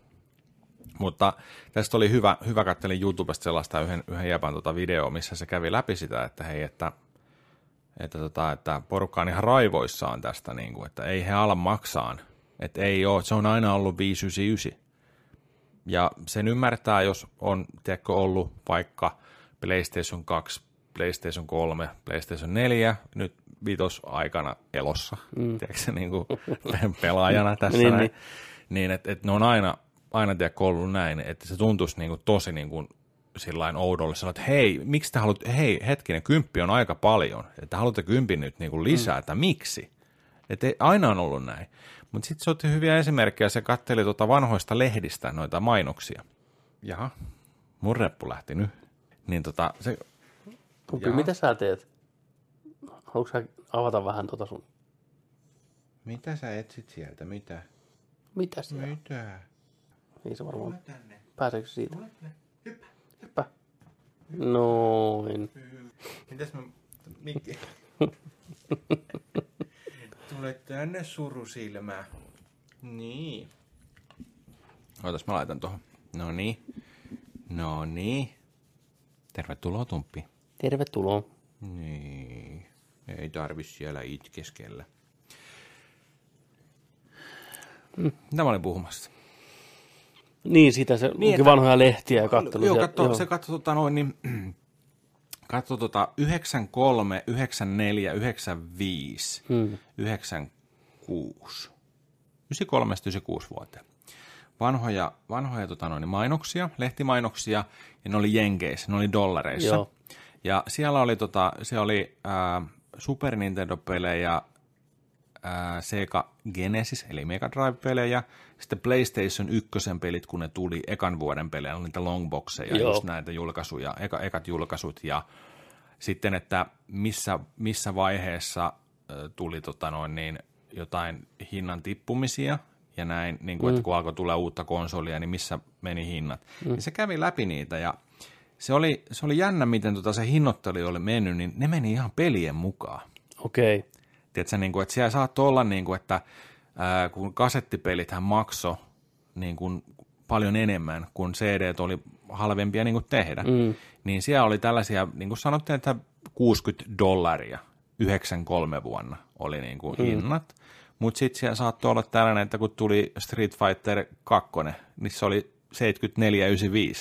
mutta tästä oli hyvä, hyvä kattelin YouTubesta sellaista yhden, yhden jäpän tota videoa, missä se kävi läpi sitä, että hei, että, että, tota, että porukka on ihan raivoissaan tästä, niin kuin, että ei he ala maksaan. Että ei ole, se on aina ollut 599. Ja sen ymmärtää, jos on tiedätkö, ollut vaikka PlayStation 2, PlayStation 3, PlayStation 4, nyt vitos aikana elossa, mm. tiedätkö, niin kuin pelaajana tässä Niin, näin. niin. Niin, että, että ne on aina, aina tiedätkö, ollut näin, että se tuntuisi niin kuin tosi niin kuin sillain oudolle sanoa, että hei, miksi te haluatte, hei, hetkinen, kymppi on aika paljon, että haluatte kympin nyt niin kuin lisää, mm. että miksi? Että ei- aina on ollut näin. Mutta sitten se otti hyviä esimerkkejä, se katteli tuota vanhoista lehdistä noita mainoksia. Jaha, mun reppu lähti nyt. Niin tota, se, Puppi, Jaa. mitä sä teet? Haluatko sä avata vähän tota sun... mitä sä etsit sieltä, mitä? Mitä siellä? Mitä? Ei se varmaan... Pääseekö se siitä? Hyppä. Noin. Mitäs mä... Mikki? Tule tänne surusilmää. Niin. Ootas mä laitan tuohon. No niin. No niin. Tervetuloa Tumppi. Tervetuloa. Niin. Ei tarvi siellä itkeskellä. Mitä mä olin puhumassa? Niin, sitä se niin, että- vanhoja lehtiä ja kattelu. Joo, katso, se katso tota noin, niin, katso tota 93, 94, 95, Hmm. 96, 93 96 vuoteen. Vanhoja, vanhoja tota noin, mainoksia, lehtimainoksia, ja ne oli jenkeissä, ne oli dollareissa. Joo. Ja siellä oli, tota, siellä oli ää, Super Nintendo-pelejä, ää, Sega Genesis, eli Mega Drive-pelejä, sitten PlayStation 1 pelit, kun ne tuli ekan vuoden pelejä, oli niitä longboxeja, Joo. just näitä julkaisuja, eka, ekat julkaisut, ja sitten, että missä, missä vaiheessa tuli tota noin, niin, jotain hinnan tippumisia, ja näin, niin kuin, että kun alkoi tulla uutta konsolia, niin missä meni hinnat. Mm. Ja se kävi läpi niitä, ja se oli, se oli jännä, miten tota se hinnoittelu oli mennyt, niin ne meni ihan pelien mukaan. Okei. Okay. Tiedätkö, niin kuin, että siellä saattoi olla, niin kuin, että ää, kun kasettipelithän makso niin kuin paljon enemmän, kun CD oli halvempia niin kuin tehdä, mm. niin siellä oli tällaisia, niin kuin sanottiin, että 60 dollaria 93 vuonna oli niin kuin mm. hinnat, mutta sitten siellä saattoi olla tällainen, että kun tuli Street Fighter 2, niin se oli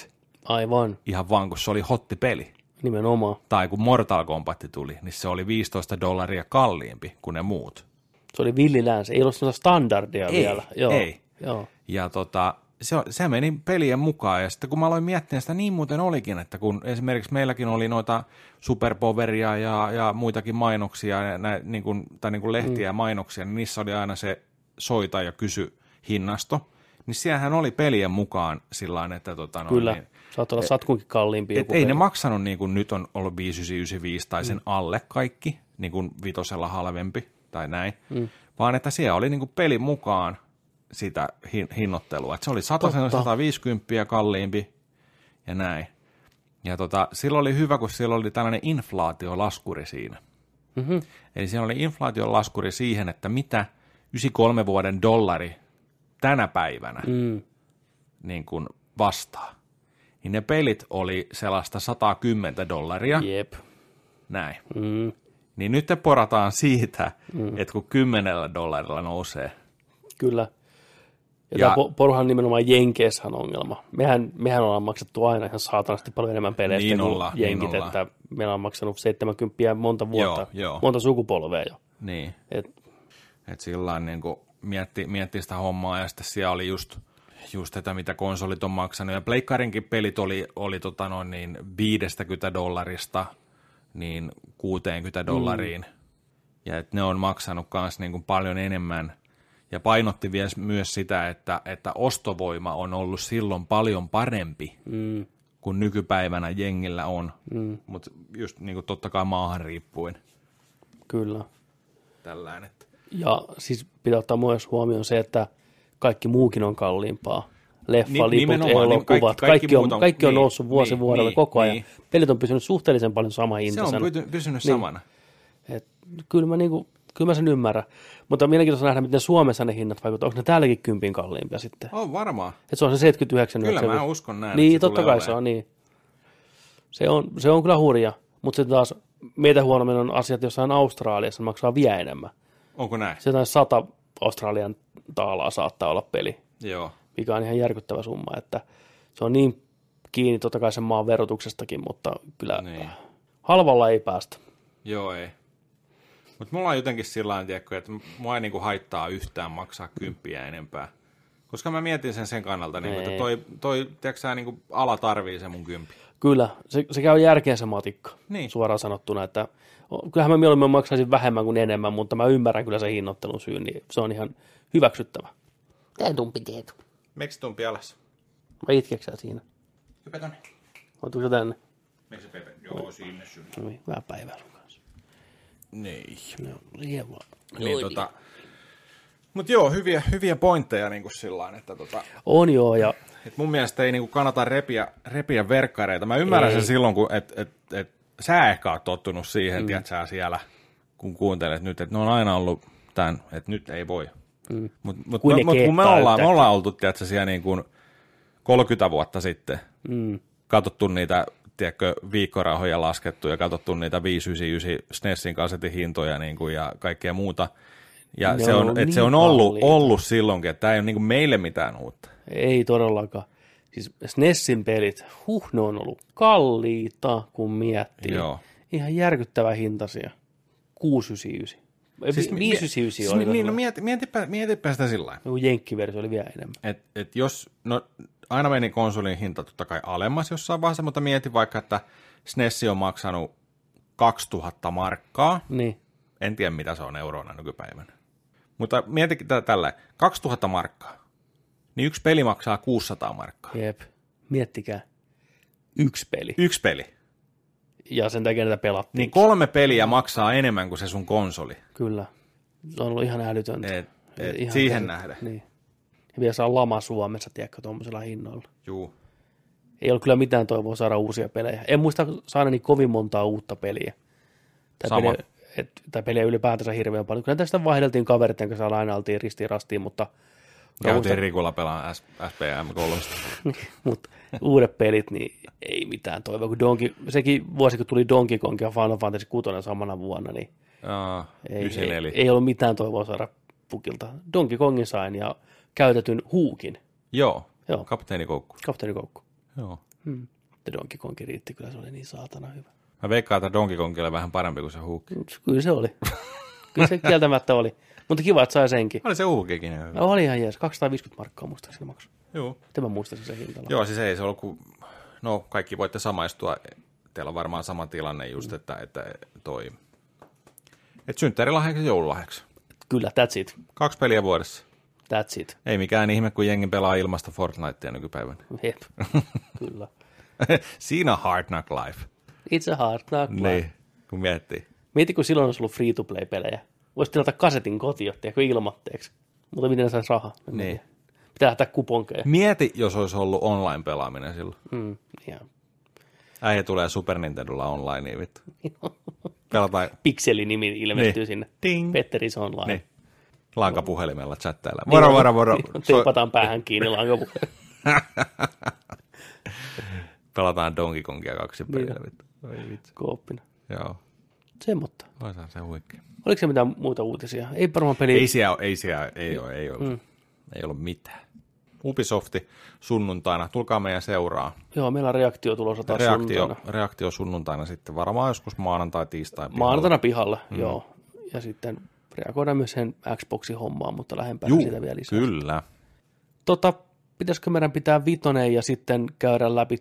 74,95 Aivan. ihan vaan, kun se oli hottipeli. Nimenomaan. Tai kun Mortal Kombat tuli, niin se oli 15 dollaria kalliimpi kuin ne muut. Se oli villiläänsä. Ei ollut sellaista standardia Ei, vielä. Joo. ei. Joo. Ja tota, se, se meni pelien mukaan, ja sitten kun mä aloin miettiä sitä, niin muuten olikin, että kun esimerkiksi meilläkin oli noita superpoveria ja, ja muitakin mainoksia, ja nä, niin kuin, tai niin kuin lehtiä ja mainoksia, niin niissä oli aina se soita ja kysy hinnasto, niin siellähän oli pelien mukaan sillä että tota, no, Kyllä, niin, saat olla satkunkin kalliimpi. et ei ne peli. maksanut niin kuin nyt on ollut 5995 tai sen mm. alle kaikki, niin kuin vitosella halvempi tai näin, mm. vaan että siellä oli niin kuin pelin mukaan sitä hin- hinnoittelua. Että se oli 100 Totta. 150 kalliimpi ja näin. Ja tota, silloin oli hyvä, kun siellä oli tällainen inflaatiolaskuri siinä. Mhm. Eli siellä oli inflaatiolaskuri siihen, että mitä 93 vuoden dollari tänä päivänä Mm, niin kuin vastaa. Niin ne pelit oli sellaista 110 dollaria, jep. näin. Mm, Niin nyt te porataan siitä, mm. että kun 10 dollarilla nousee. kyllä. Ja, Ja- tämä poruhan nimenomaan Jenkeissä on ongelma. Mehän, mehän ollaan maksettu aina ihan saatanasti paljon enemmän peleistä Niin kuin niin jenkit, ollaan. että meillä on maksanut 70 monta vuotta, Joo, joo. monta sukupolvea jo. Niin. Et, Että sillä niin kuin mietti, mietti sitä hommaa ja sitten siellä oli just, just tätä, mitä konsolit on maksanut. Ja Pleikkarinkin pelit oli, oli tota noin niin 50 dollarista niin 60 dollariin. Mm. Ja että ne on maksanut myös niin kuin paljon enemmän. Ja painotti vielä myös sitä, että, että ostovoima on ollut silloin paljon parempi mm, kuin nykypäivänä jengillä on. Mm. Mutta just niin kuin totta kai maahan riippuen kyllä. tällainen. Että Ja siis pitää ottaa myös huomioon se, että kaikki muukin on kalliimpaa. Leffa, Ni- liput, nimenomaan, niin elokuvat, kaikki- kaikki, kaikki on, on- kaikki on niin, noussut vuosi niin, vuodelle niin, koko ajan. niin. Pelit on pysynyt suhteellisen paljon sama se hintaisena. on pysynyt Niin. samana. Et, kyllä, mä niinku, kyllä mä sen ymmärrän. Mutta on mielenkiintoista nähdä, miten Suomessa ne hinnat vaikuttavat. Onko ne täälläkin kympin kalliimpia sitten? On varmaan. Et se on se 79 Kyllä mä 90. uskon näin. Niin, se totta kai se on niin. Se on, se on kyllä hurja. Mutta sitten taas meitä huonommin on asiat jossain Australiassa, maksaa vielä enemmän. Onko näin? Se jotain 100 Australian taalaa saattaa olla peli, Joo. mikä on ihan järkyttävä summa, että se on niin kiinni totta kai sen maan verotuksestakin, mutta kyllä Niin. halvalla ei päästä. Joo, ei. Mutta mulla on jotenkin sillä tavalla, että mua ei niinku haittaa yhtään maksaa kymppiä enempää. Koska mä mietin sen sen kannalta, niin, että toi, toi tiedätkö, sä, niinku ala tarvii se mun kymppi. Kyllä, se, se käy järkeen se matikka, Niin. suoraan sanottuna, että kyllähän mä mieluummin maksaisin vähemmän kuin enemmän, mutta mä ymmärrän kyllä se hinnoittelun syyn, niin se on ihan hyväksyttävä. Tää tumpi tieto. Miksi tumpi alas? Mä itkeksää siinä. Hypä tonne. Oletko se tänne? Miksi se Pepe? Joo, sinne syy. No niin, hyvää päivää sun kanssa. Niin. No, rievua. niin tota, mutta joo, hyviä, hyviä pointteja niin kuin sillä lailla, että tota, On joo, ja et mun mielestä ei niinku kannata repiä, repiä verkkareita. Mä ymmärrän Ei. sen silloin, kun et, et, et, sä ehkä oot tottunut siihen, mm. tiedätkö sä siellä, kun kuuntelet nyt, että ne on aina ollut tämän, että nyt ei voi. Mm. Mutta mut, Kun ne mut, kun me ollaan, me ollaan oltu, tiedätkö, siellä niin kuin 30 vuotta sitten, mm, katsottu niitä, tiedätkö, viikkorahoja laskettu ja katsottu niitä 599 SNESin kasetin hintoja niin kuin, ja kaikkea muuta. Ja Ne se on on, et se niin on ollut, ollut silloinkin, että tämä ei ole niin kuin meille mitään uutta. ei todellakaan. Siis SNESin pelit, huh, ne on ollut kalliita, kun miettii. Joo. Ihan järkyttävä hintaisia. 699. Siis, mi- 599 siis oli. Niin, no mieti, mietipä, mietipä sitä sillä lailla. Joku jenkkiversio oli vielä enemmän. Et, et jos, no aina meni konsolin hinta totta kai alemmas jossain vaiheessa, mutta mieti vaikka, että SNES on maksanut 2000 markkaa. Niin, En tiedä, mitä se on euroina nykypäivänä. Mutta mieti tällä 2000 markkaa. Niin yksi peli maksaa 600 markkaa. jep. Miettikää. Yksi peli. Yksi peli. Ja sen takia näitä pelattiin. Niin kolme peliä maksaa enemmän kuin se sun konsoli. Kyllä. Se on ollut ihan älytöntä. Et, et Ihan siihen käsit- nähden. Niin. Ja vielä saa lama Suomessa, tiedätkö, tuommoisella hinnoilla. Juu. Ei ollut kyllä mitään toivoa saada uusia pelejä. En muista saaneeni kovin montaa uutta peliä. Tai Sama. peliä, et, tai peliä ylipäätänsä hirveän paljon. Kyllä tästä vaihdeltiin kaveritten kanssa, aina oltiin ristiin rastiin, mutta, Käytiin Rikulla pelaan S- SPM 3. mutta uudet pelit, niin ei mitään toivoa. Kun Donkey, sekin vuosi, kun tuli Donkey Kong ja Final Fantasy 6 samana vuonna, niin Aa, ei, ei, 94. ei ollut mitään toivoa saada pukilta. Donkey Kongin sain ja käytetyn huukin. Joo. Joo. Kapteeni Koukku. Kapteeni Koukku. Joo. Hmm. Ja Donkey Kong riitti, kyllä se oli niin saatana hyvä. Mä veikkaan, että Donkey Kongille vähän parempi kuin se huukki. Kyllä se oli. Kyllä se kieltämättä oli. Mutta kiva, että sai senkin. Oli se huukikin hyvä. No, oli ihan jees. 250 markkaa muistaakseni maksu. Joo. Miten mä muistaisin sen hintalla? Joo, siis ei se ollut kuin, no kaikki voitte samaistua, teillä on varmaan sama tilanne just, että, että toi, että synttärilahjaksi ja joululahjaksi. Kyllä, that's it. Kaksi peliä vuodessa. That's it. Ei mikään ihme, kun jengi pelaa ilmasta Fortnitea nykypäivänä. Jep, kyllä. Siinä on Hard Knock Life. It's a hard knock life. Niin, kun miettii. Mieti, kun silloin olisi ollut free-to-play-pelejä. Voisi tilata kasetin kotiin, tiedätkö, ilmatteeksi. Mutta miten saisi rahaa? Niin. Pitää lähteä kuponkeja. Mieti, jos olisi ollut online-pelaaminen silloin. Mm, ihan Äijä tulee Super Nintendolla online, niin vittu. Pelataan pikselinimi ilmestyy Niin. sinne. Ding. Petteris Online. niin, lankapuhelimella chattailla. Niin Moro, moro, moro. Niin. Teipataan päähän kiinni lankapuhelin. Pelataan Donkey Kongia kaksi Niin peliä. on. vittu. Oi vitsi. Kooppina. Joo, Semmotta. voisahan se huikea. Oliko se mitään muuta uutisia? Ei varmaan peli. Ei siellä, ei siellä, ei ole, ei ollut. Mm. Ei ollut mitään. Ubisofti sunnuntaina, tulkaa meidän seuraa. Joo, meillä on reaktio tulossa taas Reaktio, sunnuntaina. reaktio sunnuntaina sitten, varmaan joskus maanantai, tiistai. pihalla. Maanantaina pihalle, mm. joo. Ja sitten reagoidaan myös sen Xboxin hommaan, mutta lähempänä Juu, sitä vielä lisää. kyllä. Tota, pitäisikö meidän pitää vitonen ja sitten käydä läpi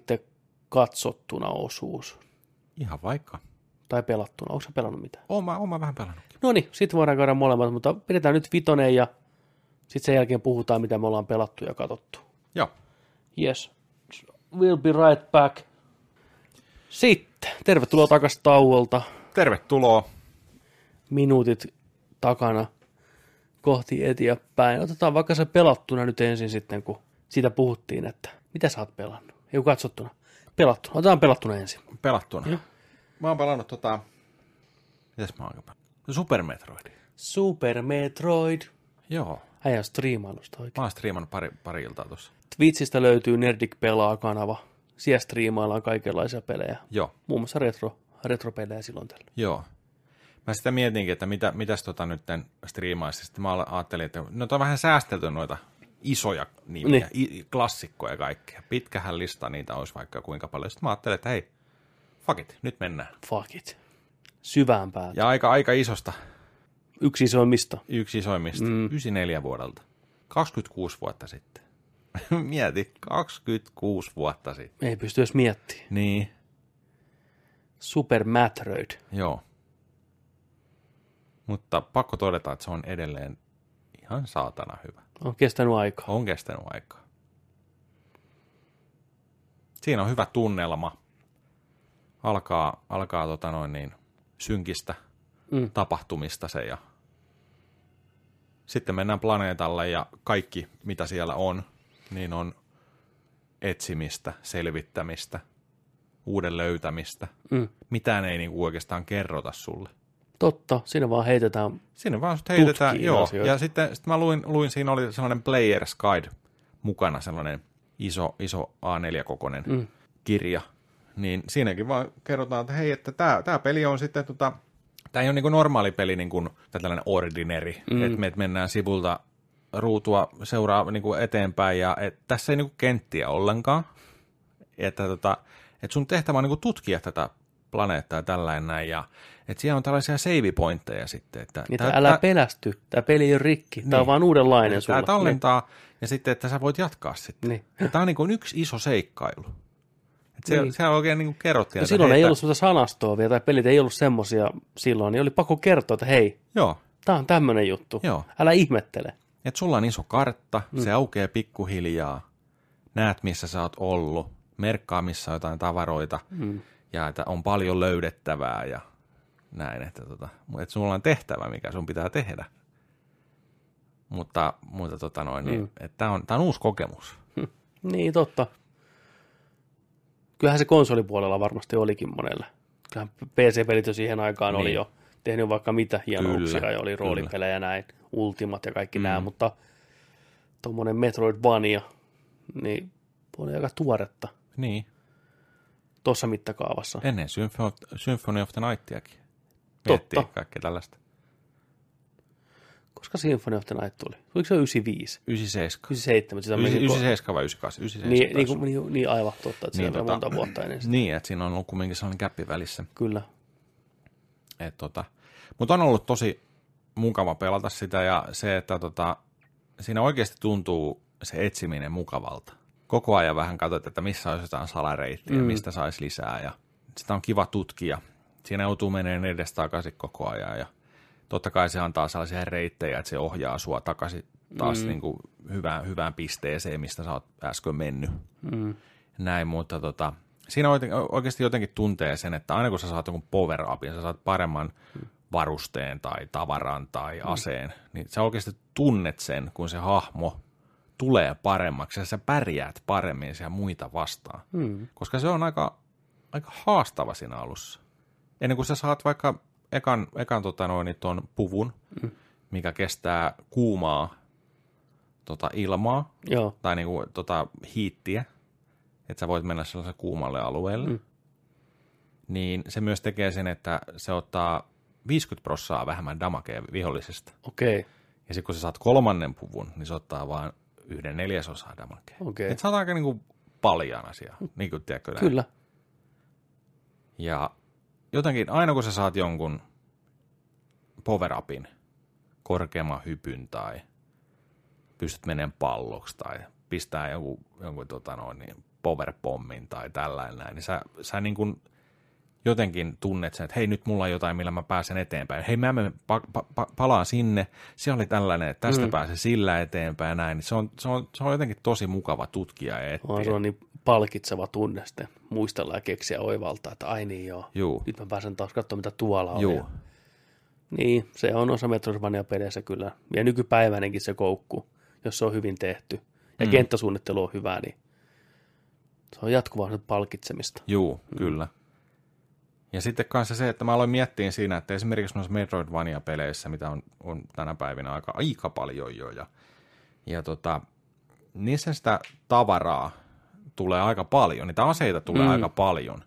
katsottuna osuus? Ihan vaikka. Tai pelattuna. Onko se pelannut mitään? Oon mä, oon mä vähän pelannut. No niin, sitten voidaan käydä molemmat, mutta pidetään nyt vitonen ja sitten sen jälkeen puhutaan, mitä me ollaan pelattu ja katsottu. Joo. Yes. We'll be right back. Sitten, tervetuloa takaisin tauolta. Tervetuloa. Minuutit takana kohti eteenpäin. Otetaan vaikka se pelattuna nyt ensin sitten, kun siitä puhuttiin, että mitä sä oot pelannut. Ei katsottuna. Pelattuna. Otetaan pelattuna ensin. Pelattuna. Joo. Mä oon pelannut tota... Mitäs mä oon pelannut? Super Metroid. Super Metroid. Joo. Äijä on striimailusta oikein. Mä oon striimannut pari, pari iltaa tossa. Twitchistä löytyy Nerdik pelaa-kanava. Siellä striimaillaan kaikenlaisia pelejä. Joo. Muun muassa retro, retropelejä silloin tällä. Joo. Mä sitä mietinkin, että mitä, mitäs tota nyt striimaisi. Sitten mä ajattelin, että no on vähän säästelty noita isoja nimiä, Niin. niin. klassikkoja ja kaikkea. Pitkähän lista niitä olisi vaikka kuinka paljon. Sitten mä ajattelin, että hei, fuck it, nyt mennään. Fuck it. Syvään päätä. Ja aika, aika isosta, Yksi isoimmista. yksi isoimmista, mm. 94 vuodelta. 26 vuotta sitten. Mieti, 26 vuotta sitten. Ei pysty edes miettimään. Niin, Super Metroid. joo. Mutta pakko todeta, että se on edelleen ihan saatana hyvä. On kestänyt aikaa. On kestänyt aikaa. Siinä on hyvä tunnelma. Alkaa, alkaa tota noin niin, synkistä Mm. tapahtumista se ja sitten mennään planeetalle ja kaikki mitä siellä on, niin on etsimistä, selvittämistä, uuden löytämistä. Mm. Mitään ei niinku oikeastaan kerrota sulle. Totta, siinä vaan heitetään. Sinne vaan sut heitetään, joo. asioita. Ja sitten, sitten mä luin, luin, siinä oli sellainen Player's Guide mukana, sellainen iso, iso A4-kokoinen Mm. mm. kirja. Niin siinäkin vaan kerrotaan, että hei, että tämä, tämä peli on sitten, tota, tämä ei ole niin kuin normaali peli, niin kuin tai tällainen ordinary, mm. että me mennään sivulta ruutua seuraa niin kuin eteenpäin, ja et, tässä ei niin kuin kenttiä ollenkaan, että tota, et sun tehtävä on niin kuin tutkia tätä planeettaa ja tällainen näin, ja että siellä on tällaisia save pointteja sitten. Että Niin, tää- älä tää- pelästy. Tämä peli ei ole rikki. Tämä on Niin. vaan uudenlainen Tämä sulla. tallentaa, ja sitten, että sä voit jatkaa sitten. Niin. Ja Tämä on niin kuin yksi iso seikkailu. Et siellä, Niin. siellä oikein niin kerrottiin. Ja että silloin hei, ei ollut sellaista sanastoa vielä, tai pelit ei ollut semmosia silloin, niin oli pakko kertoa, että hei, Joo, tämä on tämmöinen juttu. Joo. Älä ihmettele. että sulla on iso kartta, mm. se aukeaa pikkuhiljaa, näet missä sä oot ollut, merkkaa missä on jotain tavaroita, mm. ja että on paljon löydettävää ja näin, että, tota, että sulla on tehtävä, mikä sun pitää tehdä. Mutta, mutta tota noin, niin, Mm. että tämä on, tää on uusi kokemus. Niin, totta. Kyllähän se konsolipuolella varmasti olikin monelle. Kyllähän PC-pelit jo siihen aikaan niin. oli jo tehnyt vaikka mitä hienouksia Kyllä, ja oli roolipelejä ja näin, Ultimat ja kaikki mm. nämä, mutta tuommoinen Metroidvania, niin oli aika tuoretta Niin, tuossa mittakaavassa. ennen Symphony of, the Nightiakin. Totta. Miettii kaikkea tällaista. Koska Symphony of the Night tuli? Tuliko se 95? 97. 97, sitä meni- 97 vai 98? 97 Niin, niin, niin, niin aivan totta, että Niin, tota- monta vuotta ennen sitä. Niin, että siinä on ollut kumminkin sellainen käppi välissä. Kyllä. Et tota, mutta on ollut tosi mukava pelata sitä ja se, että tota, siinä oikeasti tuntuu se etsiminen mukavalta. Koko ajan vähän katsot, että missä olisi jotain salareittiä, mm. mistä saisi lisää ja sitä on kiva tutkia. Siinä joutuu menemään edes takaisin koko ajan ja totta kai se antaa sellaisia reittejä, että se ohjaa sua takaisin taas mm. niin kuin hyvään, hyvään pisteeseen, mistä sä oot äsken mennyt. Mm. Näin, mutta tota, siinä oikeasti jotenkin tuntee sen, että aina kun sä saat jonkun power upin, sä saat paremman varusteen tai tavaran tai aseen, niin sä oikeasti tunnet sen, kun se hahmo tulee paremmaksi ja sä pärjäät paremmin siellä muita vastaan. Mm. Koska se on aika, aika haastava siinä alussa. Ennen kuin sä saat vaikka ekan, ekan tota noin, ton puvun, mm. mikä kestää kuumaa tota ilmaa, Joo, tai niinku tota hiittiä, että sä voit mennä sellaiselle kuumalle alueelle, Mm. niin se myös tekee sen, että se ottaa 50 prossaa vähemmän damakea vihollisesta. okei. Okay. Ja sitten kun sä saat kolmannen puvun, niin se ottaa vain yhden neljäsosaa damakea. Okei. Et sä oot aika niinku paljon asia, niin kuin tiedätkö näin. Kyllä. Ja jotenkin aina kun sä saat jonkun power upin, korkeamman hypyn tai pystyt menemään palloksi tai pistää jonkun, jonkun tota noin, niin powerpommin tai tällainen näin, niin sä, sä niin kuin jotenkin tunnet sen, että hei nyt mulla on jotain, millä mä pääsen eteenpäin. Hei mä menen, pa, pa, pa, palaan sinne, se oli tällainen, että tästä mm. pääsee sillä eteenpäin ja näin. Se, on, se, on, se on jotenkin tosi mukava tutkia ja etsiä. Se on niin palkitseva tunne sitten muistella ja keksiä oivaltaa, että ai niin joo, Juu. nyt mä pääsen taas katsomaan, mitä tuolla on. Juu. Ja- Niin, se on osa Metroidvania-peleissä kyllä. Ja nykypäivänenkin se koukku, jos se on hyvin tehty. Ja mm. kenttäsuunnittelu on hyvä, niin se on jatkuvaa se palkitsemista. Juu, mm. kyllä. Ja sitten kanssa se, että mä aloin miettiä siinä, että esimerkiksi noissa Metroidvania-peleissä, mitä on, on tänä päivinä aika, aika paljon jo, ja, ja tota, niissä sitä tavaraa tulee aika paljon, niitä aseita tulee mm. aika paljon.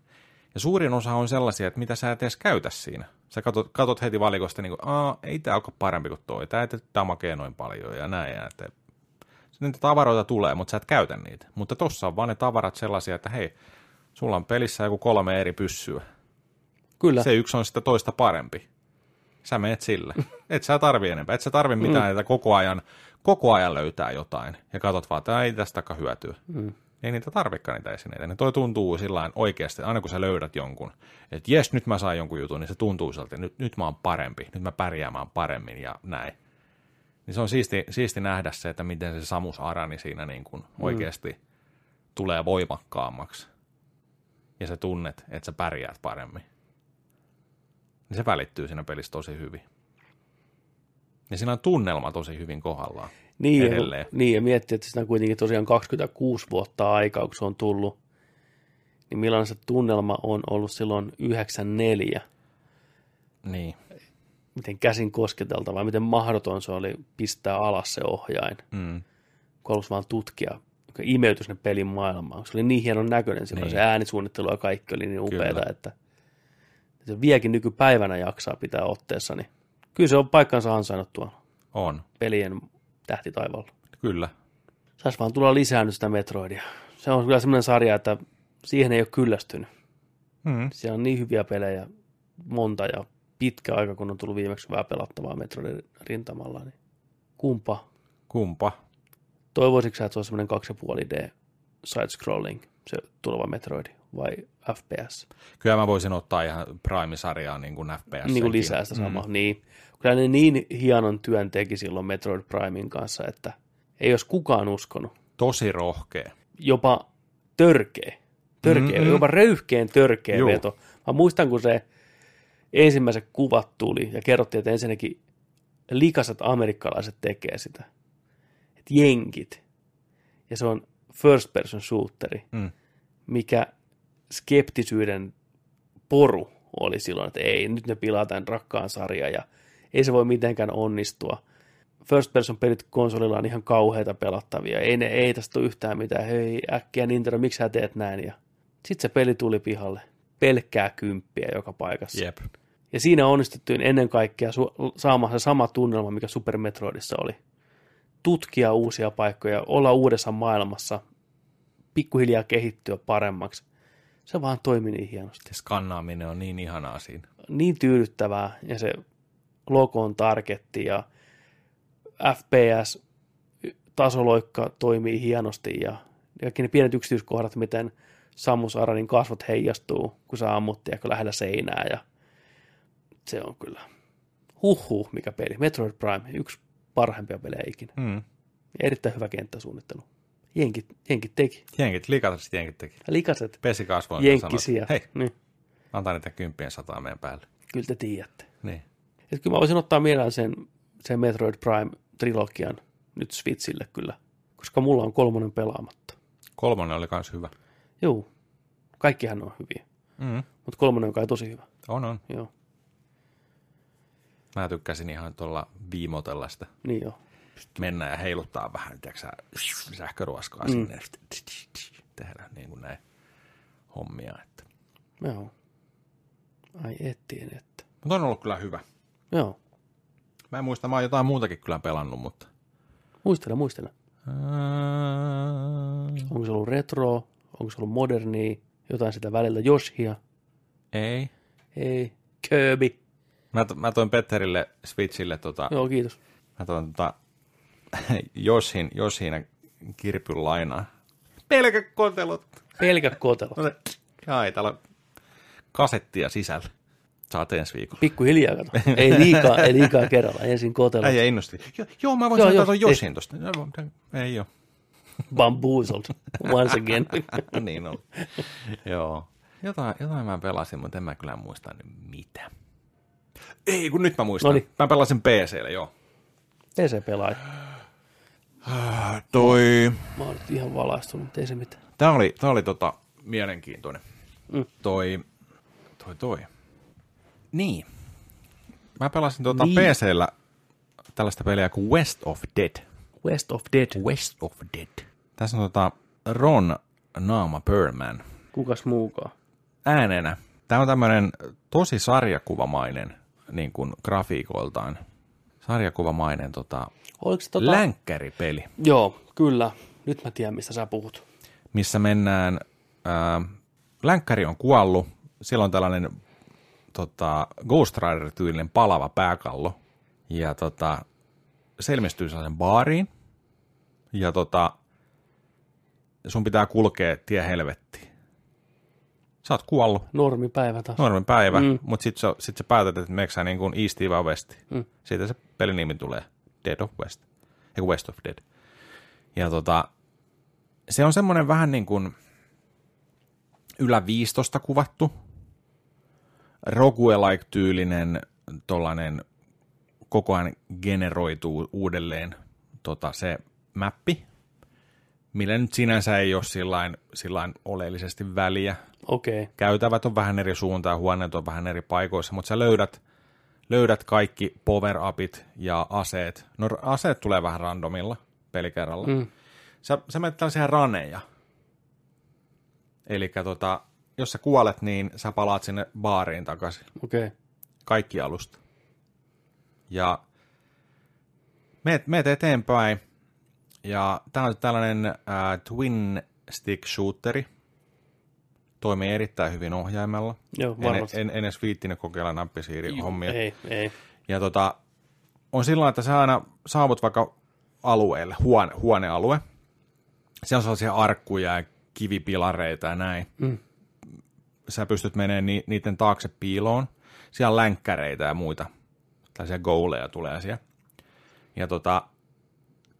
Ja suurin osa on sellaisia, että mitä sä et edes käytä siinä. Sä katot, katot heti valikosta, niin kuin, Aa, ei tämä olekaan parempi kuin toi, tämä ei damakea noin paljon ja näin. Ja että niitä tavaroita tulee, mutta sä et käytä niitä. Mutta tossa on vaan ne tavarat sellaisia, että hei, sulla on pelissä joku kolme eri pyssyä. Kyllä, Se yksi on sitä toista parempi. Sä meet sillä. Et sä tarvi enempää. Et sä tarvi mitään, mm. että koko ajan, koko ajan löytää jotain. Ja katsot vaan, että ei tästäkään hyötyä. Mm. Ei niitä tarvikaan niitä esineitä. Niin toi tuntuu sillä oikeasti, aina kun sä löydät jonkun, että jes, nyt mä saan jonkun jutun, niin se tuntuu sieltä, että nyt, nyt mä oon parempi, nyt mä pärjäämään paremmin ja näin. Niin se on siisti, siisti nähdä se, että miten se Samus Arani siinä niin kuin oikeasti tulee voimakkaammaksi. Ja sä tunnet, että sä pärjäät paremmin. Niin se välittyy siinä pelissä tosi hyvin. Ja siinä on tunnelma tosi hyvin kohdallaan. Niin, edelleen. ja, niin, ja miettii, että sitä on kuitenkin tosiaan 26 vuotta aikaa, kun se on tullut. Niin millainen se tunnelma on ollut silloin 94. Niin. Miten käsin kosketeltavaa, miten mahdoton se oli pistää alas se ohjain. Mm. kun halusi vaan tutkia, joka imeytyi sinne pelin maailmaan. Se oli niin hienon näköinen silloin, Niin. se äänisuunnittelu ja kaikki oli niin upeata, että se vieläkin nykypäivänä jaksaa pitää otteessa, niin kyllä se on paikkansa ansainnut tuolla On. pelien tähtitaivaalla. Kyllä. Saisi vaan tulla lisää nyt sitä Metroidia. Se on kyllä semmoinen sarja, että siihen ei ole kyllästynyt. Mm. Siellä on niin hyviä pelejä, monta ja pitkä aika, kun on tullut viimeksi hyvää pelattavaa Metroidin rintamalla, niin kumpa Kumpa? Toivoisitko sä, että se on semmoinen 2,5D side-scrolling, se tuleva Metroid, vai FPS? Kyllä mä voisin ottaa ihan Prime-sarjaa niin kuin FPS. Niin kuin lisää sitä samaa. Mm. Niin. Kyllä ne niin hienon työn teki silloin Metroid Primein kanssa, että ei olisi kukaan uskonut. Tosi rohkea. Jopa törkeä. Törkeä, Mm-mm. jopa röyhkeen törkeä Juu. veto. Mä muistan, kun se ensimmäiset kuvat tuli ja kerrottiin, että ensinnäkin likaset amerikkalaiset tekee sitä. Että jenkit. Ja se on first person shooteri. Mm. mikä skeptisyyden poru oli silloin, että ei, nyt ne pilaa tämän rakkaan sarjan ja ei se voi mitenkään onnistua. First person pelit konsolilla on ihan kauheita pelattavia, ei, ne, ei tästä ole yhtään mitään, hei äkkiä Nintendo, miksi sä teet näin? Ja sitten se peli tuli pihalle, pelkkää kymppiä joka paikassa. Jep. Ja siinä onnistuttiin ennen kaikkea su- saamaan se sama tunnelma, mikä Super Metroidissa oli. Tutkia uusia paikkoja, olla uudessa maailmassa, pikkuhiljaa kehittyä paremmaksi. Se vaan toimi niin hienosti. Se skannaaminen on niin ihanaa siinä. Niin tyydyttävää ja se logo on targetti ja FPS tasoloikka toimii hienosti ja kaikki ne pienet yksityiskohdat, miten Samus Aranin kasvot heijastuu, kun sä ammut tiedätkö, lähellä seinää ja se on kyllä huhhuh, mikä peli. Metroid Prime, yksi parhaimpia pelejä ikinä. Mm. Ja erittäin hyvä kenttäsuunnittelu. Jenkit, jenkit teki. Jenkit, likaset jenkit teki. Likaset Pesi kasvoin. jenkkisiä. Hei, Niin, antaa niitä kymppien sataa meidän päälle. kyllä te tiedätte. Niin. Et kyllä mä voisin ottaa mielellään sen, sen Metroid Prime-trilogian nyt Switchille kyllä, koska mulla on kolmonen pelaamatta. Kolmonen oli kans hyvä. Joo, kaikkihan on hyviä, Mm. mutta kolmonen on kai tosi hyvä. On, on. Joo, Mä tykkäsin ihan tuolla viimotella sitä. niin joo. Mennä ja heiluttaa vähän, tiedätkö sä, sähköruoskaa Mm. sinne. Tehdä niin kuin näin hommia. Että. Joo. Ai ettien, että. Mutta on ollut kyllä hyvä. Joo, Mä en muista, mä oon jotain muutakin kyllä pelannut, mutta... muistele, muistele. Ää, Onko se ollut retro, onko se ollut modernia, jotain sitä välillä, Yoshia, Ei. ei, Kirby. Mä, to, mä toin Petterille Switchille tota, Joo, kiitos. mä toin tota, Joshin, Joshin kirpyn lainaa. Pelkä kotelot. Pelkä kotelo. Ai, täällä on kasettia sisällä. Saat ensi viikolla. Pikkuhiljaa kato. Ei liikaa, ei liikaa kerralla. Ensin kotelo. Äijä innosti. Jo, joo, mä voin Joo, sanoa joo, tuon ei. Joshin tosta. No, Ei oo. Bamboozled. Once again. niin on. joo. Jotain, jotain mä pelasin, mutta en mä kyllä muista nyt mitä. Ei, kun nyt mä muistan. Noniin. Mä pelasin PClle, joo. PC pelaa. Toi... Mä oon nyt ihan valaistunut, mutta ei se mitään. Tää oli, tää oli tota, mielenkiintoinen. Mm. Toi, toi, toi. Niin. Mä pelasin tota Niin. PCllä tällaista peliä kuin West of Dead. West of Dead. West of Dead. Tässä on tota Ron Naama Perman Kukas muukaan? äänenä. Tämä on tämmöinen tosi sarjakuvamainen niin kuin grafiikoiltaan. Sarjakuvamainen tota, Oliko se tota... länkkäripeli, Joo, kyllä. Nyt mä tiedän, mistä sä puhut. missä mennään, ää, länkkäri on kuollut, siellä on tällainen tota, Ghost Rider-tyylinen palava pääkallo, ja tota, se ilmestyy sellaisen baariin, ja tota, sun pitää kulkea tie helvettiin. Sä oot kuollut, Normipäivä taas. normin päivä, mm. Mm. mutta sit, sä, sit sä päätät, että meneekö sä niin kuin Eastiin vai Westiin. Mm. Siitä se pelin nimi tulee, Dead of West, eiku West of Dead. Ja tota, se on semmoinen vähän niin kuin ylä 15 kuvattu, roguelike-tyylinen tollainen koko ajan generoituu uudelleen tota, se mäppi, millä nyt sinänsä ei ole sillain, sillain oleellisesti väliä. Okay. Käytävät on vähän eri suuntaan, huoneet on vähän eri paikoissa, mutta sä löydät, löydät kaikki power-upit ja aseet. No aseet tulee vähän randomilla pelikerralla. Mm. Sä, sä menet tällaisia raneja. Eli tota, jos sä kuolet, niin sä palaat sinne baariin takaisin. Okei. Okay. Kaikki alusta. Ja meet, meet eteenpäin. Ja tää on tällainen äh, twin stick shooteri. Toimii erittäin hyvin ohjaimella. Joo, En, varmasti. en, en edes viittinyt kokeilla nappisiiri hommia. Ei, ei. Ja tota, on sillä että sä aina saavut vaikka alueelle, huone, huonealue. Siellä on sellaisia arkkuja ja kivipilareita ja näin. Mm. Sä pystyt menemään ni, niiden taakse piiloon. Siellä on länkkäreitä ja muita. Tällaisia goaleja tulee siellä. Ja tota,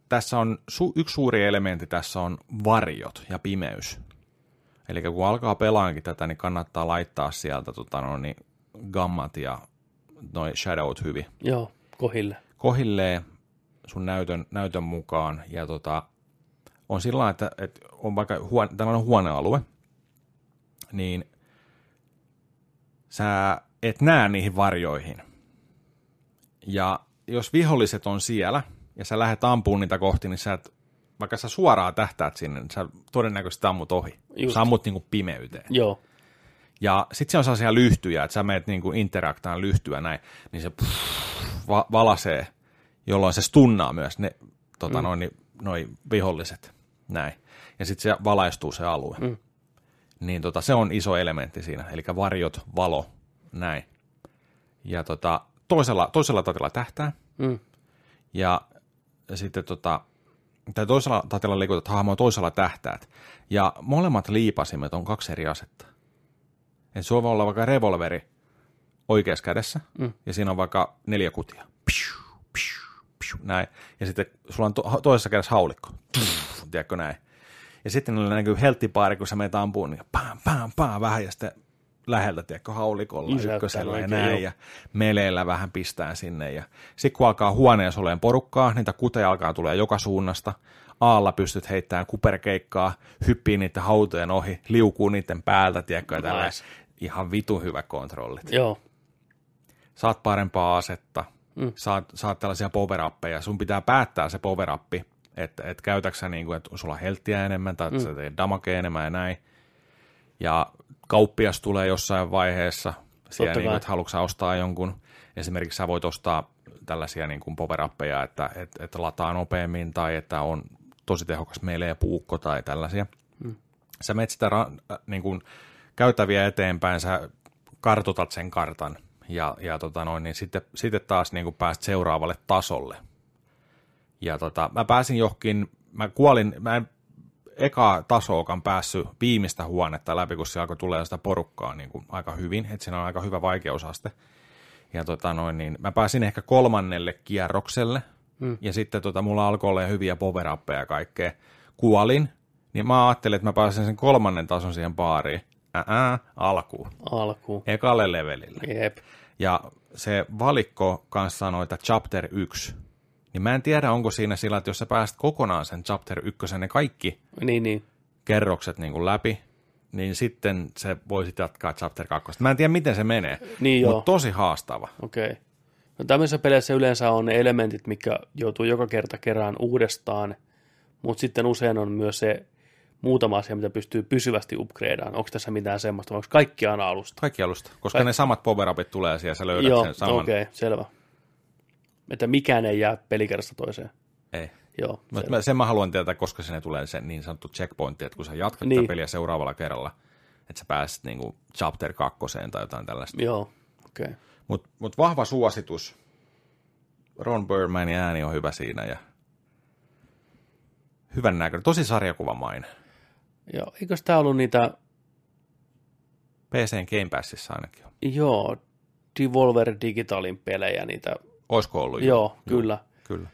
tässä on su, yksi suuri elementti, tässä on varjot ja pimeys. Eli kun alkaa pelaankin tätä, niin kannattaa laittaa sieltä tota, no, niin, gammat ja noi shadowt hyvin Joo, kohille. kohilleen sun näytön, näytön mukaan. Ja tota, on sillä että, että on vaikka huone, tällainen huonealue, niin sä et näe niihin varjoihin. Ja jos viholliset on siellä, ja sä lähdet ampuun niitä kohti, niin sä et, vaikka sä suoraan tähtäät sinne, niin sä todennäköisesti ammut ohi. Just. Sä ammut niinku pimeyteen. Joo. Ja sitten se on sellaisia lyhtyjä, että sä menet niinku interaktaan lyhtyä näin, niin se pff, va- valasee, jolloin se stunnaa myös ne tota, mm. noin, niin, noi viholliset. Näin. Ja sitten se valaistuu se alue. Mm. Niin tota, se on iso elementti siinä, eli varjot, valo, näin. Ja tota, toisella, toisella tatilla tähtää, Mm. ja sitten tota, tai toisella tatilla liikutat hahmoa, toisella tähtäät. Ja molemmat liipasimet on kaksi eri asetta. Et sulla voi olla vaikka revolveri oikeassa kädessä, Mm. ja siinä on vaikka neljä kutia. Piu, piu, piu. näin. Ja sitten sulla on to- toisessa kädessä haulikko, tiedätkö näin. Ja sitten niillä näkyy helttipaari, kun sä menet ampuun, niin pam, pam, pam, vähän, ja sitten läheltä, tiedätkö, haulikolla, Isäyttää ykkösellä ja näin, joo. ja meleillä vähän pistää sinne. Ja sitten kun alkaa huoneessa olemaan porukkaa, niitä kuteja alkaa tulee joka suunnasta. Aalla pystyt heittämään kuperkeikkaa, hyppii niiden hautojen ohi, liukuu niiden päältä, tiedätkö, ja. Nice. ihan vitun hyvä kontrollit. Joo, Saat parempaa asetta, mm. saat, saat tällaisia power sun pitää päättää se power että et käytäksä niin kuin, että sulla on helttiä enemmän tai että mm. sä teet damakea enemmän ja näin. Ja kauppias tulee jossain vaiheessa, siellä niin kuin, että haluatko ostaa jonkun, esimerkiksi sä voit ostaa tällaisia niin kuin power että, että, että lataa nopeammin tai että on tosi tehokas melee puukko tai tällaisia. Mm. Sä menet sitä ra- äh, niin kuin, käytäviä eteenpäin, sä kartoitat sen kartan ja, ja tota noin, niin sitten, sitten taas niin kuin pääst seuraavalle tasolle. Ja tota, mä pääsin johonkin, mä kuolin, mä en eka tasoakaan päässyt viimeistä huonetta läpi, kun se alkoi tulee sitä porukkaa niin kuin aika hyvin, että siinä on aika hyvä vaikeusaste. Ja tota noin, niin mä pääsin ehkä kolmannelle kierrokselle, mm. ja sitten tota, mulla alkoi olla hyviä power ja kaikkea. Kuolin, niin mä ajattelin, että mä pääsen sen kolmannen tason siihen baariin. Ää, alkuun. alkuun. Ekalle levelille. Jep. Ja se valikko kanssa sanoi, että chapter 1. Niin mä en tiedä, onko siinä sillä, että jos sä pääst kokonaan sen chapter 1, ne kaikki Niin, niin. kerrokset niin kuin läpi, niin sitten se voisit jatkaa chapter 2. Mä en tiedä, miten se menee, Niin joo. mutta tosi haastava. Okei. Okay. No tämmöisissä peleissä yleensä on ne elementit, mikä joutuu joka kerta kerään uudestaan, mutta sitten usein on myös se muutama asia, mitä pystyy pysyvästi upgradeaan. Onko tässä mitään semmoista, vai onko kaikki aina alusta? Kaikki alusta, koska Kaik- ne samat power tulee siellä, sä löydät Joo, sen saman. okei, okay, selvä. Että mikään ei jää pelikerrasta toiseen. Ei. Joo, Mutta mä, sen mä haluan tietää, koska sinne tulee se niin sanottu checkpointti, että kun sä jatkat Niin. peliä seuraavalla kerralla, että sä pääset niin kuin chapter 2 tai jotain tällaista. Joo, okei. Okay. Mutta mut vahva suositus. Ron Burmanin ääni on hyvä siinä ja hyvän näköinen. Tosi sarjakuvamainen. Joo, eikös tämä ollut niitä, PCn Game Passissa ainakin on. joo, Devolver Digitalin pelejä, niitä, Oisko ollut? joo, kyllä. Kyllä.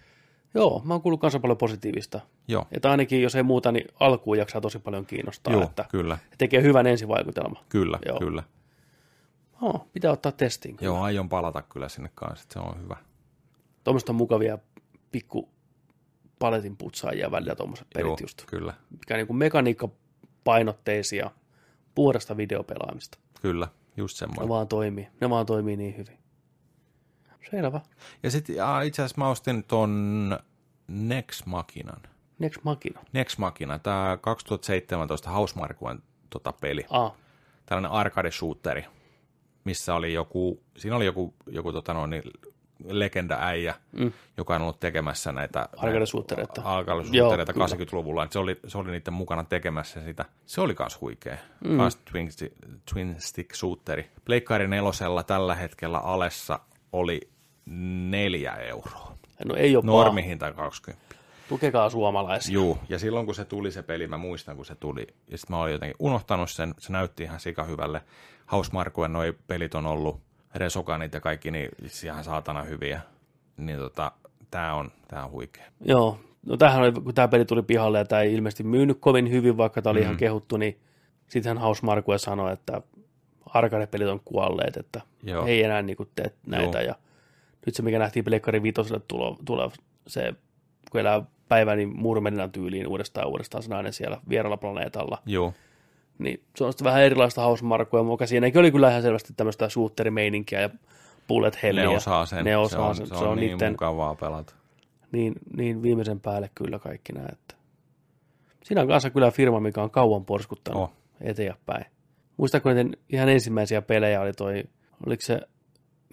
Joo, mä oon kuullut kanssa paljon positiivista. Joo, Että ainakin, jos ei muuta, niin alkuun jaksaa tosi paljon kiinnostaa, joo että kyllä, tekee hyvän ensivaikutelman. kyllä, Joo. kyllä. Oh, pitää ottaa testiin. Joo, aion palata kyllä sinne kanssa, että se on hyvä. Tuommoista mukavia pikku paletin putsaajia välillä tuommoiset pelit Joo, just. kyllä, Mikä on niin kuin mekaniikkapainotteisia puhdasta videopelaamista. kyllä, just Ne semmoinen. vaan toimii. Ne vaan toimii niin hyvin. Selvä. Ja sitten itse asiassa mä ostin ton Nex Machinan. Next Machina. Nex Machina, tämä 2017 Housemarquen tota peli. Ah, tällainen arcade shooteri, missä oli joku, siinä oli joku, joku tota noin, niin legenda-äijä, mm. joka on ollut tekemässä näitä Joo, 80-luvulla. niin Se oli, se oli niiden mukana tekemässä sitä. Se oli kans huikea. Mm. Kans twin, twin stick shooteri. Pleikkari nelosella tällä hetkellä alessa oli neljä euroa. no ei ole. Normihinta 20. Tukekaa suomalaisia. Juu, ja silloin kun se tuli se peli, mä muistan kun se tuli, ja sitten mä olin jotenkin unohtanut sen, se näytti ihan sika hyvälle. Hausmarkuen noi pelit on ollut, Resoganit ja kaikki, niin ihan saatana hyviä. Niin tota, tää on, tää on huikea. Joo. No tämähän oli, kun tämä peli tuli pihalle ja tämä ei ilmeisesti myynyt kovin hyvin, vaikka tämä oli mm. ihan kehuttu, niin sittenhän House Markue sanoi, että arcade-pelit on kuolleet, että Joo. ei enää niin kuin tee näitä. Ja nyt se, mikä nähtiin Pleikkari vitoselle tulo, tulo, se, kun elää päivä, niin Murmeninan tyyliin uudestaan uudestaan se nainen siellä vieralla planeetalla. Joo, Niin se on sitten vähän erilaista House Markua, mutta siinäkin oli kyllä ihan selvästi tämmöistä shooterimeininkiä ja bullet helliä. ne osaa sen. Ne osaa se on, sen. Se on, se on niin niitten, mukavaa pelata. niin, niin viimeisen päälle kyllä kaikki nämä. Että. Siinä on kanssa kyllä firma, mikä on kauan porskuttanut Oh. eteenpäin. Muistatko, että ihan ensimmäisiä pelejä oli toi, oliko se,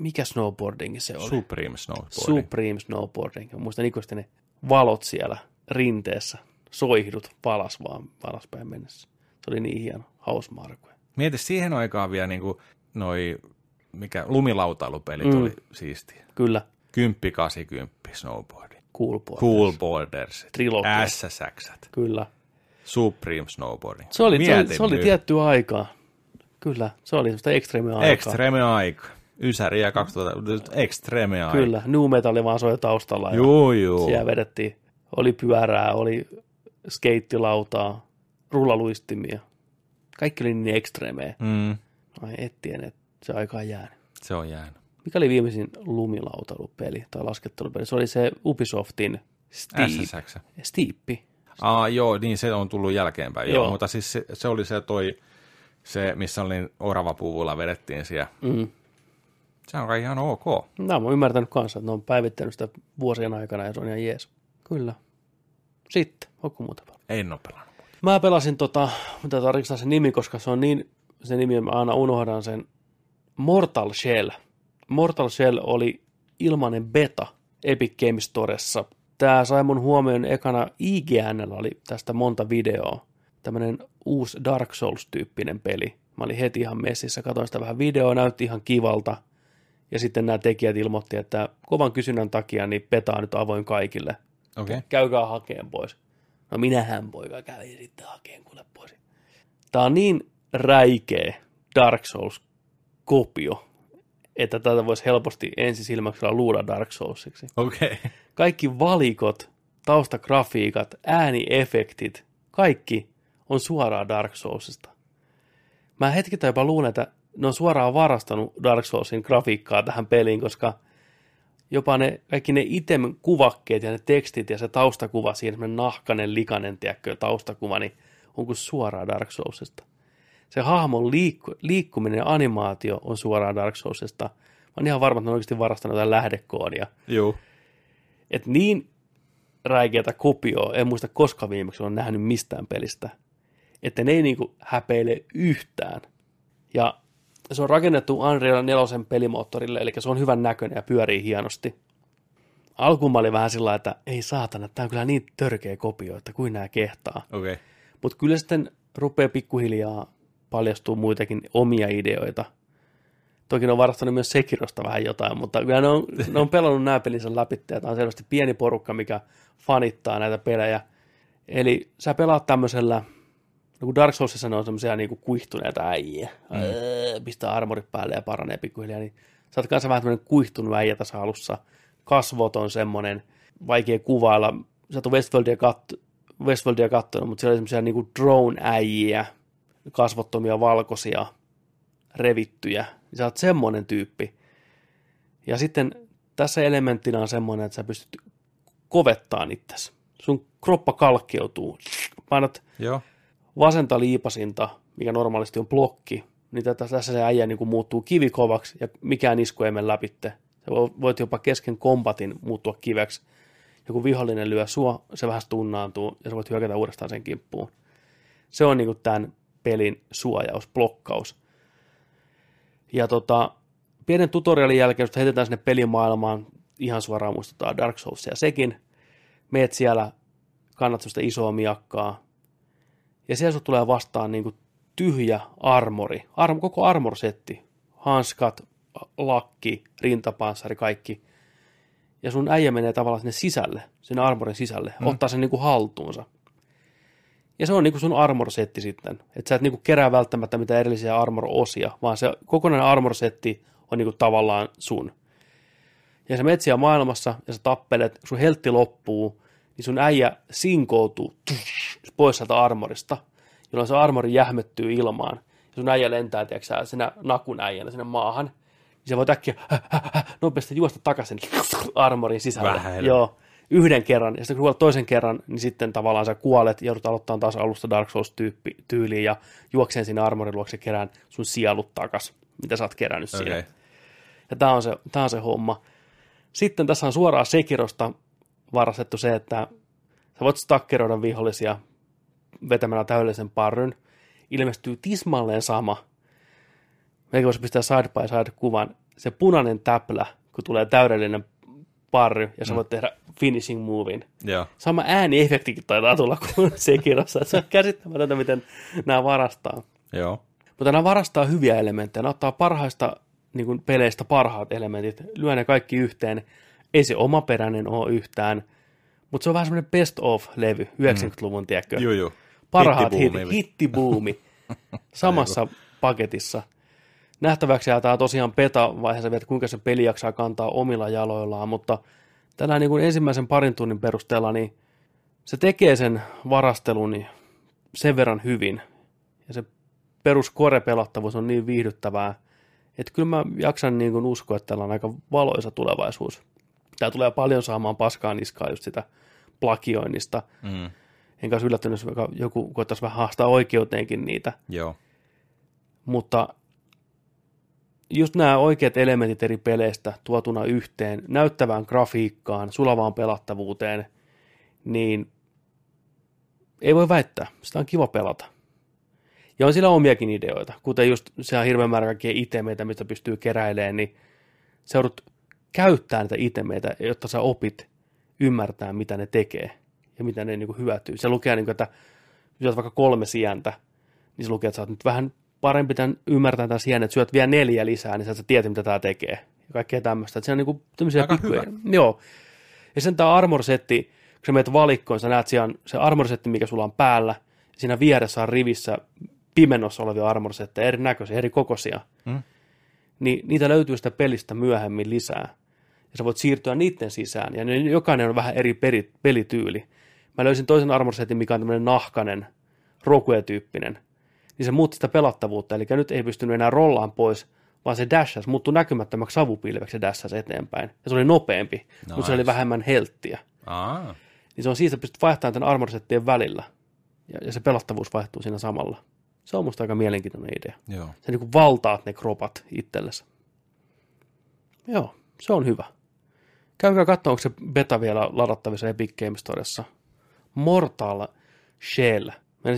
mikä snowboarding se oli? Supreme Snowboarding. Supreme Snowboarding. Mä muistan ikuisesti ne valot siellä rinteessä, soihdut palas vaan alaspäin mennessä. Se oli niin hieno, hausmarkue. Mieti siihen aikaan vielä niin kuin noi, mikä lumilautailupelit Mm. oli siistiä. Kyllä, 10-80 snowboardi. cool boy. Cool Borders. Trilogia. SSX. Kyllä. Supreme Snowboarding. Se oli, se oli, se oli tiettyä aikaa. Kyllä, se oli semmoista ekstreme aikaa. Extreme aika. Ysäri ja 2000, ekstremeä. Kyllä, new metalli vaan soi taustalla. ja Juu, juu. Siellä vedettiin, oli pyörää, oli skeittilautaa, rullaluistimia. Kaikki oli niin ekstremeä. Mm, Ai et tiennyt, että se aika on jäänyt. se on jäänyt. Mikä oli viimeisin lumilautailupeli tai laskettelupeli? Se oli se Ubisoftin Steep. SSX. Steeppi. Aa, joo, niin se on tullut jälkeenpäin. Joo, Joo. mutta siis se, se, oli se toi, se, missä oli oravapuvulla vedettiin siellä. Mm. Se on kai ihan ok. No, mä oon ymmärtänyt kanssa, että ne on päivittänyt sitä vuosien aikana ja se on ihan jees. Kyllä. Sitten, onko muuta pelaa? En ole pelannut. Mä pelasin tota, mitä tarkistaa se nimi, koska se on niin, se nimi mä aina unohdan sen, Mortal Shell. Mortal Shell oli ilmainen beta Epic Games Storessa. Tää sai mun huomioon ekana IGN oli tästä monta videoa. Tämmönen uusi Dark Souls-tyyppinen peli. Mä olin heti ihan messissä, katsoin sitä vähän videoa, näytti ihan kivalta. Ja sitten nämä tekijät ilmoitti, että kovan kysynnän takia niin beta on nyt avoin kaikille. Okay. Käykää hakeen pois. No minähän poika kävin sitten hakeen kuule pois. Tää on niin räikeä Dark Souls-kopio, että tätä voisi helposti ensisilmäyksellä luuda Dark Soulsiksi. Okay. Kaikki valikot, taustagrafiikat, ääniefektit, kaikki on suoraan Dark Soulsista. Mä hetki jopa luulen, että ne on suoraan varastanut Dark Soulsin grafiikkaa tähän peliin, koska jopa ne, kaikki ne item-kuvakkeet ja ne tekstit ja se taustakuva siinä, semmoinen nahkanen, likanen, tiedätkö, taustakuva, niin on kuin suoraan Dark Soulsista. Se hahmon liikku, liikkuminen ja animaatio on suoraan Dark Soulsista. Mä oon ihan varma, että ne on oikeasti varastanut jotain lähdekoodia. Juu. Että niin räikeätä kopioa, en muista koska viimeksi on nähnyt mistään pelistä, että ne ei niinku häpeile yhtään. Ja se on rakennettu Unreal 4 pelimoottorille, eli se on hyvän näköinen ja pyörii hienosti. Alkuun mä olin vähän sillä että ei saatana, tämä on kyllä niin törkeä kopio, että kuin nämä kehtaa. Okay. Mutta kyllä sitten rupeaa pikkuhiljaa paljastuu muitakin omia ideoita. Toki ne on varastanut myös Sekirosta vähän jotain, mutta kyllä ne on, ne on pelannut nämä pelinsä läpi, ja tämä on selvästi pieni porukka, mikä fanittaa näitä pelejä. Eli sä pelaat tämmöisellä, no kun Dark Soulsissa ne on semmoisia niinku kuihtuneita äijä, mm. öö, pistää armorit päälle ja paranee pikkuhiljaa, niin sä oot kanssa vähän tämmöinen kuihtunut äijä tässä alussa. Kasvot on semmoinen, vaikea kuvailla. Sä oot Westworldia, kat- Westworldia katsonut, mutta siellä oli semmoisia niinku drone-äijiä, kasvottomia valkoisia, revittyjä. Niin sä oot semmoinen tyyppi. Ja sitten tässä elementtinä on semmoinen, että sä pystyt kovettaan itsesi. Sun kroppa kalkkeutuu. Painat Joo. Vasenta liipasinta, mikä normaalisti on blokki, niin tätä, tässä se äijä niin kuin muuttuu kivikovaksi ja mikään isku ei mene läpitte. Sä vo- voit jopa kesken kombatin muuttua kiveksi. Ja kun vihollinen lyö sua, se vähän tunnaantuu ja sä voit hyökätä uudestaan sen kimppuun. Se on niin kuin tämän pelin suojaus, blokkaus. Ja tota, pienen tutorialin jälkeen, jos heitetään sinne pelimaailmaan, ihan suoraan muistuttaa Dark Soulsia sekin. Meet siellä, kannat sitä isoa miakkaa, ja siellä sut tulee vastaan niin kuin tyhjä armori, Arm, koko armorsetti, hanskat, lakki, rintapanssari, kaikki. Ja sun äijä menee tavallaan sinne sisälle, sinne armorin sisälle, mm. ottaa sen niin kuin haltuunsa. Ja se on niin kuin sun armorsetti sitten. Että sä et niin kuin kerää välttämättä mitään erillisiä armor-osia, vaan se kokonainen armorsetti on niin kuin tavallaan sun. Ja sä menet siellä maailmassa ja sä tappelet, sun heltti loppuu, niin sun äijä sinkoutuu pois sieltä armorista, jolloin se armori jähmettyy ilmaan. Ja sun äijä lentää, tiedätkö sinä nakun äijänä sinne maahan. Niin sä voit äkkiä nopeasti juosta takaisin armorin sisälle. Vähän Joo, yhden kerran. Ja sitten kun kuolet toisen kerran, niin sitten tavallaan sä kuolet ja joudut aloittamaan taas alusta Dark Souls-tyyliin ja juokseen sinne armorin luokse kerään sun sielut takas, mitä sä oot kerännyt Okei. siinä. Ja tämä on, se, tää on se homma. Sitten tässä on suoraan Sekirosta varastettu se, että sä voit stakkeroida vihollisia vetämällä täydellisen parryn. Ilmestyy tismalleen sama. Meikä voisi pistää side by side kuvan. Se punainen täplä, kun tulee täydellinen parry, ja sä voit tehdä finishing movin. Joo. Sama ääniefektikin taitaa tulla kuin Sekirossa. Se on käsittämätöntä, miten nämä varastaa. Joo. Mutta nämä varastaa hyviä elementtejä. Ne ottaa parhaista niin kuin peleistä parhaat elementit, lyö ne kaikki yhteen. Ei se omaperäinen ole yhtään, mutta se on vähän semmoinen best of-levy, 90-luvun, tiedätkö? Juu, juu. Parhaat Hittibuumi. hit, hittibuumi samassa paketissa. nähtäväksi jää tämä tosiaan beta-vaiheessa, että kuinka se peli jaksaa kantaa omilla jaloillaan, mutta tällä niin kuin ensimmäisen parin tunnin perusteella, niin se tekee sen varastelun niin sen verran hyvin, ja se perus korepelattavuus on niin viihdyttävää, että kyllä mä jaksan niin kuin uskoa, että tällä on aika valoisa tulevaisuus. Tämä tulee paljon saamaan paskaa niskaa just sitä plagioinnista. Mm. Enkä olisi yllättynyt, jos joku koettaisi vähän haastaa oikeuteenkin niitä. Joo. Mutta just nämä oikeat elementit eri peleistä tuotuna yhteen, näyttävään grafiikkaan, sulavaan pelattavuuteen, niin ei voi väittää. Sitä on kiva pelata. Ja on sillä omiakin ideoita, kuten just se on hirveän määrä kaikkia itemeitä, mistä pystyy keräilemään, niin sä joudut käyttää niitä itemeitä, jotta sä opit ymmärtää, mitä ne tekee ja mitä ne niin kuin hyötyy. Se lukee, niin kuin, että jos syöt vaikka kolme sientä, niin se lukee, että sä oot nyt vähän parempi tämän ymmärtää tämän sien, että syöt vielä neljä lisää, niin sä et tiedä, mitä tämä tekee. Ja kaikkea tämmöistä. Että se on niin kuin tämmöisiä Aika pikkuja. hyvä. Joo. Ja sen tämä armor-setti, kun sä menet valikkoon, sä näet siellä se armor-setti, mikä sulla on päällä, ja siinä vieressä on rivissä pimennossa olevia armor-setteja, erinäköisiä, eri kokoisia. Mm. Niin niitä löytyy sitä pelistä myöhemmin lisää. Ja sä voit siirtyä niiden sisään, ja ne, jokainen on vähän eri peri, pelityyli. Mä löysin toisen armor-setin, mikä on tämmöinen nahkanen, Rogue-tyyppinen. Niin se muutti sitä pelattavuutta, eli nyt ei pystynyt enää rollaan pois, vaan se dashas muuttui näkymättömäksi savupilveksi se dashas eteenpäin. Ja se oli nopeampi, nice. mutta se oli vähemmän helttiä. Aa, Niin se on siitä, että pystyt vaihtamaan tämän armorsettien välillä. Ja, ja se pelattavuus vaihtuu siinä samalla. Se on musta aika mielenkiintoinen idea. joo. Sä niin kuin valtaat ne kropat itsellesi. Joo, se on hyvä. Käykää katsomaan, onko se beta vielä ladattavissa Epic Games Storessa. Mortal Shell.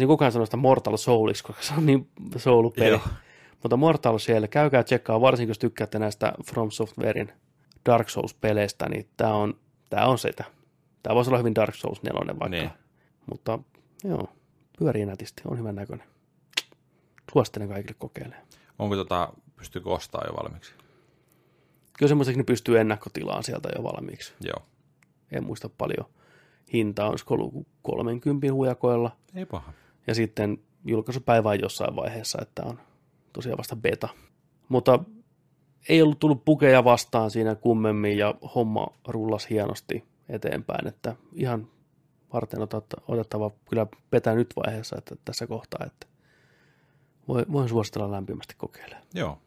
Koko ajan sanoa sitä Mortal Souliksi, koska se on niin soulupeli. Mutta Mortal Shell, käykää tsekkaa, varsinkin jos tykkäätte näistä From Softwarein Dark Souls-peleistä, niin tää on, tää on sitä. Tää voisi olla hyvin Dark Souls 4 vaikka. Niin. Mutta joo, pyörii nätisti, on hyvän näköinen. Suosittelen kaikille kokeilemaan. Onko tota, pystyykö ostaa jo valmiiksi? Kyllä semmoiseksi ne pystyy ennakkotilaan sieltä jo valmiiksi. Joo. En muista paljon. Hinta on ollut 30 hujakoilla. Ei paha. Ja sitten julkaisupäivä on jossain vaiheessa, että on tosiaan vasta beta. Mutta ei ollut tullut pukeja vastaan siinä kummemmin ja homma rullas hienosti eteenpäin, että ihan varten otettava kyllä beta nyt vaiheessa, että tässä kohtaa, että voi- voin suositella lämpimästi kokeilemaan. Joo.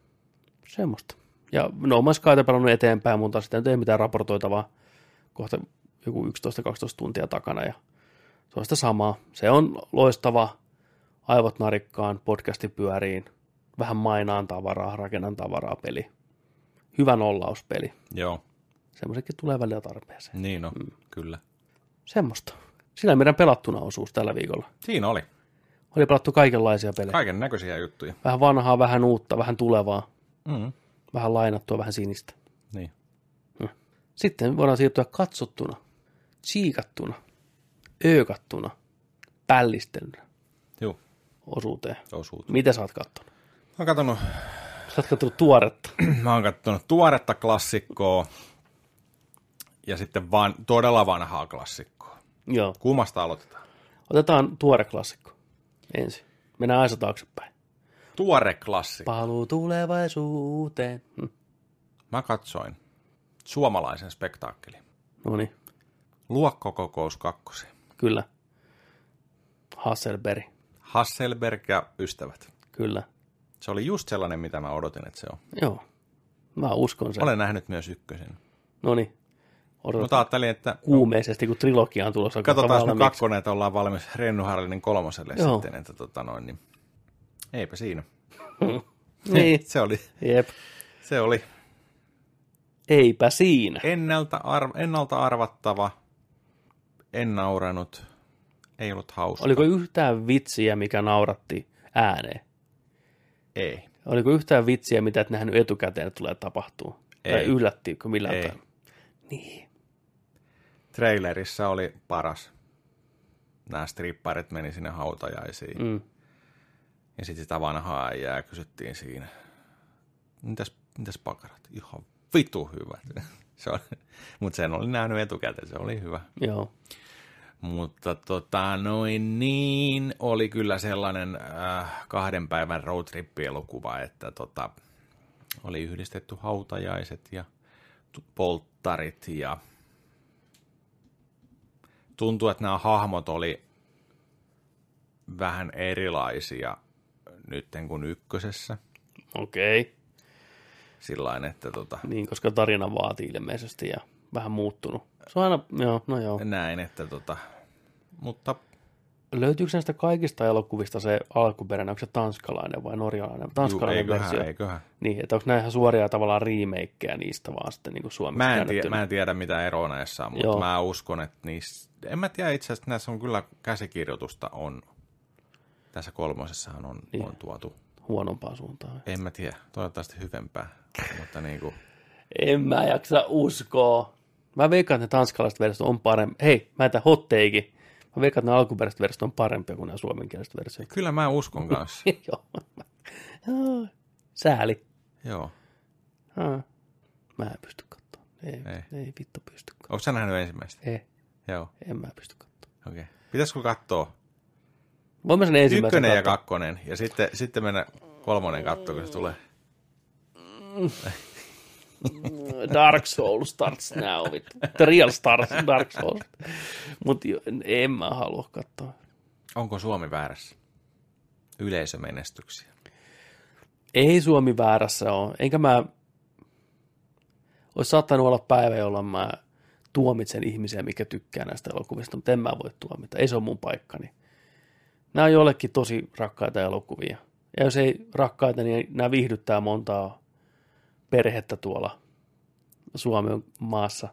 Semmoista. Ja No Man's Skyta pelannut eteenpäin, mutta sitten nyt ei mitään raportoitavaa. Kohta joku 11-12 tuntia takana ja se on sitä samaa. Se on loistava, aivot narikkaan, podcasti pyöriin, vähän mainaan tavaraa, rakennan tavaraa peli. Hyvä nollauspeli. Joo. Semmoisenkin tulee välillä tarpeeseen. Niin no, mm. kyllä. Semmoista. Siinä meidän pelattuna osuus tällä viikolla. Siinä oli. Oli pelattu kaikenlaisia pelejä. Kaiken näköisiä juttuja. Vähän vanhaa, vähän uutta, vähän tulevaa, Mm. Vähän lainattua, vähän sinistä. Niin. Sitten voidaan siirtyä katsottuna, siikattuna, öökattuna, pällistelynä Joo. osuuteen. Osuut. Mitä sä oot kattonut? Mä oon katsonut, Sä oot kattonut tuoretta. mä oon katsonut tuoretta klassikkoa ja sitten vaan todella vanhaa klassikkoa. Joo. Kummasta aloitetaan? Otetaan tuore klassikko ensin. Mennään aisa taaksepäin. Tuore klassikko. Paluu tulevaisuuteen. Hm. Mä katsoin suomalaisen spektaakkelin. No niin, Luokkokokous kakkosi. kyllä. Hasselberg, Hasselberg ja ystävät. kyllä. Se oli just sellainen, mitä mä odotin, että se on. Joo, mä uskon sen. Olen nähnyt myös ykkösen. No niin, odotan Mutta ajattelin, että kuumeisesti, kun trilogia on tulossa. katsotaan valmiiksi. kakkonen, että ollaan valmis Rennu Harlinin kolmoselle Joo. sitten. Että tota noin, niin eipä siinä. Niin, Se oli, jep. se oli Eipä siinä. ennalta, arv, ennalta arvattava, en nauranut, ei ollut hauska. Oliko yhtään vitsiä, mikä nauratti ääneen? Ei. Oliko yhtään vitsiä, mitä et nähnyt etukäteen, että tulee tapahtuu? Tai Ei. yllättiinkö millään Ei. Niin. Trailerissa oli paras. Nämä stripparit meni sinne hautajaisiin. Mm. Ja sitten sitä vanhaa äijää kysyttiin siinä. Mitäs, mitäs pakarat? Ihan vitu hyvät. se oli, mutta sen oli nähnyt etukäteen, se oli hyvä. Joo. Mutta tota, noin niin, oli kyllä sellainen äh, kahden päivän roadtrip-elokuva, että tota, Oli yhdistetty hautajaiset ja polttarit ja tuntuu, että nämä hahmot oli vähän erilaisia nytten kuin ykkösessä. Okei. Okay. Sillain, että tota, Niin, koska tarina vaatii ilmeisesti ja vähän muuttunut. Se on aina, joo, no joo. näin, että tota, mutta Löytyykö näistä kaikista elokuvista se alkuperäinen, onko se tanskalainen vai norjalainen? juu, Tanskalainen eiköhän, versio. eiköhän. Niin, että onko nämä ihan suoria tavallaan remakeja niistä vaan sitten niin kuin suomeksi Mä en, tiedä, käännettyinä? mä en tiedä, mitä eroa näissä on, mutta Joo. mä uskon, että niissä, en mä tiedä itse asiassa, että näissä on kyllä käsikirjoitusta on, tässä kolmosessahan on, Niin. on tuotu, Huonompaan suuntaan. en mä tiedä, toivottavasti hyvempää, mutta niin kuin, En mä jaksa uskoa. Mä veikkaan, että ne tanskalaiset versiot on parempi. Hei, mä etän hot take. Mä veikkaan, että ne alkuperäiset versiot on parempia kuin nämä suomenkieliset versiot. kyllä mä uskon kanssa, Joo. Joo. Sääli. joo. Ah. Mä en pysty katsoa. Ei, Ei. ei. ei vittu pysty katsoa. Onko sä nähnyt ensimmäistä? Ei, Joo, en mä pysty katsoa. okei. Okay. Pitäisikö katsoa Voin mä sen ensimmäisen ykkönen ja katsoa. kakkonen, ja sitten, sitten mennä kolmonen katsoa, kun se tulee. Dark Souls starts now. Vittu. The real stars, Dark Souls. Mutta en mä halua katsoa. Onko Suomi väärässä? Yleisömenestyksiä. Ei Suomi väärässä ole. Enkä mä... Olisi saattanut olla päivä, jolloin mä tuomitsen ihmisiä, mikä tykkää näistä elokuvista, mutta en mä voi tuomita. Ei se ole mun paikkani. Nämä on jollekin tosi rakkaita elokuvia. Ja jos ei rakkaita, niin nämä viihdyttää montaa perhettä tuolla Suomen maassa.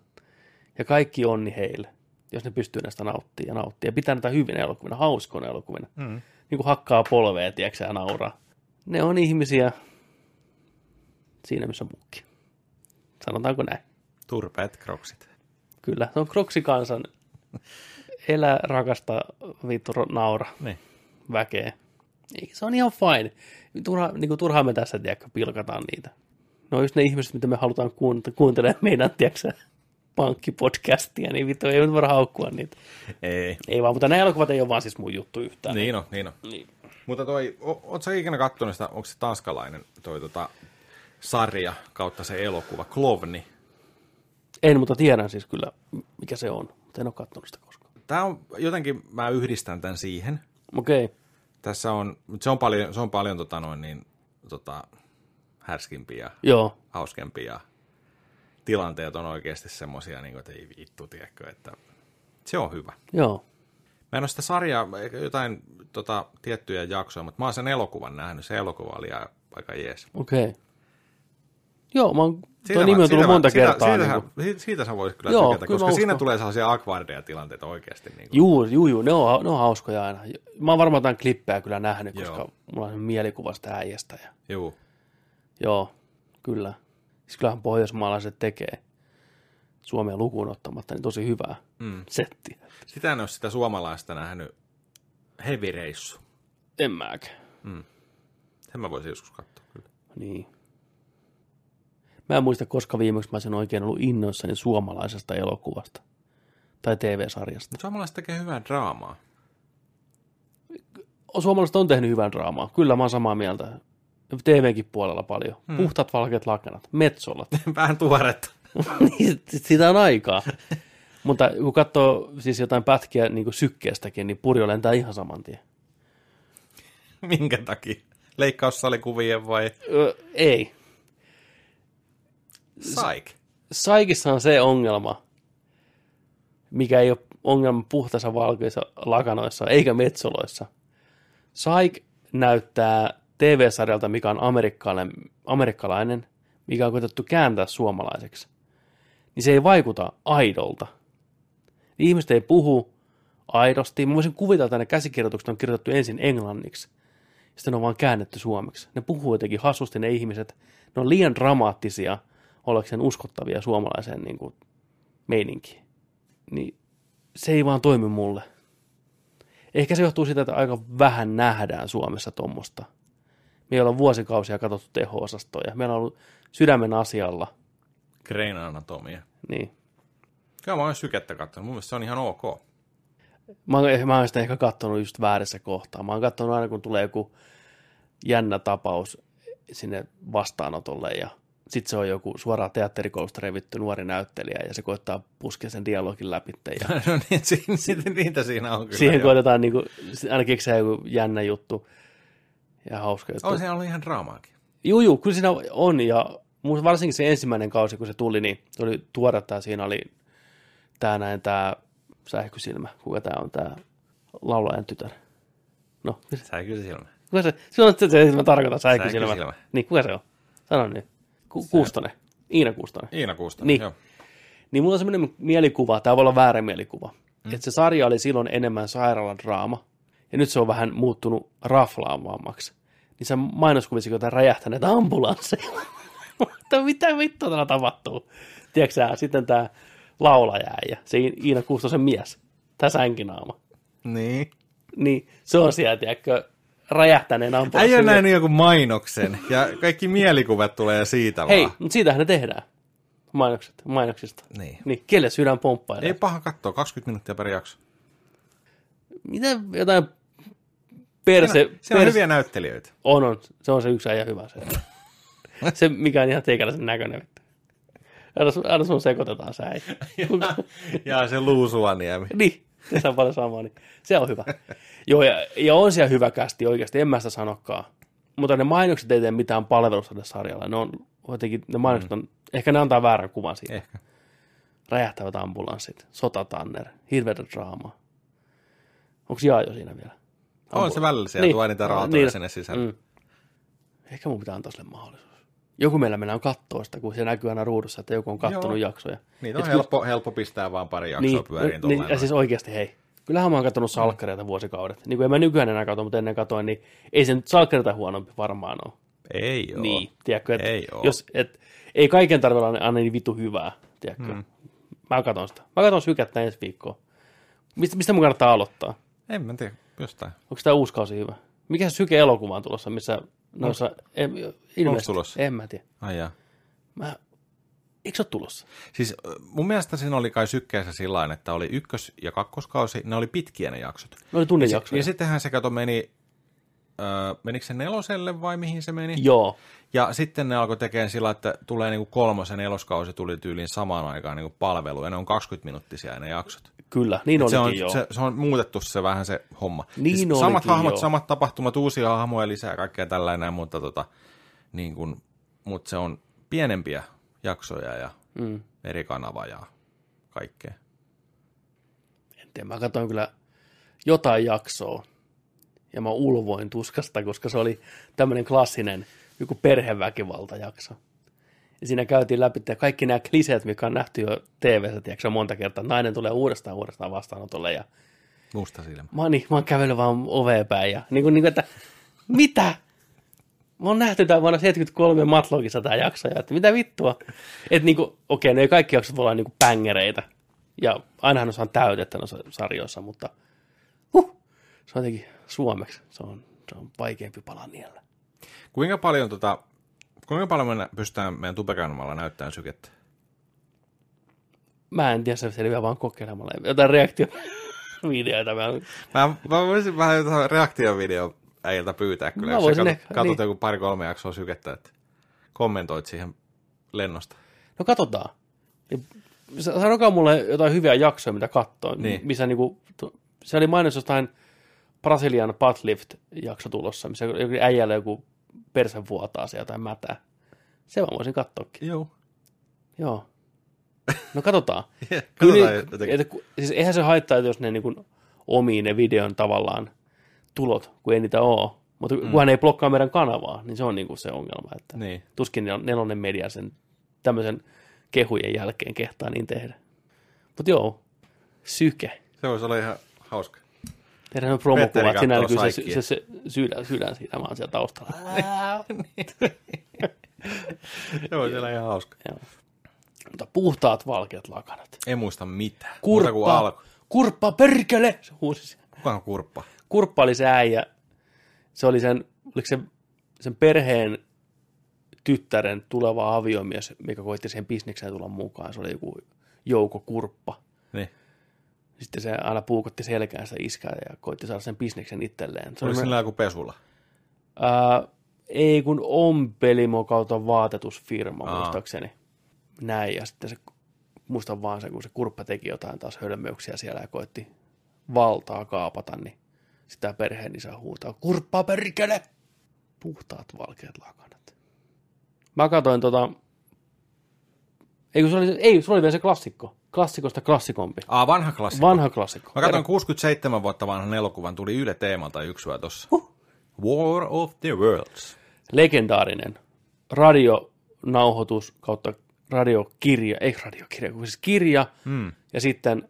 Ja kaikki onni heille, jos ne pystyy näistä nauttimaan ja nauttimaan. Ja pitää näitä hyvinä elokuvina, hauskoina elokuvina. Mm. Niin kuin hakkaa polvea, tiedätkö, ja nauraa. Ne on ihmisiä siinä, missä muukin. Sanotaanko näin? Turpeet kroksit. Kyllä, se on kroksikansan elä, rakasta, vittu, naura Niin. Väkeä. Ei, se on ihan fine. Turha, niin kuin turhaan me tässä, tiedätkö, pilkataan niitä. No just ne ihmiset, mitä me halutaan kuunt- kuuntelemaan meidän, tiedätkö, pankkipodcastia, niin vittu ei nyt voida haukkua niitä. Ei. Ei vaan, mutta nämä elokuvat ei ole vaan siis mun juttu yhtään. Niin on, niin on. Niin. Mutta toi, o, oot sä ikinä kattonut sitä, onko se tanskalainen toi tota, sarja kautta se elokuva, Klovni? En, mutta tiedän siis kyllä, mikä se on. Mutta en ole katsonut sitä koskaan. Tää on, jotenkin mä yhdistän tämän siihen. Okei. Okay. Tässä on, se on paljon, se on paljon tota noin niin, tota, härskimpiä ja Joo. hauskempia. ja Tilanteet on oikeasti semmosia, niin kuin, että ei vittu, tiedätkö, että se on hyvä. Joo. Mä en ole sitä sarjaa, jotain tota, tiettyjä jaksoja, mutta mä oon sen elokuvan nähnyt. Se elokuva oli aika jees. Okei. Okay. Joo, mä oon, Siitä tuo nimi on tullut siitä monta siitä, kertaa. Siitä, niin kuin, siitä, siitä sä voisit kyllä Joo, tykätä, kyllä koska siinä tulee sellaisia akvardia tilanteita oikeasti. Niin kuin. juu, juu, juu, ne on, ne on hauskoja aina. Mä oon varmaan jotain klippejä kyllä nähnyt, koska Joo. mulla on mielikuva sitä äijästä. Ja, Juu. joo, kyllä. Siis kyllähän pohjoismaalaiset tekee Suomea lukuun ottamatta, niin tosi hyvää mm. settiä. Sitä en ole sitä suomalaista nähnyt. Heavy Reissu. En mäkään. Sen mä voisin joskus katsoa kyllä. Niin. Mä en muista, koska viimeksi mä olisin oikein ollut innoissani suomalaisesta elokuvasta tai TV-sarjasta. Suomalaiset tekee hyvää draamaa. Suomalaiset on tehnyt hyvän draamaa. Kyllä mä oon samaa mieltä. TVnkin puolella paljon. Hmm. Puhtaat valkeat lakanat, metsolat. Vähän tuoretta. Niin, Sitä on aikaa. Mutta kun katsoo siis jotain pätkiä niin kuin sykkeestäkin, niin purjo lentää ihan saman tien. Minkä takia? Leikkaussalikuvien vai? Ö, ei. Saik. Saikissa on se ongelma, mikä ei ole ongelma puhtaissa valkoissa lakanoissa eikä metsoloissa. Saik näyttää TV-sarjalta, mikä on amerikkalainen, amerikkalainen, mikä on koetettu kääntää suomalaiseksi. Niin se ei vaikuta aidolta. Ihmiset ei puhu aidosti. Mä voisin kuvitella, että ne käsikirjoitukset on kirjoitettu ensin englanniksi. Sitten ne on vaan käännetty suomeksi. Ne puhuu jotenkin hassusti ne ihmiset. Ne on liian dramaattisia ollakseen uskottavia suomalaiseen niin kuin, meininkiin. Niin se ei vaan toimi mulle. Ehkä se johtuu siitä, että aika vähän nähdään Suomessa tuommoista. Me ei olla vuosikausia katsottu teho-osastoja. Meillä on ollut sydämen asialla. Grey's Anatomia. Niin. Kyllä mä oon sykettä katsonut. Mun mielestä se on ihan ok. Mä, oon- mä oon sitä ehkä katsonut just väärässä kohtaa. Mä oon katsonut aina, kun tulee joku jännä tapaus sinne vastaanotolle ja sitten se on joku suoraan teatterikoulusta revitty nuori näyttelijä ja se koittaa puskea sen dialogin läpi. Ja no niin, si- si- niitä siinä on kyllä. siihen koitetaan niin kuin, aina keksiä joku jännä juttu ja hauska juttu. On se ollut ihan draamaakin. Juu, juu, kyllä siinä on ja varsinkin se ensimmäinen kausi, kun se tuli, niin se oli tuoretta ja siinä oli tää näin tää sähkösilmä, kuka tää on tää laulajan tytär. No, Säikyy silmä. kuka se, se on se, se, mä tarkoitan sähkösilmä. Sähkösilmä. Niin, kuka se on? Sano nyt. Ku, Kuustonen. Iina Kuustonen. Iina Kuustonen, Niin. joo. Niin mulla on semmoinen mielikuva, tämä voi olla väärä mielikuva, mm. että se sarja oli silloin enemmän sairaaladraama, ja nyt se on vähän muuttunut raflaavammaksi. Niin se mainoskuvissa, kun räjähtäneet ambulansseja. Mutta mitä vittua täällä tapahtuu? Tiedätkö sitten tämä laulaja ja se Iina Kuustosen mies, tämä sänkinaama. Niin. Niin se on siellä, tiedätkö, räjähtäneen ambulanssin. Äijä on nähnyt joku mainoksen, ja kaikki mielikuvat tulee siitä Hei, vaan. mutta siitähän ne tehdään. Mainokset, mainoksista. Niin. Niin, kelle sydän pomppailee? Ei paha katsoa, 20 minuuttia per jakso. Mitä jotain perse... Siinä, siinä on perse- hyviä näyttelijöitä. On, on. Se on se yksi äijä hyvä se. se, mikä on ihan teikäläisen näköinen. Aina, sun- aina sun sekoitetaan se äijä. ja se luusuaniemi. niin, se on paljon samaa. Niin. Se on hyvä. Joo, ja, ja on siellä hyvä kästi oikeasti, en mä sitä sanokaan. Mutta ne mainokset ei tee mitään palvelusta tälle sarjalle. Ne on jotenkin, ne mainokset on, ehkä ne antaa väärän kuvan siitä. Ehkä. Räjähtävät ambulanssit, sotatanner, hirveätä draamaa. Onko Jaajo siinä vielä? On se välillä siellä, niin. tuo niitä raatoja niin. sinne sisälle. Mm. Mm. Ehkä mun pitää antaa sille mahdollisuus. Joku meillä mennään katsoa sitä, kun se näkyy aina ruudussa, että joku on kattonut Joo. jaksoja. Niitä on Et helppo, helppo pistää vaan pari jaksoa niin, pyöriin niin, niin, ja siis oikeasti hei. Kyllähän mä oon katsonut salkkareita vuosikaudet. Niin kuin en mä nykyään enää katso, mutta ennen katoin, niin ei se nyt salkkareita huonompi varmaan ole. Ei oo. Niin, tiedätkö, et, Ei jos, et, ei kaiken tarvitse olla aina niin vitu hyvää, tiedätkö. Mm. Mä katon sitä. Mä katon sykettä ensi viikkoa. Mistä, mistä mun kannattaa aloittaa? En mä tiedä, jostain. Onko tämä uusi kausi hyvä? Mikä se syke-elokuva on tulossa, missä noissa, em, ilmeisesti, tulossa? en mä tiedä. Ai jaa. Mä, eikö se ole tulossa? Siis mun mielestä siinä oli kai sykkeessä sillä että oli ykkös- ja kakkoskausi, ne oli pitkiä ne jaksot. Ne oli tunnin jaksoja. Ja sittenhän se kato meni, öö, menikö se neloselle vai mihin se meni? Joo, Ja sitten ne alkoi tekemään sillä, että tulee niinku kolmos ja neloskausi tuli tyyliin samaan aikaan niinku palvelu, ja ne on 20 minuuttisia ne jaksot. kyllä, niin se, olikin on, joo. se, se, on muutettu se vähän se homma. Niin siis samat hahmot, joo. samat tapahtumat, uusia hahmoja lisää, kaikkea tällainen, mutta tota, niin kun, mut se on pienempiä jaksoja ja Mm. eri kanava ja kaikkea. En tiedä, mä katsoin kyllä jotain jaksoa ja mä ulvoin tuskasta, koska se oli tämmöinen klassinen joku perheväkivaltajakso. Ja siinä käytiin läpi että kaikki nämä kliseet, mikä on nähty jo TV-ssä, tiedätkö, monta kertaa. Nainen tulee uudestaan uudestaan vastaanotolle ja Musta silmä. mä niin, mä oon kävellyt vaan oveen päin ja niin kuin, niin kuin, että mitä? Mä oon nähty tämän vuonna 73 Matlogissa tämä jakso ja että mitä vittua? Että niin kuin, okei, ne ei kaikki jaksot voi olla niin kuin bängereitä ja ainahan on täytettä noissa sarjoissa, mutta se on jotenkin suomeksi, se on, se on vaikeampi pala niellä. Kuinka paljon, tota, kuinka paljon me pystytään meidän tubekanavalla näyttämään sykettä? Mä en tiedä, se selviää vaan kokeilemalla. Jotain reaktiovideoita. Mä, Mä, mä voisin vähän jotain reaktiovideo äijältä pyytää kyllä, Mä jos sä katsot, katsot niin. joku pari-kolme jaksoa sykettä, että kommentoit siihen lennosta. No katsotaan. Sanokaa mulle jotain hyviä jaksoja, mitä katsoin. Niin. Missä niinku, se oli mainos jostain Brasilian Buttlift-jakso tulossa, missä äijällä joku persen vuotaa sieltä jotain mätää. Se mä voisin katsoakin. Joo. Joo. No katsotaan. Katsotaan Kyllä, jotenkin. että, siis eihän se haittaa, että jos ne niin omii ne videon tavallaan tulot, kun ei niitä ole. Mutta mm. kunhan ne ei blokkaa meidän kanavaa, niin se on niin kuin se ongelma. Että Niin. Tuskin nel- nelonen media sen tämmöisen kehujen jälkeen kehtaa niin tehdä. Mutta joo, syke. Se voisi olla ihan hauska. Tehdään on promokuvat, siinä kattoo näkyy se, saikkia. se, se, sydän, sydän siinä vaan siellä taustalla. Se voisi olla ihan hauska. Joo. Mutta puhtaat valkeat lakanat. Ei muista mitään. Kurppa, alku. kurppa perkele! Se huusi siellä. Kuka on kurppa? Kurppa oli se äijä. Se oli sen, oliko se sen perheen tyttären tuleva aviomies, mikä koitti siihen bisnekseen tulla mukaan. Se oli joku Jouko Kurppa. Niin. Sitten se aina puukotti selkäänsä iskää ja koitti saada sen bisneksen itselleen. Se Oli sillä joku pesula. ää, ei kun Ompelimo kautta vaatetusfirma, Aa. muistaakseni. Näin, ja sitten se, muistan vaan se, kun se kurppa teki jotain taas hölmöyksiä siellä ja koitti valtaa kaapata, niin sitä perheen isä huutaa, kurppaa perkele! Puhtaat valkeat lakanat. Mä katsoin tota, ei kun se oli, ei, se oli vielä se klassikko. Klassikosta klassikompi. Aa, vanha klassikko. Vanha klassikko. Mä katsoin 67 vuotta vanhan elokuvan, tuli Yle teemalta yksi yö tossa. Huh. War of the Worlds. legendaarinen radionauhoitus kautta radiokirja, ei radiokirja, kun siis kirja, Hmm. ja sitten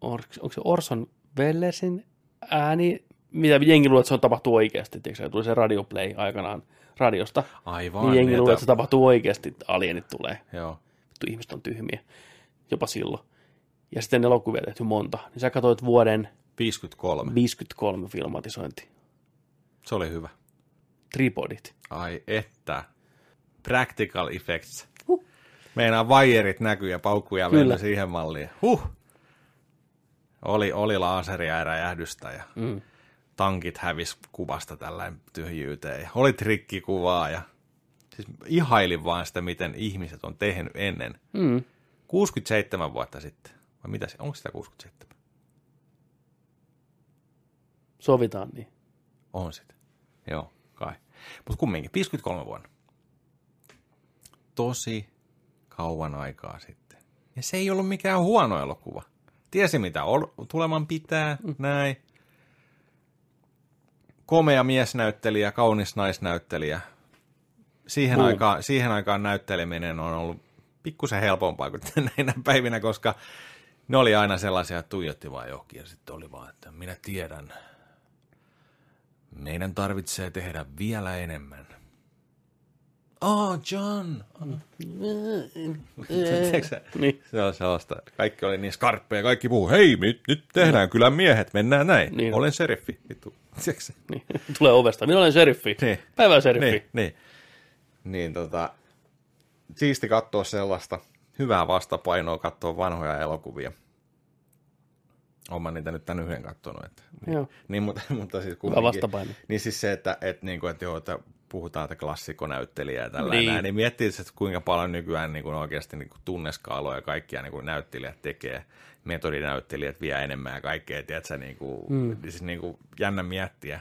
or, onko se Orson Wellesin ääni, mitä jengi luulee, että se on tapahtuu oikeasti, tiedätkö, se tuli se radioplay aikanaan radiosta, Aivan. niin jengi luulee, että- se tapahtuu oikeasti, alienit tulee, Joo. vittu ihmiset on tyhmiä, jopa silloin. Ja sitten elokuvia tehty monta, niin sä katsoit vuoden 53. 53 filmatisointi, Se oli hyvä. tripodit. Ai että. Practical effects. Meinaa vaijerit näkyy ja paukkuja mennä siihen malliin. Huh. Oli, oli laaseria ja räjähdystä ja Mm. tankit hävis kuvasta tällainen tyhjyyteen. Ja oli trikkikuvaa ja siis ihailin vaan sitä, miten ihmiset on tehnyt ennen. Mm. 67 vuotta sitten. Vai mitä se, onko sitä 67? Sovitaan niin. On sitä. Joo, kai. Mutta kumminkin, 53 vuonna. Tosi kauan aikaa sitten. Ja se ei ollut mikään huono elokuva. Tiesi mitä ol- tuleman pitää, mm. näin. Komea miesnäyttelijä, kaunis naisnäyttelijä. Siihen, Boom. aikaan, siihen aikaan näytteleminen on ollut pikkusen helpompaa kuin näinä päivinä, koska ne oli aina sellaisia, että tuijotti vaan johonkin ja sitten oli vaan, että minä tiedän, meidän tarvitsee tehdä vielä enemmän. Oh, John! Niin. Se on sellaista. Kaikki oli niin skarppeja, kaikki puhuu, hei, nyt, nyt tehdään kyllä miehet, mennään näin. Niin. Olen seriffi. Vittu. Niin. Tulee ovesta. Minä olen seriffi. Niin. Päivän seriffi. Niin, niin. niin tota, siisti katsoa sellaista hyvää vastapainoa, katsoa vanhoja elokuvia. Olen mä niitä nyt tän yhden katsonut. Että, niin, Joo. niin, mutta, mutta siis kumminkin. vastapaino. Niin siis se, että, että, niin kuin, että, joo, että puhutaan, että klassikkonäyttelijä ja tällä Niin. näin, niin miettii, että kuinka paljon nykyään niin kuin oikeasti niin kuin tunneskaaloja ja kaikkia niin kuin näyttelijät tekee, metodinäyttelijät vie enemmän ja kaikkea, tiedätkö, niin kuin, mm. siis niin kuin jännä miettiä.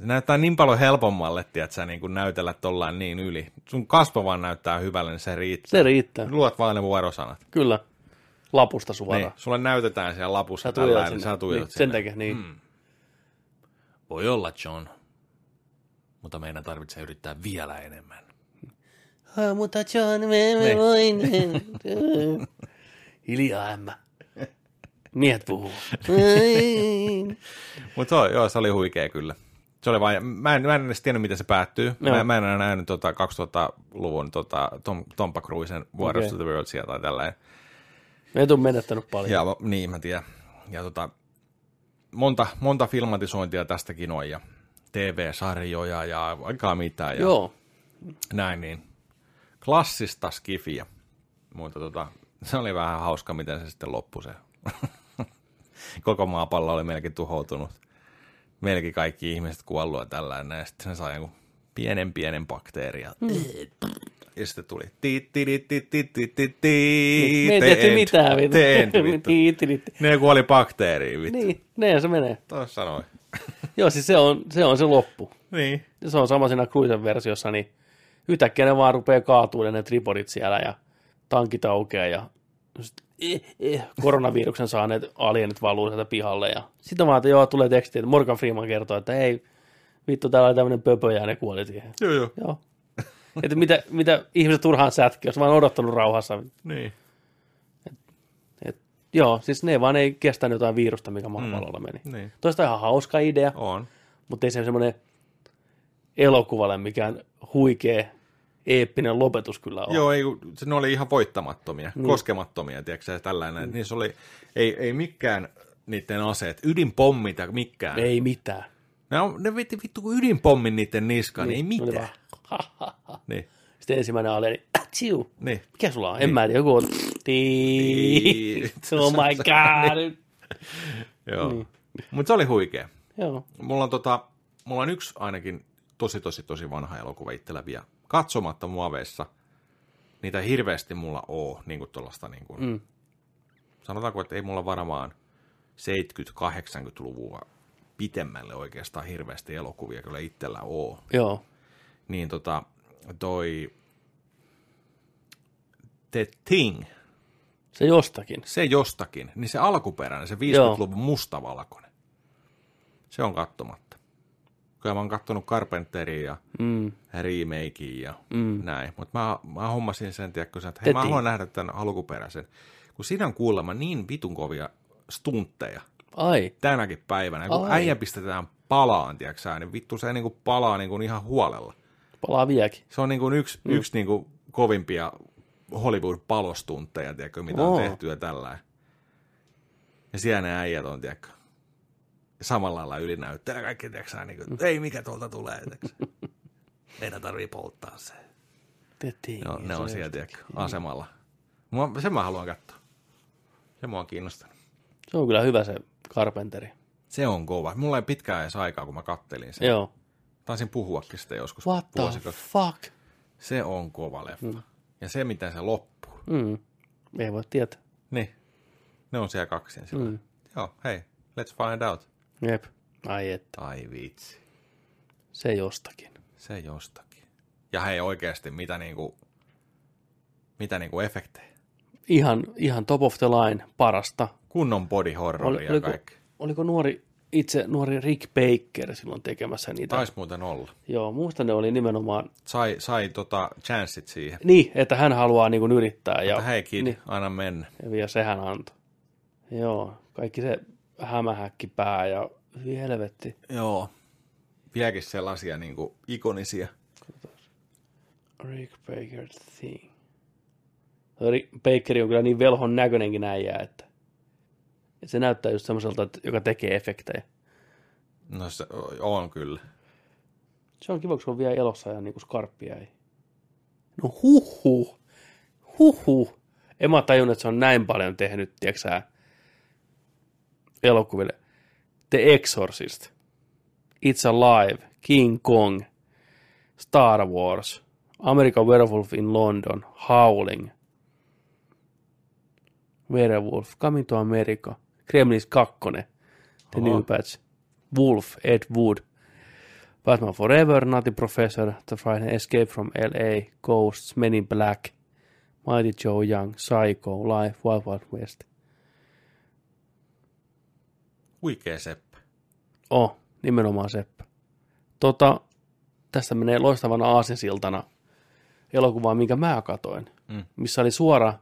Se näyttää niin paljon helpommalle, tiedätkö, niin kuin näytellä tollaan niin yli. Sun kasvo vaan näyttää hyvälle, niin se riittää. Se riittää. Luot vaan ne vuorosanat. Kyllä. Lapusta suoraan. Niin, sulle näytetään siellä lapussa Sä tällainen, sinne. sä tuijotat niin, sen sinne. takia, niin. Mm. Voi olla, John. Mutta meidän tarvitsee yrittää vielä enemmän. Ah, mutta John, me emme Niin. voi. niin. Hiljaa, ämmä. Miehet puhuu. Mutta joo, se oli huikea kyllä. Se oli vain, mä en, mä en edes tiennyt, miten se päättyy. Joo. Mä, mä en enää nähnyt tota 2000-luvun tota, Tom, Tompa Cruisen War of the Worldsia tai tällainen. Me et ole menettänyt paljon. Ja niin, mä tiedän. Ja tota, monta, monta filmatisointia tästäkin on ja TV-sarjoja ja aikaa mitään. Ja Joo. Näin niin. Klassista skifiä. Mutta tota, se oli vähän hauska, miten se sitten loppui se. Koko maapallo oli melkein tuhoutunut. Melkein kaikki ihmiset kuollut ja tällainen. Ja sitten se sai joku pienen pienen bakteeria. Mm. Ja sitten tuli ti ti ti ti ti ti ti ti Me ei tehty mitään. vittu. Vittu. Tiiti. Ne kuoli bakteeriin, vittu. Niin. Niin, näin se menee. Tuossa sanoi. Joo, siis se on se, on se loppu. Niin. Se on sama siinä Cruisen versiossa, niin yhtäkkiä ne vaan rupeaa kaatumaan ne tripodit siellä ja tankit aukeaa ja just, eh, eh, koronaviruksen saaneet alienit valuu sieltä pihalle ja sitten vaan, että joo, tulee teksti, että Morgan Freeman kertoo, että ei, vittu, täällä oli tämmöinen pöpö ja ne kuoli siihen. Joo, joo. Joo. että mitä, mitä ihmiset turhaan sätki, jos vaan odottanut rauhassa. Niin. Et, joo, siis ne vaan ei kestänyt jotain virusta, mikä maapallolla meni. Niin. Toista ihan hauska idea, On. mutta ei se semmoinen elokuvalle mikään huikea, eeppinen lopetus kyllä ole. Joo, ei, se, ne oli ihan voittamattomia, mm. koskemattomia, tiedätkö tällainen. Mm. Niissä oli, ei, ei mikään niiden aseet, ydinpommit ja mikään. Ei mitään. Ne, on, ne veti vittu kuin ydinpommin niiden niskaan, niin, ei ne oli mitään. vaan. Niin, Sitten ensimmäinen alieni, atsiu. niin. Mikä sulla on? En mä tiedä, joku on, oh my god. Joo. Niin. Mutta se oli huikea. Joo, Mulla on, tota, mulla on yksi ainakin tosi, tosi, tosi vanha elokuva itsellä vielä katsomatta muoveissa. Niitä hirveästi mulla oo, niin kuin tuollaista, niin kuin, Mm. sanotaanko, että ei mulla varmaan 70-80-luvua pitemmälle oikeastaan hirveästi elokuvia kyllä itsellä oo. Joo. Niin tota, toi The Thing, Se jostakin. se jostakin, niin se alkuperäinen, se 50-luvun mustavalkoinen, se on kattomatta. Kyllä mä oon kattonut Carpenteria ja Mm. remakein ja Mm. näin. Mutta mä, mä hommasin sen, tiedätkö, että hei, mä haluan nähdä tämän alkuperäisen. Kun siinä on kuulemma niin vitun kovia stuntteja Ai. tänäkin päivänä. Kun Ai. äijä pistetään palaan, tiedätkö niin vittu se niinku palaa niinku ihan huolella. Palaa vieläkin. Se on niinku yksi, mm. yksi niinku kovimpia Hollywood-palostuntteja, tiedätkö, mitä Oo. on tehty ja tällä. Ja siellä ne äijät on, tiedätkö, samalla lailla ylinäytteellä kaikki, tiedätkö, sä, niin kuin, ei mikä tuolta tulee, tiedätkö. Meidän tarvii polttaa se. Ne on, ne on siellä, tiedätkö, asemalla. Mua, sen mä haluan katsoa. Se mua on kiinnostanut. Se on kyllä hyvä se Carpenteri. Se on kova. Mulla ei pitkään edes aikaa, kun mä kattelin sen. Joo. Taisin puhuakin sitä joskus What the fuck? Se on kova leffa. Mm. Ja se, miten se loppuu. Mm. Ei voi tietää. Niin. Ne on siellä kaksin sillä. Mm. Joo, hei, let's find out. Jep. Ai että. Ai vitsi. Se jostakin. Se jostakin. Ja hei oikeasti, mitä niinku, mitä niinku efektejä. Ihan, ihan top of the line parasta. Kunnon body horror Oli- ja oliko- kaikki. Oliko nuori, itse nuori Rick Baker silloin tekemässä niitä? Taisi muuten olla. Joo, muista ne oli nimenomaan Sai, sai tota chanssit siihen. niin, että hän haluaa niin yrittää. Ja, Mutta hei kid, Niin, anna mennä. ja, ja sehän antoi. Joo, kaikki se hämähäkki pää ja hyvin helvetti. Joo. Vieläkin sellaisia niinku ikonisia. Rick Baker thing. Rick Baker on kyllä niin velhon näköinenkin äijä, että että se näyttää just semmoiselta, että, joka tekee efektejä. No se on kyllä. Se on kiva, kun se on vielä elossa ja niin kuin skarppia ei. No huhhuh. Huhhuh. En mä tajunnut, että se on näin paljon tehnyt, tiedätkö elokuville. The Exorcist, It's Alive, King Kong, Star Wars, American Werewolf in London, Howling, Werewolf, Coming to America, Gremlins 2, The Oho. New Batch, Wolf, Ed Wood, Batman Forever, Nutty Professor, The Friday Escape from L.A., Ghosts, Men in Black, Mighty Joe Young, Psycho, Life, Wild Wild West. Huikea seppä. Oh, nimenomaan Seppä. Tota, tästä menee loistavana aasinsiltana elokuvaan, minkä mä katoin, Mm. missä oli suora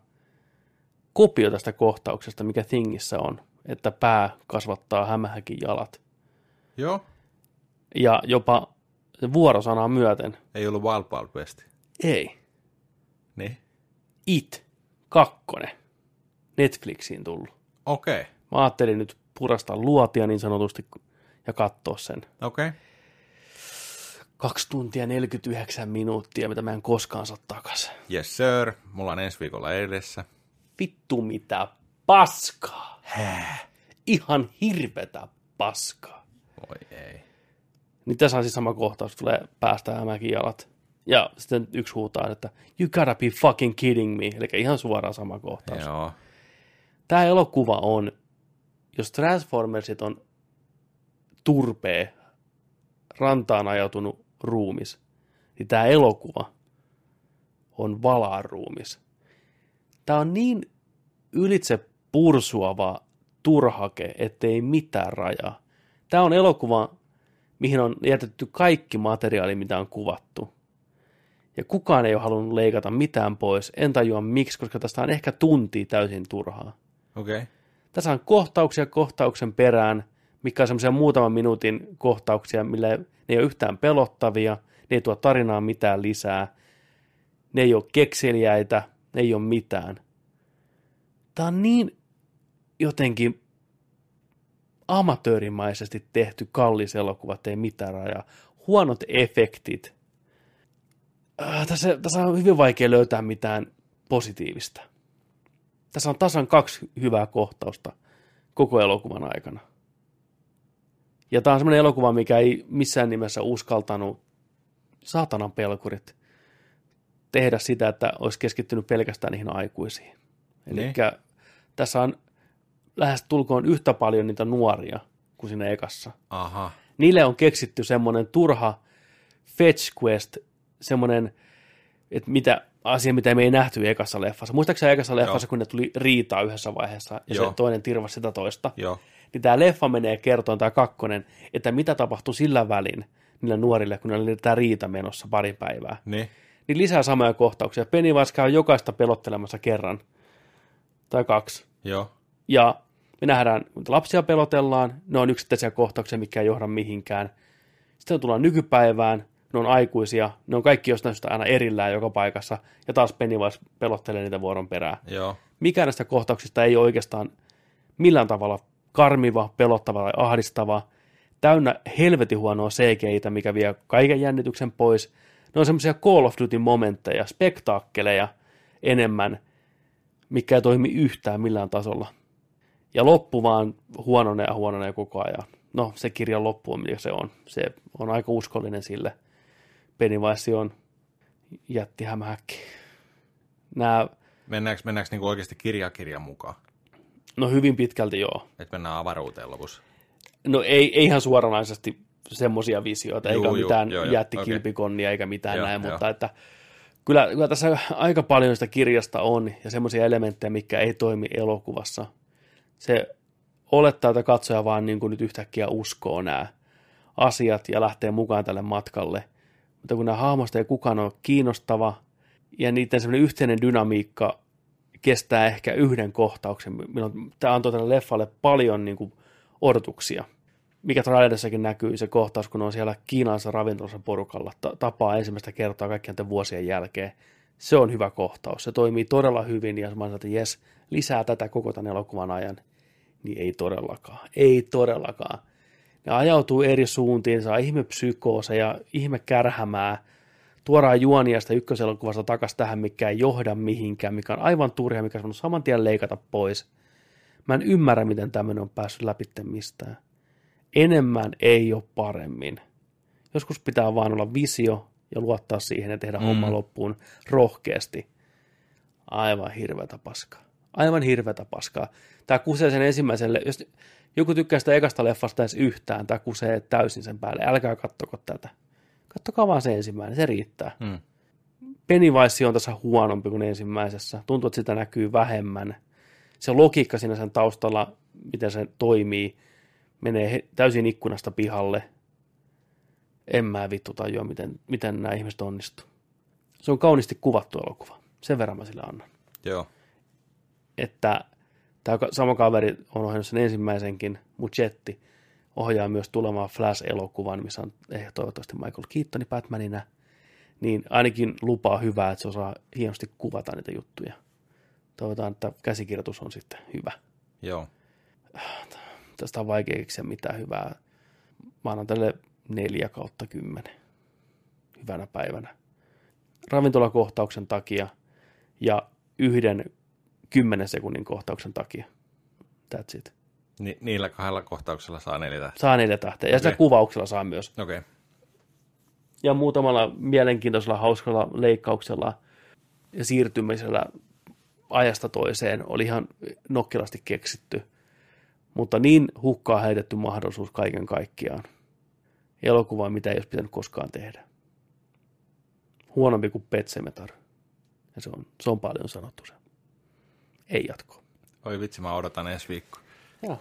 kopio tästä kohtauksesta, mikä Thingissä on, että pää kasvattaa hämähäkin jalat. Joo. Ja jopa se vuorosanaa myöten, Ei ollut Wild Wild West. ei, Niin. It, kakkonen, Netflixiin tullut. Okei. Okay. Mä ajattelin nyt purastaa luotia niin sanotusti ja katsoa sen. Okei. Okay. Kaksi tuntia 49 minuuttia, mitä mä en koskaan saa takas. Yes sir. Mulla on ensi viikolla edessä. Vittu mitä paskaa. Hää? Ihan hirvetä paskaa. Voi ei. Niin tässä on siis sama kohtaus, tulee päästä hämäkin jalat. Ja sitten yksi huutaa, että you gotta be fucking kidding me. Eli ihan suoraan sama kohtaus. Joo. Tämä elokuva on, jos Transformersit on turpee, rantaan ajautunut ruumis, niin tämä elokuva on valaan ruumis. Tämä on niin ylitse pursuava turhake, ettei mitään rajaa. Tämä on elokuva, mihin on jätetty kaikki materiaali, mitä on kuvattu. Ja kukaan ei ole halunnut leikata mitään pois. En tajua miksi, koska tästä on ehkä tunti täysin turhaa. Okei. Okay. Tässä on kohtauksia kohtauksen perään, mikä on semmoisia muutaman minuutin kohtauksia, millä ne ei ole yhtään pelottavia, ne ei tuo tarinaa mitään lisää, ne ei ole kekseliäitä, ne ei ole mitään. Tämä on niin jotenkin amatöörimaisesti tehty kallis elokuva, ei mitään rajaa. Huonot efektit. Äh, tässä, tässä on hyvin vaikea löytää mitään positiivista. Tässä on tasan kaksi hyvää kohtausta koko elokuvan aikana. Ja tämä on semmoinen elokuva, mikä ei missään nimessä uskaltanut saatanan pelkurit tehdä sitä, että olisi keskittynyt pelkästään niihin aikuisiin. Eli Niin. tässä on lähes tulkoon yhtä paljon niitä nuoria kuin siinä ekassa. Aha. Niille on keksitty semmoinen turha fetch quest, semmoinen, että mitä, asia, mitä me ei nähty ekassa leffassa. Muistaakseni ekassa leffassa, Joo. kun ne tuli riitaa yhdessä vaiheessa ja Joo. se toinen tirvasi sitä toista, Joo. niin tämä leffa menee kertoon, tämä kakkonen, että mitä tapahtui sillä välin niille nuorille, kun ne oli tämä riita menossa pari päivää. Niin. Niin lisää samoja kohtauksia. Pennywise käy jokaista pelottelemassa kerran tai kaksi. Joo. Ja me nähdään, kun lapsia pelotellaan, ne on yksittäisiä kohtauksia, mikä ei johda mihinkään. Sitten tullaan nykypäivään, ne on aikuisia, ne on kaikki jostain syystä aina erillään joka paikassa, ja taas Pennywise pelottelee niitä vuoron perään. Joo. Mikään näistä kohtauksista ei ole oikeastaan millään tavalla karmiva, pelottava tai ahdistava, täynnä helvetin huonoa CGI-tä, mikä vie kaiken jännityksen pois. Ne on semmoisia Call of Duty-momentteja, spektaakkeleja enemmän, mikä ei toimi yhtään millään tasolla. Ja loppu vaan huononee ja huononee koko ajan. No, se kirjan loppu on, mikä se on. Se on aika uskollinen sille. Pennywise on jättihämähäkki. Nämä, Mennäänkö, mennäänkö niinku oikeasti kirja kirjan mukaan? no hyvin pitkälti joo. Että mennään avaruuteen lopussa. No ei, ei ihan suoranaisesti semmoisia visioita, Juu, eikä juu, mitään joo, joo, jättikilpikonnia eikä mitään Joo, näin, joo. mutta että kyllä, kyllä tässä aika paljon sitä kirjasta on ja semmoisia elementtejä, mikä ei toimi elokuvassa. Se olettaa, että katsoja vaan niin kuin nyt yhtäkkiä uskoo nämä asiat ja lähtee mukaan tälle matkalle. Mutta kun nämä hahmoista ei kukaan ole kiinnostava ja niiden semmoinen yhteinen dynamiikka kestää ehkä yhden kohtauksen, milloin tämä antoi tälle leffalle paljon niin kuin odotuksia. Mikä trailerissakin näkyy se kohtaus, kun on siellä kiinalaisessa ravintolassa porukalla, ta- tapaa ensimmäistä kertaa kaikkien näiden vuosien jälkeen. Se on hyvä kohtaus. Se toimii todella hyvin ja mä sanoin, että jes, lisää tätä koko tämän elokuvan ajan. Niin ei todellakaan. Ei todellakaan. Ne ajautuu eri suuntiin, saa ihme psykooseja, ihme kärhämää, tuodaan juonia sitä ykköselokuvasta takaisin tähän, mikä ei johda mihinkään, mikä on aivan turha, mikä on saman tien leikata pois. Mä en ymmärrä, miten tämmöinen on päässyt läpi mistään. Enemmän ei ole paremmin. Joskus pitää vaan olla visio ja luottaa siihen ja tehdä mm. homma loppuun rohkeasti. Aivan hirveätä paskaa. Aivan hirveätä paskaa. Tämä kusee sen ensimmäiselle, jos joku tykkää sitä ekasta leffasta edes yhtään, tämä kusee täysin sen päälle. Älkää kattoko tätä. Kattokaa vaan se ensimmäinen, se riittää. Hmm. Pennywise on tässä huonompi kuin ensimmäisessä. Tuntuu, että sitä näkyy vähemmän. Se logiikka siinä sen taustalla, miten se toimii, menee täysin ikkunasta pihalle. En mä vittu tajua, miten, miten nämä ihmiset onnistuu. Se on kauniisti kuvattu elokuva. Sen verran mä sille annan. Joo. Että tämä sama kaveri on ohjannut sen ensimmäisenkin, Muchetti, ohjaa myös tulemaan Flash-elokuvan, missä on ehkä toivottavasti Michael Keatoni Batmanina, niin ainakin lupaa hyvää, että se osaa hienosti kuvata niitä juttuja. Toivotaan, että käsikirjoitus on sitten hyvä. Joo. Tästä on vaikea keksiä mitään hyvää. Mä annan tälle neljä kautta kymmenen hyvänä päivänä. Ravintolakohtauksen takia ja yhden kymmenen sekunnin kohtauksen takia. That's it. Ni- niillä kahdella kohtauksella saa neljä tähteä. Saa neljä tähteä. Ja okay. Okei. kuvauksella saa myös. Okei. Okay. Ja muutamalla mielenkiintoisella, hauskalla leikkauksella ja siirtymisellä ajasta toiseen oli ihan nokkelasti keksitty. Mutta niin hukkaa heitetty mahdollisuus kaiken kaikkiaan. Elokuva, mitä ei olisi pitänyt koskaan tehdä. Huonompi kuin Pet Sematary. Ja se on, se on paljon sanottu se. Ei jatko. Oi vitsi, mä odotan ensi viikko. Joo.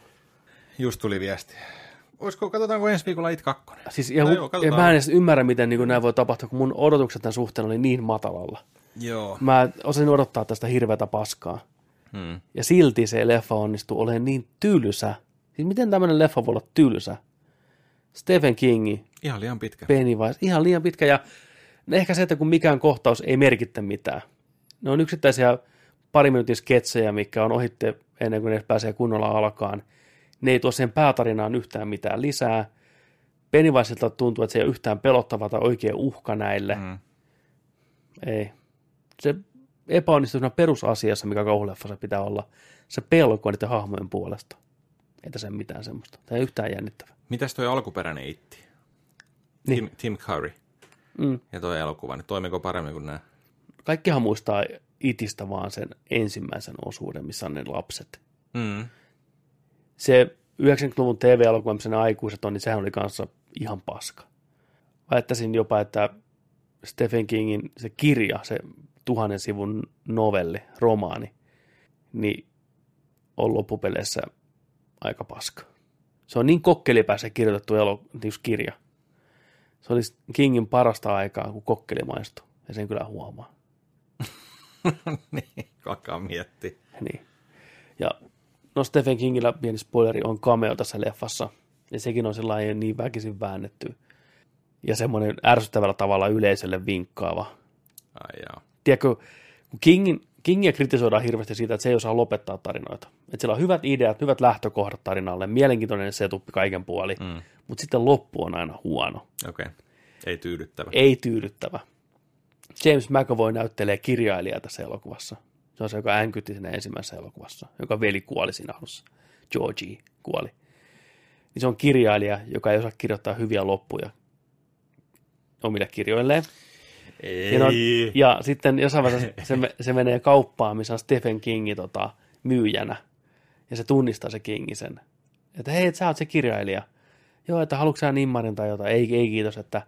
Just tuli viesti. Olisiko, katsotaanko ensi viikolla It 2? Siis, ja, No joo, ja katsotaan. mä en edes ymmärrä, miten niin nämä voi tapahtua, kun mun odotukset tämän suhteen oli niin matalalla. Joo. Mä osasin odottaa tästä hirveätä paskaa. Hmm. Ja silti se leffa onnistuu olemaan niin tylsä. Siis miten tämmöinen leffa voi olla tylsä? Stephen Kingi, Ihan liian pitkä. Pennywise, ihan liian pitkä. Ja ehkä se, että kun mikään kohtaus ei merkittä mitään. Ne on yksittäisiä pari minuutin sketsejä, mikä on ohitte ennen kuin ne pääsee kunnolla alkaan. Ne ei tuo siihen päätarinaan yhtään mitään lisää. Pennywiselta tuntuu, että se ei ole yhtään pelottava tai oikea uhka näille. Hmm. Ei. Se epäonnistuu perusasiassa, mikä kauhuleffassa pitää olla. Se pelko niiden hahmojen puolesta. Ei tässä mitään semmoista. Tämä ei yhtään jännittävä. Mitäs toi alkuperäinen Itti? Niin. Tim, Tim Curry. Mm. ja toi elokuva, niin toimiko paremmin kuin nämä? Kaikkihan muistaa itistä vaan sen ensimmäisen osuuden, missä on ne lapset. Mm. Se 90-luvun TV-elokuva, missä ne aikuiset on, niin sehän oli kanssa ihan paska. Väittäisin jopa, että Stephen Kingin se kirja, se tuhannen sivun novelli, romaani, niin on loppupeleissä aika paska. Se on niin kokkelipässä kirjoitettu elo, just kirja. Se olisi Kingin parasta aikaa, kun kokkeli maistuu. Ja sen kyllä huomaa. niin, alkaa miettiä. Niin. Ja no Stephen Kingillä pieni spoileri on cameo tässä leffassa. Ja sekin on sellainen niin väkisin väännetty. Ja semmoinen ärsyttävällä tavalla yleisölle vinkkaava. Ai jaa. Tiedätkö, kun Kingin, Kingia kritisoidaan hirveästi siitä, että se ei osaa lopettaa tarinoita. Että siellä on hyvät ideat, hyvät lähtökohdat tarinalle, mielenkiintoinen setuppi kaiken puoli, mm. mutta sitten loppu on aina huono. Okei. Okay. Ei tyydyttävä. Ei tyydyttävä. James McAvoy näyttelee kirjailijaa tässä elokuvassa. Se on se, joka änkytti siinä ensimmäisessä elokuvassa, joka veli kuoli siinä alussa. Georgie kuoli. Niin se on kirjailija, joka ei osaa kirjoittaa hyviä loppuja omille kirjoilleen. Ei. Ja, no, ja sitten jossain vaiheessa se, se menee kauppaan, missä on Stephen Kingi tota, myyjänä. Ja se tunnistaa se Kingi sen. Että hei, et sä oot se kirjailija. Joo, että haluatko sä nimmarin tai jotain? Ei, ei kiitos, että,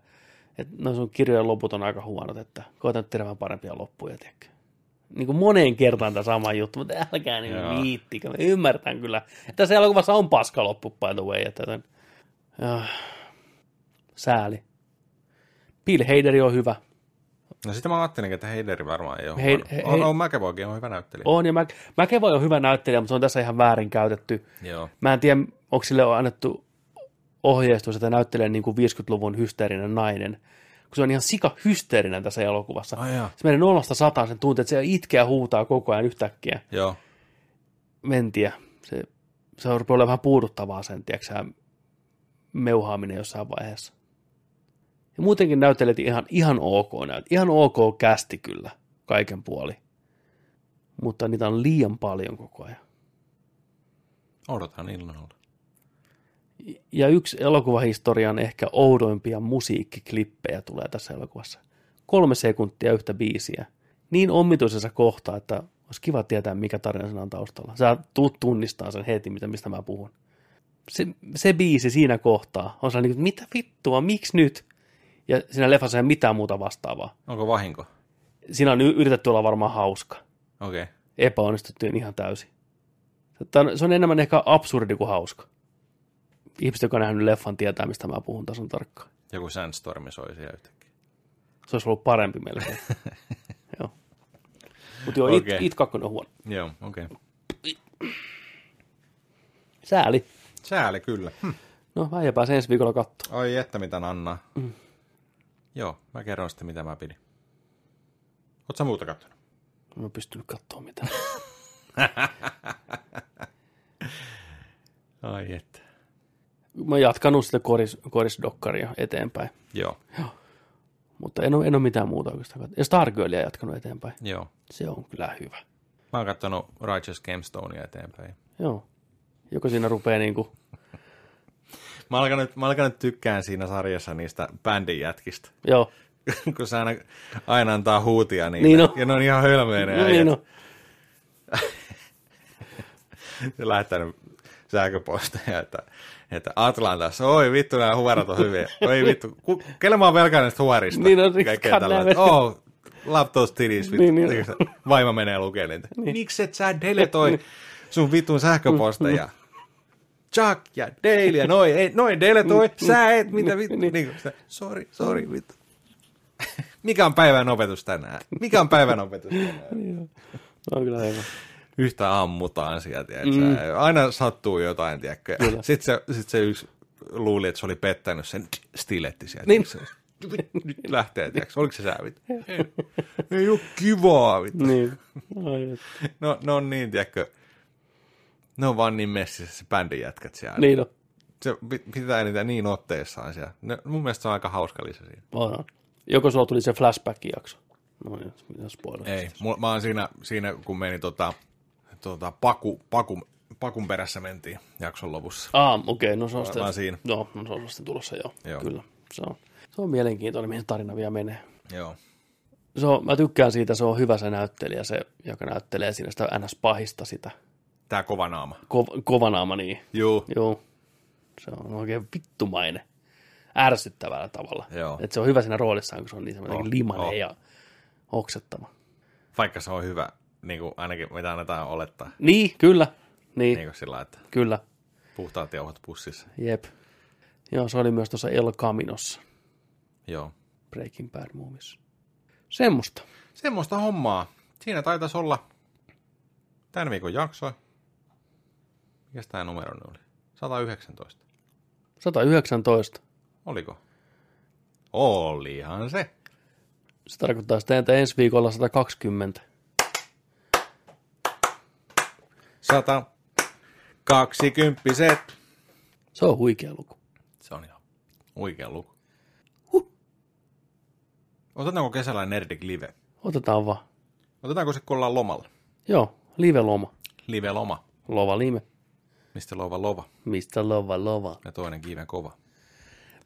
että no sun kirjojen loput on aika huonot, että koetan nyt tehdä vähän parempia loppuja, tiedätkö? Niin kuin moneen kertaan tämä sama juttu, mutta älkää niin Joo. viittikö. Me ymmärtän kyllä. Että tässä elokuvassa on paska loppu, by the way. Että tämän, ja, sääli. Bill Haderi on hyvä. No sitten mä ajattelin, että Heideri varmaan ei ole Hei- huono. he- on, he- on McAvoykin on hyvä näyttelijä. On, ja Mä, McAvoy on hyvä näyttelijä, mutta se on tässä ihan väärin käytetty. Joo. Mä en tiedä, onko sille annettu ohjeistus, että näyttelee niin kuin 50-luvun hysteerinen nainen, kun se on ihan sika hysteerinen tässä elokuvassa. Ai jaa. Se menee nollasta sataan sen tuntuu, että se itkee ja huutaa koko ajan yhtäkkiä. Joo. Mentiä. Se, se on rupeaa olemaan vähän puuduttavaa sen, tiedätkö meuhaaminen jossain vaiheessa. Ja muutenkin näyttelet ihan, ihan ok näyt. Ihan ok kästi kyllä, kaiken puoli. Mutta niitä on liian paljon koko ajan. Odotan illalla. Ja yksi elokuvahistorian ehkä oudoimpia musiikkiklippejä tulee tässä elokuvassa. Kolme sekuntia yhtä biisiä. Niin omituisessa kohtaa, että olisi kiva tietää, mikä tarina siinä on taustalla. Sä tuut tunnistaa sen heti, mitä, mistä mä puhun. Se, se biisi siinä kohtaa on sellainen, että mitä vittua, miksi nyt? Ja siinä leffassa ei ole mitään muuta vastaavaa. Onko vahinko? Siinä on yritetty olla varmaan hauska. Okei. Okay. Epäonnistuttiin ihan täysin. Se on enemmän ehkä absurdi kuin hauska. Ihmiset, joka on nähnyt leffan, tietää, mistä mä puhun tason tarkkaan. Joku Sandstormi soi siellä yhtäkkiä. Se olisi ollut parempi melkein. joo. Mutta joo, Okei. it, it 2 on huono. Joo, okei. Okay. Sääli. Sääli kyllä. Hm. No, mä pääsen ensi viikolla katsoa. Oi että mitä Anna. Mm. Joo, mä kerron sitten mitä mä pidin. Oot sä muuta kattonut? Mä en pystynyt katsoa mitään. Ai että. Mä jatkanut sitä koris, korisdokkaria eteenpäin. Joo, Mutta en ole, en ole mitään muuta oikeastaan katsonut. Ja Stargirlia jatkanut eteenpäin. joo. Se on kyllä hyvä. Mä oon kattonut Righteous Gamestonea eteenpäin. Joo. Joko siinä rupeaa niinku... Mä alkanut, mä alkanut tykkään siinä sarjassa niistä bändin jätkistä. Joo. kun se aina, aina antaa huutia niille. Niin on. Ja ne on ihan hölmöjä ne No, niin on. Se lähettänyt sähköposteja, että, että Atlantassa, oi vittu, nämä huorat on hyviä. Oi vittu, ku, kelle mä oon velkaa näistä huorista? Niin on, damn it. Oh, love those titties, vittu. Niin, niin. Niin, Vaimo menee lukemaan niitä. Niin. Miksi et sä deletoi sun vitun sähköposteja? Chuck ja Dale ja noin, ei, noin deletoi, sä et, mitä vittu. Niin. Niin, niin, sorry, sorry, vittu. Mikä on päivän opetus tänään? Mikä on päivän opetus tänään? Se on kyllä hyvä. Yhtä ammutaan sieltä, mm. aina sattuu jotain, tiedätkö. Sitten se, sit se yksi luuli, että se oli pettänyt sen stiletti sieltä. Niin. Se, nyt lähtee, tiedätkö, oliko se sä vittu? Ei, ei ole kivaa, vittu. Niin. No, no on niin, tiedätkö, ne on vaan niin messissä se bändin jätkät siellä. niin on. Se pi- pitää niitä niin otteessaan siellä. Ne, mun mielestä se on aika hauska lisä siinä. On. Joko sulla tuli se flashback-jakso? No niin, mitä. Ei, mulla, mä oon siinä, siinä kun meni tota, tota paku, paku, pakun perässä mentiin jakson lopussa. Ah, okei, okay, no se on sitten... siinä. Joo, no se on sitten tulossa, joo. Joo. Kyllä, se on. Se on mielenkiintoinen, mihin tarina vielä menee. Joo. Se on, mä tykkään siitä, se on hyvä se näyttelijä, se, joka näyttelee siinä sitä NS-pahista sitä. Tää kova naama. Ko, kovanaama, niin. Joo. Joo. Se on oikein vittumainen. Ärsyttävällä tavalla. Joo. Et se on hyvä siinä roolissaan, kun se on niin semmoinen On, limanen on. ja oksettava. Vaikka se on hyvä, niin kuin ainakin mitä annetaan olettaa. Niin, kyllä. Niin, Niin kuin sillä, että kyllä. puhtaat jauhot pussissa. Jep. Joo, se oli myös tuossa El Caminossa, Joo. Breaking Bad Movies. Semmosta. Semmoista hommaa. Siinä taitaisi olla tämän viikon jakso. Mikäs tämä numero nyt oli? 119. 119. Oliko? Olihan se. Se tarkoittaa sitä, että ensi viikolla 120. 120. Se on huikea luku. Se on ihan huikea luku. Huh. Otetaanko kesällä Nerdik live? Otetaan vaan. Otetaanko se, kun ollaan lomalla? Joo, live-loma. Live-loma. Lova lime. Mistä lova lova? Mistä lova lova? Ja toinen kiven kova.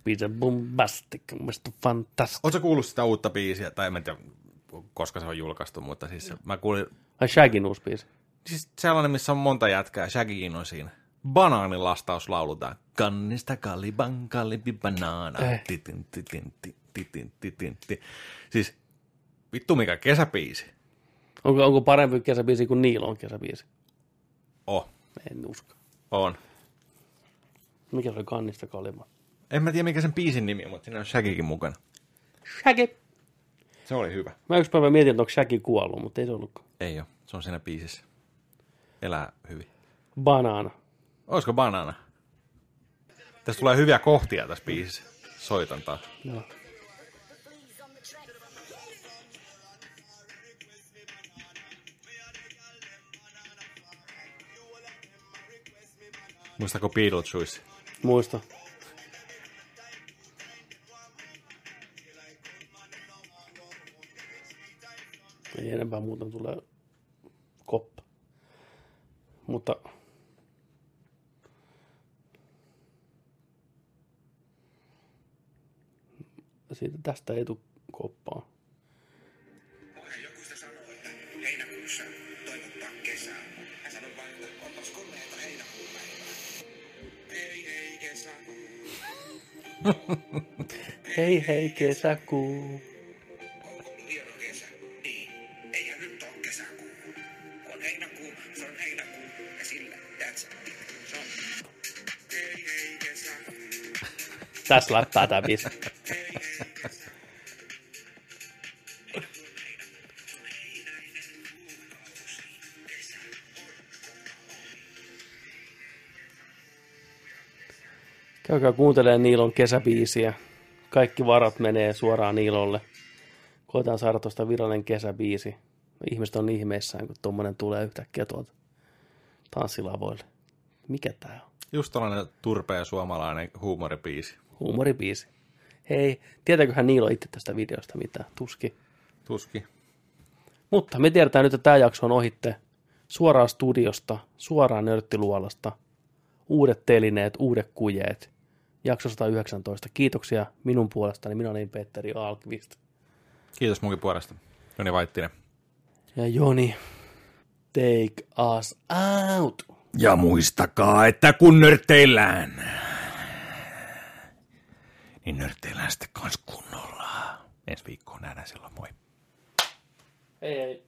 Mr. Bombastic, Mr. Fantastic. Oletko kuullut sitä uutta biisiä? Tai en tiedä, koska se on julkaistu, mutta siis se- mä kuulin... Ai Shagin uusi biisi. Siis sellainen, missä on monta jätkää, Shaggykin on siinä. Banaanin lastaus laulutaan. Kannista kaliban kalibi banaana. Eh. Titin, titin, ti- titin, titin, ti. Siis vittu mikä kesäbiisi. Onko, onko parempi kesäbiisi kuin Niilon kesäbiisi? Oh, En usko. on. Mikä se oli kannista kalima? En mä tiedä mikä sen biisin nimi on, mutta siinä on Shaggykin mukana. Shaggy. Se oli hyvä. Mä yksi päivä mietin, että onko Shaggy kuollut, mutta ei se ollutkaan. Ei ole, se on siinä biisissä. Elää hyvin. Banaana. Olisiko banaana? Tässä tulee hyviä kohtia tässä biisissä. Soitan taas. Joo. Muistako Beetlejuice? Muista. Ei enempää muuten tulee koppa. Mutta siitä tästä ei tule koppaa. Joku sitä sanoi, että heinäkuussa toivottaa kesää. Hän sanoi vain, että onpas komeeta heinäkuun päivää. Hei hei kesäkuu. Hei hei kesäkuu. Tässä läppää tää biisi. Käykää kuuntelemaan Niilon kesäbiisiä. Kaikki varat menee suoraan Niilolle. Koetaan saada tuosta virallinen kesäbiisi. Ihmiset on ihmeissään, kun tuommoinen tulee yhtäkkiä tuolta tanssilavoille. Mikä tää on? Just tällainen turpea suomalainen huumoribiisi. Huumoribiisi. Hei, tietääköhän Niilo itse tästä videosta mitään? Tuski. Tuski. Mutta me tiedetään nyt, että tämä jakso on ohitte. Suoraan studiosta, suoraan nörttiluolasta. Uudet telineet, uudet kujeet. Jakso 119. Kiitoksia minun puolestani. Minä olin Petteri Alkvist. Kiitos munkin puolesta. Joni Vaittinen. Ja Joni, take us out. Ja muistakaa, että kun nörtteillään, niin nörtteillään sitten kans kunnolla. Ensi viikkoon nähdään silloin, moi. Hei hei.